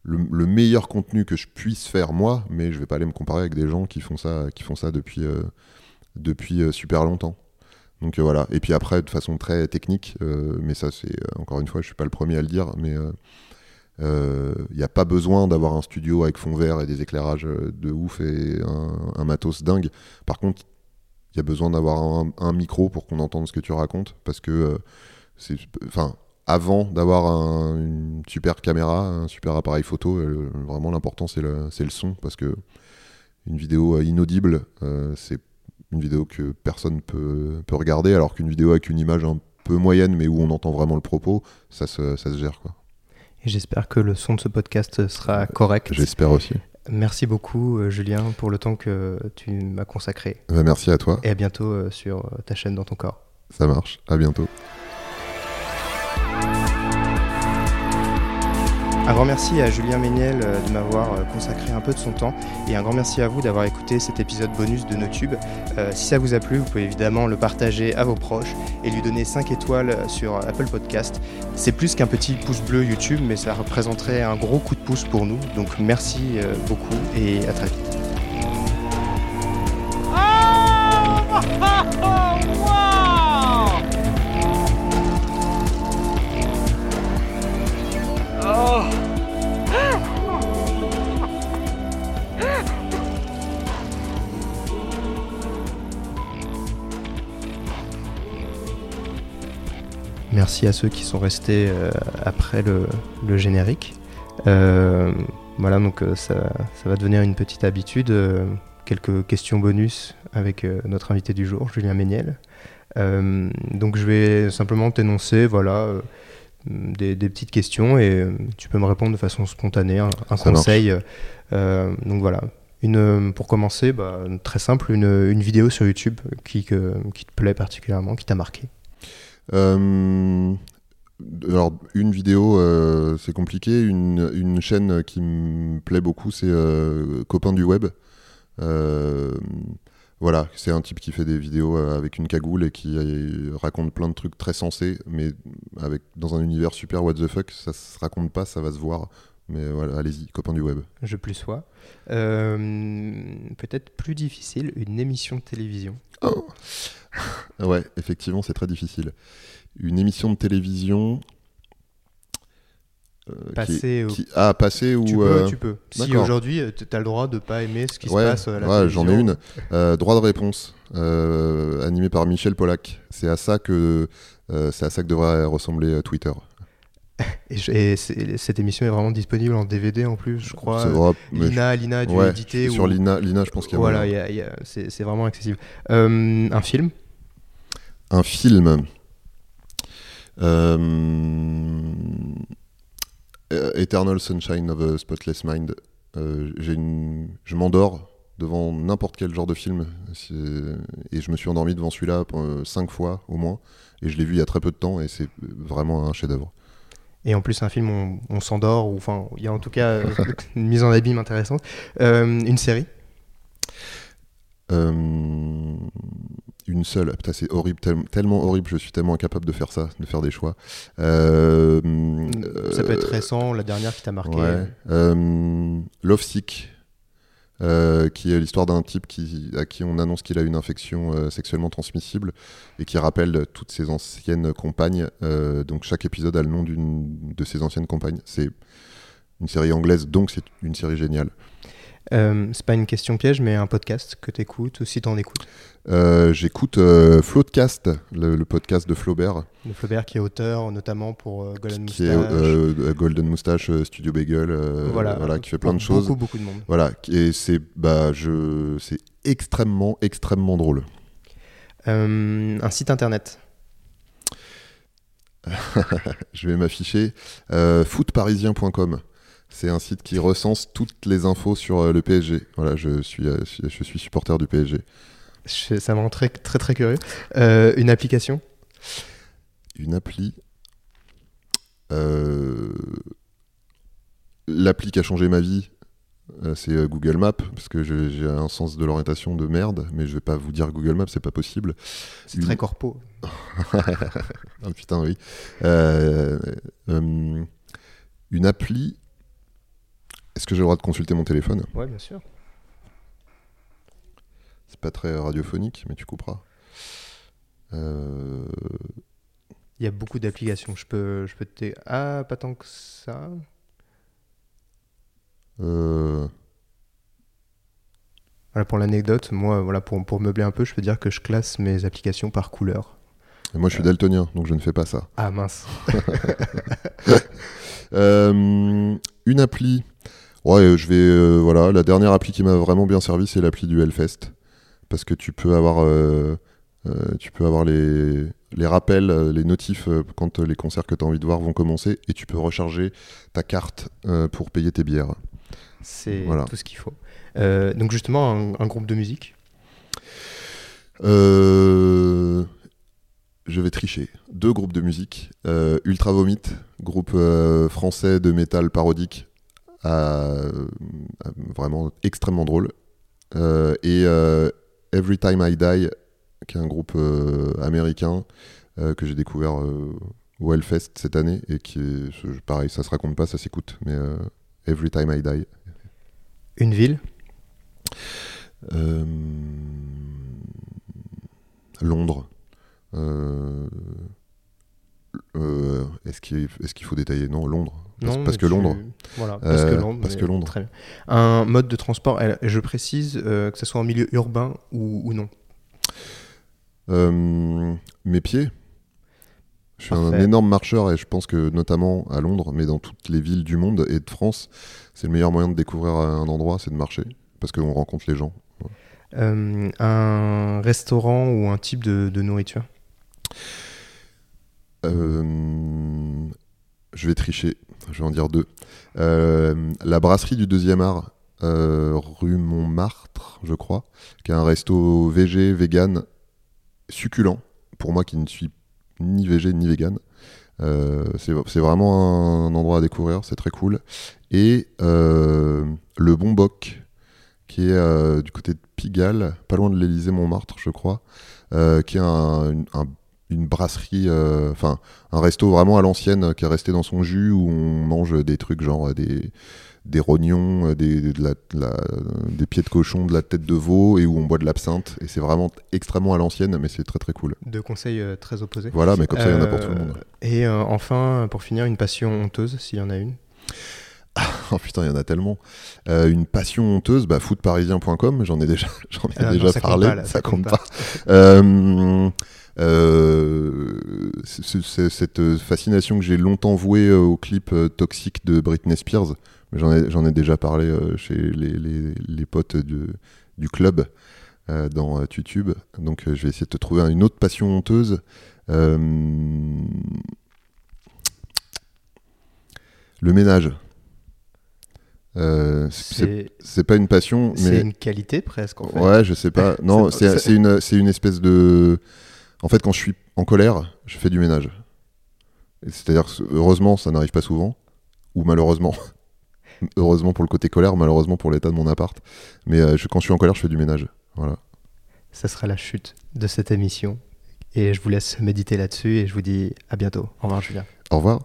le, meilleur contenu que je puisse faire moi, mais je vais pas aller me comparer avec des gens qui font ça, qui font ça depuis, depuis super longtemps. Donc euh, voilà. Et puis après, de façon très technique, mais ça c'est encore une fois, je suis pas le premier à le dire, mais il n'y a pas besoin d'avoir un studio avec fond vert et des éclairages de ouf et un, matos dingue. Par contre, il y a besoin d'avoir un, micro pour qu'on entende ce que tu racontes, parce que c'est, enfin, avant d'avoir une super caméra, un super appareil photo. Euh, vraiment, l'important, c'est le, le, son, parce que une vidéo euh, inaudible, euh, c'est une vidéo que personne peut, peut regarder, alors qu'une vidéo avec une image un peu moyenne, mais où on entend vraiment le propos, ça se, ça se gère. Quoi. Et j'espère que le son de ce podcast sera correct. J'espère aussi. Merci beaucoup, Julien, pour le temps que tu m'as consacré. merci à toi. Et à bientôt sur ta chaîne Dans ton corps. Ça marche. À bientôt. Un grand merci à Julien Méniel euh, de m'avoir euh, consacré un peu de son temps et un grand merci à vous d'avoir écouté cet épisode bonus de NoTube. Euh, si ça vous a plu, vous pouvez évidemment le partager à vos proches et lui donner 5 étoiles sur Apple Podcast. C'est plus qu'un petit pouce bleu YouTube, mais ça représenterait un gros coup de pouce pour nous. Donc merci beaucoup et à très vite. Merci à ceux qui sont restés euh, après le, générique. Euh, voilà, donc euh, ça, va devenir une petite habitude. quelques questions bonus avec notre invité du jour, Julien Méniel. donc je vais simplement t'énoncer voilà, des, petites questions et tu peux me répondre de façon spontanée, un, conseil. donc voilà, une, pour commencer, bah, très simple, une, vidéo sur YouTube qui, qui te plaît particulièrement, qui t'a marqué. Euh, alors, une vidéo, euh, c'est compliqué. Une, une, chaîne qui me plaît beaucoup, c'est euh, Copain du Web. voilà, c'est un type qui fait des vidéos avec une cagoule et qui raconte plein de trucs très sensés, mais avec, dans un univers super what the fuck. Ça se raconte pas, ça va se voir. Mais voilà, allez-y, copain du web. Je plus sois. Peut-être plus difficile, une émission de télévision. Oh ouais, effectivement, c'est très difficile. Une émission de télévision. Euh, passer Ah, passer ou. Tu peux, euh, tu peux. Si aujourd'hui, euh, tu as le droit de pas aimer ce qui se passe à la ouais, j'en ai une. droit de réponse, animé par Michel Pollack. C'est à ça que c'est à ça que devrait ressembler Twitter. Et, cette émission est vraiment disponible en DVD en plus, je crois. Lina, Lina a dû éditer. Sur Lina, Lina, je pense qu'il y a. Voilà, c'est vraiment accessible. un film? Un film. Euh, Eternal Sunshine of a Spotless Mind. Euh, une... Je m'endors devant n'importe quel genre de film et je me suis endormi devant celui-là cinq fois au moins et je l'ai vu il y a très peu de temps et c'est vraiment un chef-d'œuvre. Et en plus, un film, on, on s'endort, ou enfin, il y a en tout cas euh, une mise en abîme intéressante. une série? Une seule. Putain, c'est horrible, tellement horrible. Je suis tellement incapable de faire ça, de faire des choix. Euh, ça peut être récent, la dernière qui t'a marqué. Euh, Love Sick. Euh, qui est l'histoire d'un type qui, à qui on annonce qu'il a une infection sexuellement transmissible et qui rappelle toutes ses anciennes compagnes. donc chaque épisode a le nom d'une de ses anciennes compagnes. C'est une série anglaise, donc c'est une série géniale. Euh, c'est pas une question piège, mais un podcast que tu écoutes ou si tu en écoutes euh, J'écoute euh, Floatcast, le, podcast de Flaubert. De Flaubert qui est auteur notamment pour euh, Golden qui Moustache. Golden Moustache, Studio Bagel, voilà, qui fait plein de choses. Beaucoup, beaucoup de monde. Voilà, et c'est bah, je, extrêmement, extrêmement drôle. un site internet je vais m'afficher footparisien.com. C'est un site qui recense toutes les infos sur euh, le PSG. Voilà, je suis, euh, je suis supporter du PSG. Ça me rend très très, très curieux. Euh, une application? Une appli. L'appli qui a changé ma vie, c'est Google Maps, parce que j'ai un sens de l'orientation de merde, mais je vais pas vous dire Google Maps, c'est pas possible. C'est très corpo. oh, putain, oui. une appli est-ce que j'ai le droit de consulter mon téléphone? Ouais, bien sûr. C'est pas très radiophonique, mais tu couperas. Euh, Il y a beaucoup d'applications. Je peux, je peux te. Ah, pas tant que ça. Euh... Voilà pour l'anecdote, moi, voilà, pour, pour meubler un peu, je peux dire que je classe mes applications par couleur. Et moi, je suis daltonien, donc je ne fais pas ça. Ah mince. Euh, une appli Ouais, je vais. Euh, voilà, la dernière appli qui m'a vraiment bien servi, c'est l'appli du Hellfest. Parce que tu peux avoir, euh, euh, tu peux avoir les, les rappels, les notifs quand les concerts que tu as envie de voir vont commencer et tu peux recharger ta carte pour payer tes bières. C'est tout ce qu'il faut. donc, justement, un, groupe de musique? Je vais tricher. Deux groupes de musique. Euh, Ultra Vomit, groupe euh, français de métal parodique, euh, vraiment extrêmement drôle. Euh, et euh, Every Time I Die, qui est un groupe euh, américain que j'ai découvert au Hellfest cette année et qui est, pareil, ça se raconte pas, ça s'écoute. Mais Every Time I Die. Une ville? Londres. Euh, euh, Est-ce qu'il est qu'il faut détailler? Non, Londres. Parce, Non, parce mais que tu- Londres. Voilà, parce que Euh, Londres. parce mais que Londres. Très bien. Un mode de transport, je précise euh, que ce soit en milieu urbain ou, ou non? Euh, mes pieds. Je suis un énorme marcheur et je pense que notamment à Londres, mais dans toutes les villes du monde et de France, c'est le meilleur moyen de découvrir un endroit, c'est de marcher. Parce qu'on rencontre les gens. Euh, un restaurant ou un type de, de nourriture? Euh, je vais tricher, je vais en dire deux. Euh, la brasserie du deuxième art, euh, rue Montmartre, je crois, qui a un resto VG, vegan, succulent, pour moi qui ne suis ni VG ni vegan. Euh, c'est vraiment un endroit à découvrir, c'est très cool. Et le Bon Boc, qui est du côté de Pigalle, pas loin de l'Élysée Montmartre, je crois, qui est un- un- une brasserie, euh, enfin un resto vraiment à l'ancienne euh, qui est resté dans son jus où on mange des trucs genre euh, des, des rognons, des, de la- de la- des pieds de cochon, de la tête de veau et où on boit de l'absinthe. Et c'est vraiment extrêmement à l'ancienne, mais c'est très très cool. Deux conseils euh, très opposés. Voilà, mais comme ça, il y en a pour tout le monde. Et enfin, pour finir, une passion honteuse, s'il y en a une. Oh putain, il y en a tellement. Euh, une passion honteuse, bah, footparisien.com, j'en ai déjà, j'en ai Ah, non, déjà compte parlé, pas, là, ça, ça compte compte pas. Euh, cette fascination que j'ai longtemps vouée euh, au clip euh, toxique de Britney Spears, mais j'en ai, déjà parlé euh, chez les, les- les potes du club euh, dans euh, YouTube, donc euh, je vais essayer de te trouver une autre passion honteuse. Euh, le ménage. Euh, c'est C'est c'est pas une passion, c'est mais une qualité presque, en fait. ouais, je sais pas. Non, C'est- c'est c'est- c'est une, c'est une espèce de. En fait, quand je suis en colère, je fais du ménage. C'est-à-dire, que, heureusement, ça n'arrive pas souvent, ou malheureusement. heureusement pour le côté colère, malheureusement pour l'état de mon appart. Mais euh, je- quand je suis en colère, je fais du ménage. Voilà. Ça sera la chute de cette émission. Et je vous laisse méditer là-dessus et je vous dis à bientôt. Au revoir, Julien. Au revoir.